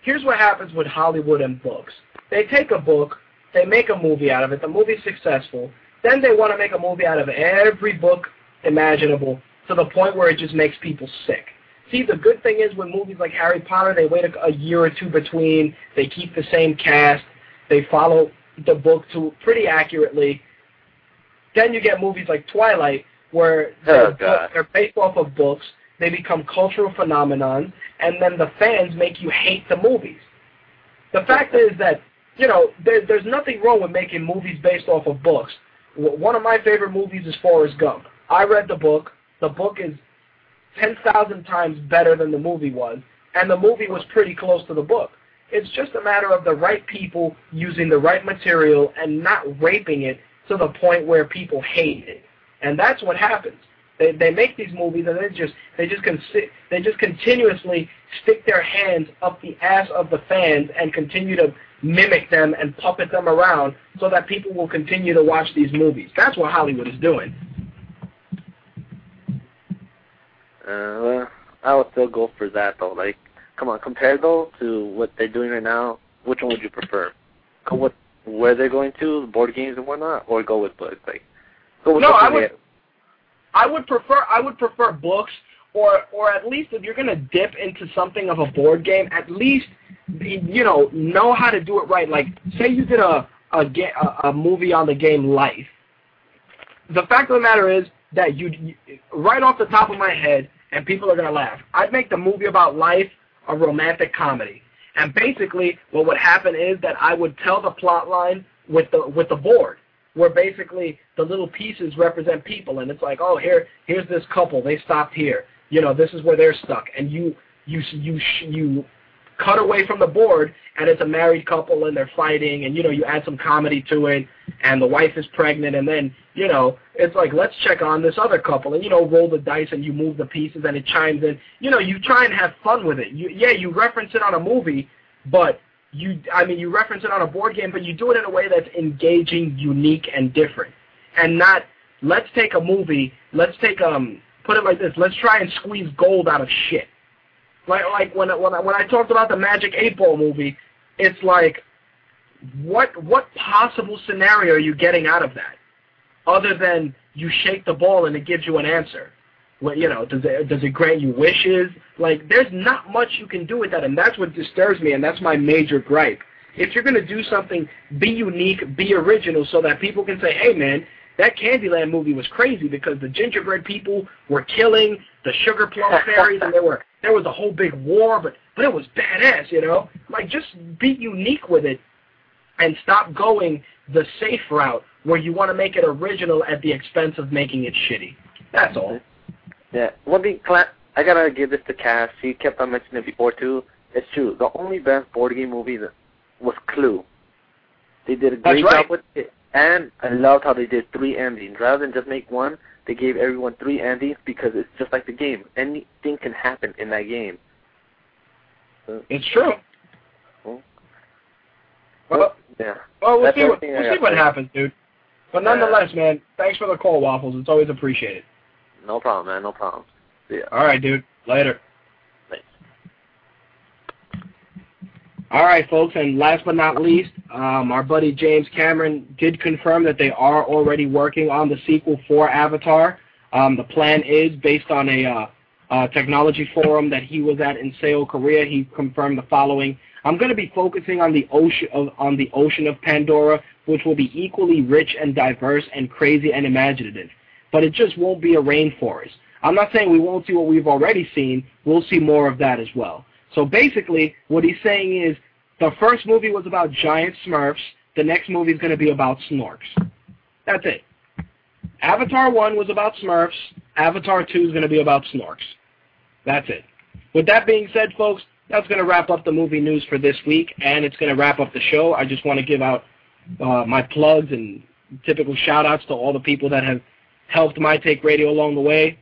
Here's what happens with Hollywood and books. They take a book, they make a movie out of it. The movie's successful. Then they want to make a movie out of every book imaginable to the point where it just makes people sick. See, the good thing is with movies like Harry Potter, they wait a, a year or two between. They keep the same cast. They follow the book to pretty accurately. Then you get movies like Twilight, where they're, Oh, God. they're based off of books. They become cultural phenomenons, and then the fans make you hate the movies. The fact is that you know there, there's nothing wrong with making movies based off of books. One of my favorite movies is Forrest Gump. I read the book. The book is ten thousand times better than the movie was, and the movie was pretty close to the book. It's just a matter of the right people using the right material and not raping it to the point where people hate it. And that's what happens. They they make these movies and they just they just con- they just continuously stick their hands up the ass of the fans and continue to mimic them and puppet them around so that people will continue to watch these movies. That's what Hollywood is doing. Uh, I would still go for that though. Like, come on, compare though to what they're doing right now. Which one would you prefer? Go with where they're going to, board games and whatnot, or go with books? Like, no, I would. I would prefer. I would prefer books, or or at least if you're gonna dip into something of a board game, at least you know know how to do it right. Like, say you did a a, ga- a, a movie on the game Life. The fact of the matter is that you, you right off the top of my head, and people are gonna laugh. I'd make the movie about life a romantic comedy, and basically what would happen is that I would tell the plot line with the with the board, where basically the little pieces represent people, and it's like, oh, here here's this couple, they stopped here, you know, this is where they're stuck, and you you you you cut away from the board and it's a married couple and they're fighting and you know you add some comedy to it and the wife is pregnant and then you know it's like let's check on this other couple. And you know roll the dice and you move the pieces and it chimes in. You know you try and have fun with it. You yeah you reference it on a movie but you I mean you reference it on a board game but you do it in a way that's engaging unique and different. And not let's take a movie let's take um put it like this let's try and squeeze gold out of shit. Like like when when I, when I talked about the Magic Eight Ball movie, it's like, what what possible scenario are you getting out of that, other than you shake the ball and it gives you an answer? Well, you know, does it does it grant you wishes? Like, there's not much you can do with that, and that's what disturbs me, and that's my major gripe. If you're gonna do something, be unique, be original, so that people can say, hey man, that Candyland movie was crazy because the gingerbread people were killing the sugar plum fairies, and there were there was a whole big war, but but it was badass, you know. Like just be unique with it, and stop going the safe route where you want to make it original at the expense of making it shitty. That's all. Yeah. One thing, Cla- I gotta give this to Cass. He kept on mentioning it before too. It's true. The only best board game movie that was Clue. They did a great right. job with it, and I loved how they did three endings rather than just make one. They gave everyone three endings because it's just like the game. Anything can happen in that game. So, It's true. Well, Well, yeah. well we'll That's see what we'll see what happens, dude. But nonetheless, man, thanks for the call, Waffles. It's always appreciated. No problem, man. No problem. See ya. All right, dude. Later. Thanks. All right, folks, and last but not least, um, our buddy James Cameron did confirm that they are already working on the sequel for Avatar. Um, the plan is based on a uh, uh, technology forum that he was at in Seoul, Korea. He confirmed the following: I'm going to be focusing on the ocean of, on the ocean of Pandora, which will be equally rich and diverse and crazy and imaginative. But it just won't be a rainforest. I'm not saying we won't see what we've already seen. We'll see more of that as well. So basically, what he's saying is the first movie was about giant Smurfs. The next movie is going to be about Snorks. That's it. Avatar 1 was about Smurfs. Avatar 2 is going to be about Snorks. That's it. With that being said, folks, that's going to wrap up the movie news for this week, and it's going to wrap up the show. I just want to give out uh, my plugs and typical shout-outs to all the people that have helped My Take Radio along the way.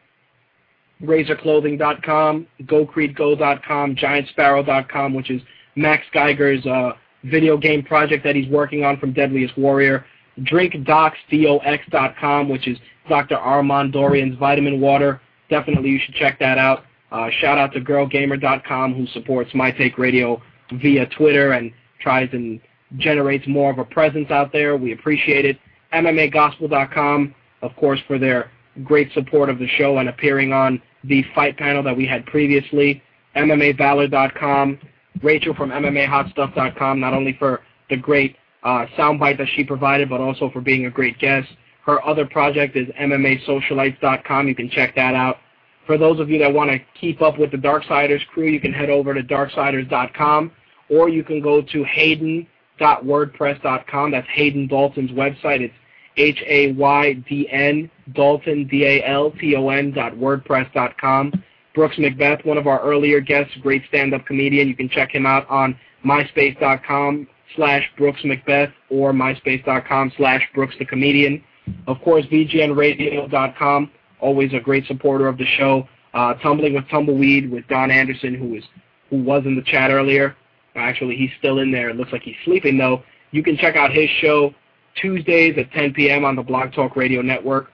RazorClothing.com, GoCreedGo.com, GiantSparrow.com, which is Max Geiger's uh, video game project that he's working on from Deadliest Warrior. DrinkDocs.com, which is Dr. Armand Dorian's vitamin water. Definitely you should check that out. Uh, shout out to GirlGamer.com, who supports My Take Radio via Twitter and tries and generates more of a presence out there. We appreciate it. MMAGospel.com, of course, for their great support of the show and appearing on the fight panel that we had previously. MMAValor.com, Rachel from MMAHotStuff.com, not only for the great uh, soundbite that she provided, but also for being a great guest. Her other project is MMASocialites.com. You can check that out. For those of you that want to keep up with the Darksiders crew, you can head over to Darksiders.com, or you can go to Haydn.wordpress.com. That's Haydn Dalton's website. It's H-A-Y-D-N, Dalton, D-A-L-T-O-N dot WordPress dot com. Brooks Macbeth, one of our earlier guests, great stand-up comedian. You can check him out on myspace dot com slash Brooks Macbeth or myspace dot com slash Brooks the Comedian. Of course, VGNradio.com, always a great supporter of the show. Uh, Tumbling with Tumbleweed with Don Anderson, who was who was in the chat earlier. Actually, he's still in there. It looks like he's sleeping, though. You can check out his show Tuesdays at 10 p.m. on the Blog Talk Radio Network.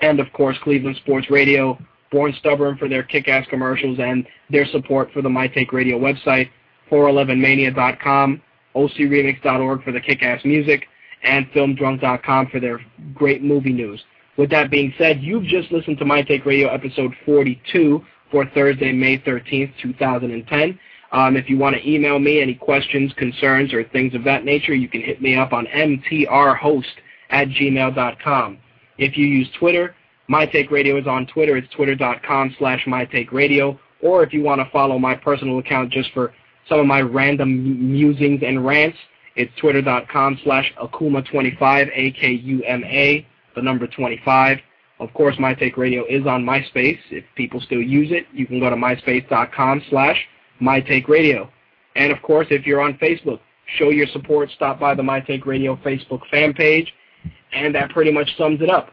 And, of course, Cleveland Sports Radio, Born Stubborn for their kick-ass commercials and their support for the My Take Radio website, 411mania.com, ocremix.org for the kick-ass music, and filmdrunk.com for their great movie news. With that being said, you've just listened to My Take Radio episode 42 for Thursday, May 13th, 2010. Um, if you want to email me any questions, concerns, or things of that nature, you can hit me up on mtrhost at gmail.com. If you use Twitter, My Take Radio is on Twitter. It's twitter.com slash mytakeradio. Or if you want to follow my personal account just for some of my random musings and rants, it's twitter.com slash akuma25, A-K-U-M-A, the number 25. Of course, My Take Radio is on MySpace. If people still use it, you can go to myspace.com slash My Take Radio. And of course, if you're on Facebook, show your support. Stop by the My Take Radio Facebook fan page. And that pretty much sums it up.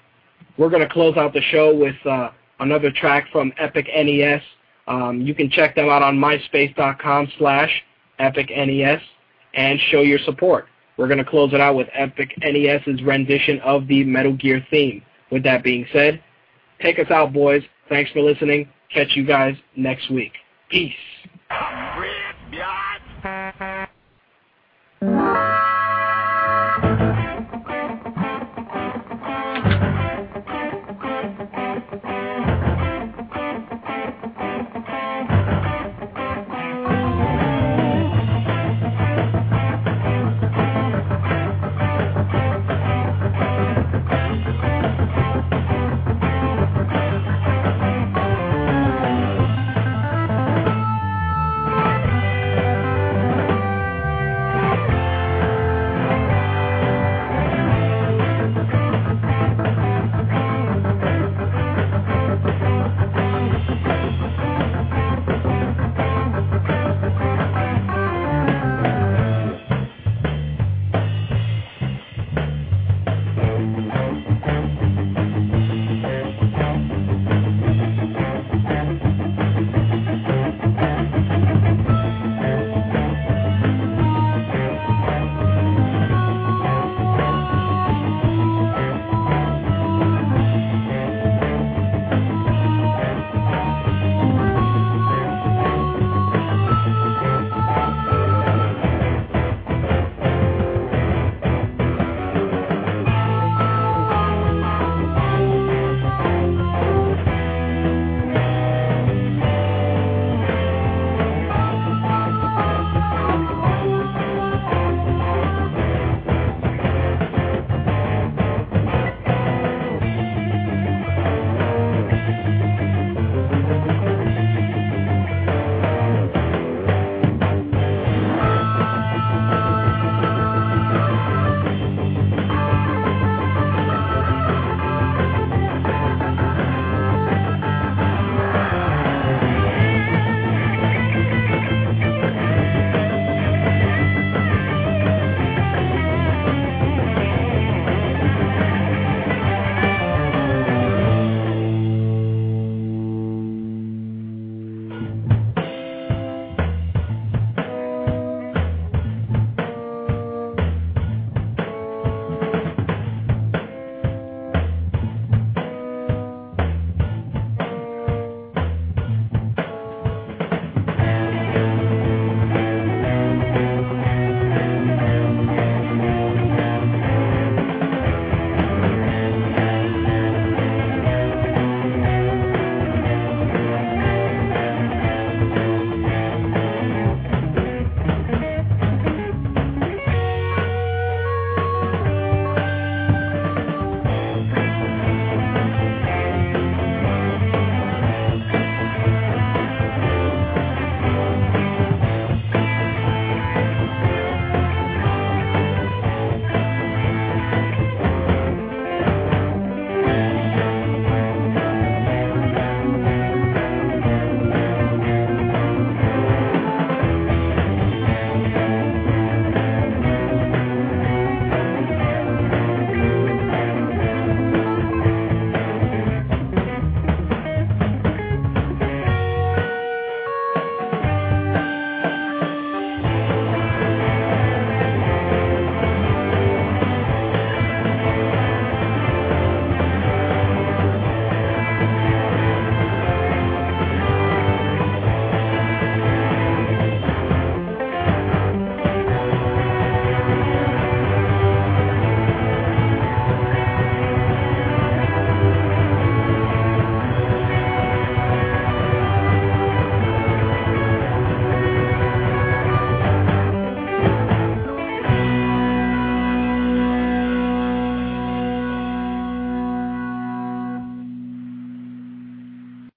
We're going to close out the show with uh, another track from Epic NES. Um, you can check them out on myspace.com slash Epic NES and show your support. We're going to close it out with Epic NES's rendition of the Metal Gear theme. With that being said, take us out, boys. Thanks for listening. Catch you guys next week. Peace. I'm ready.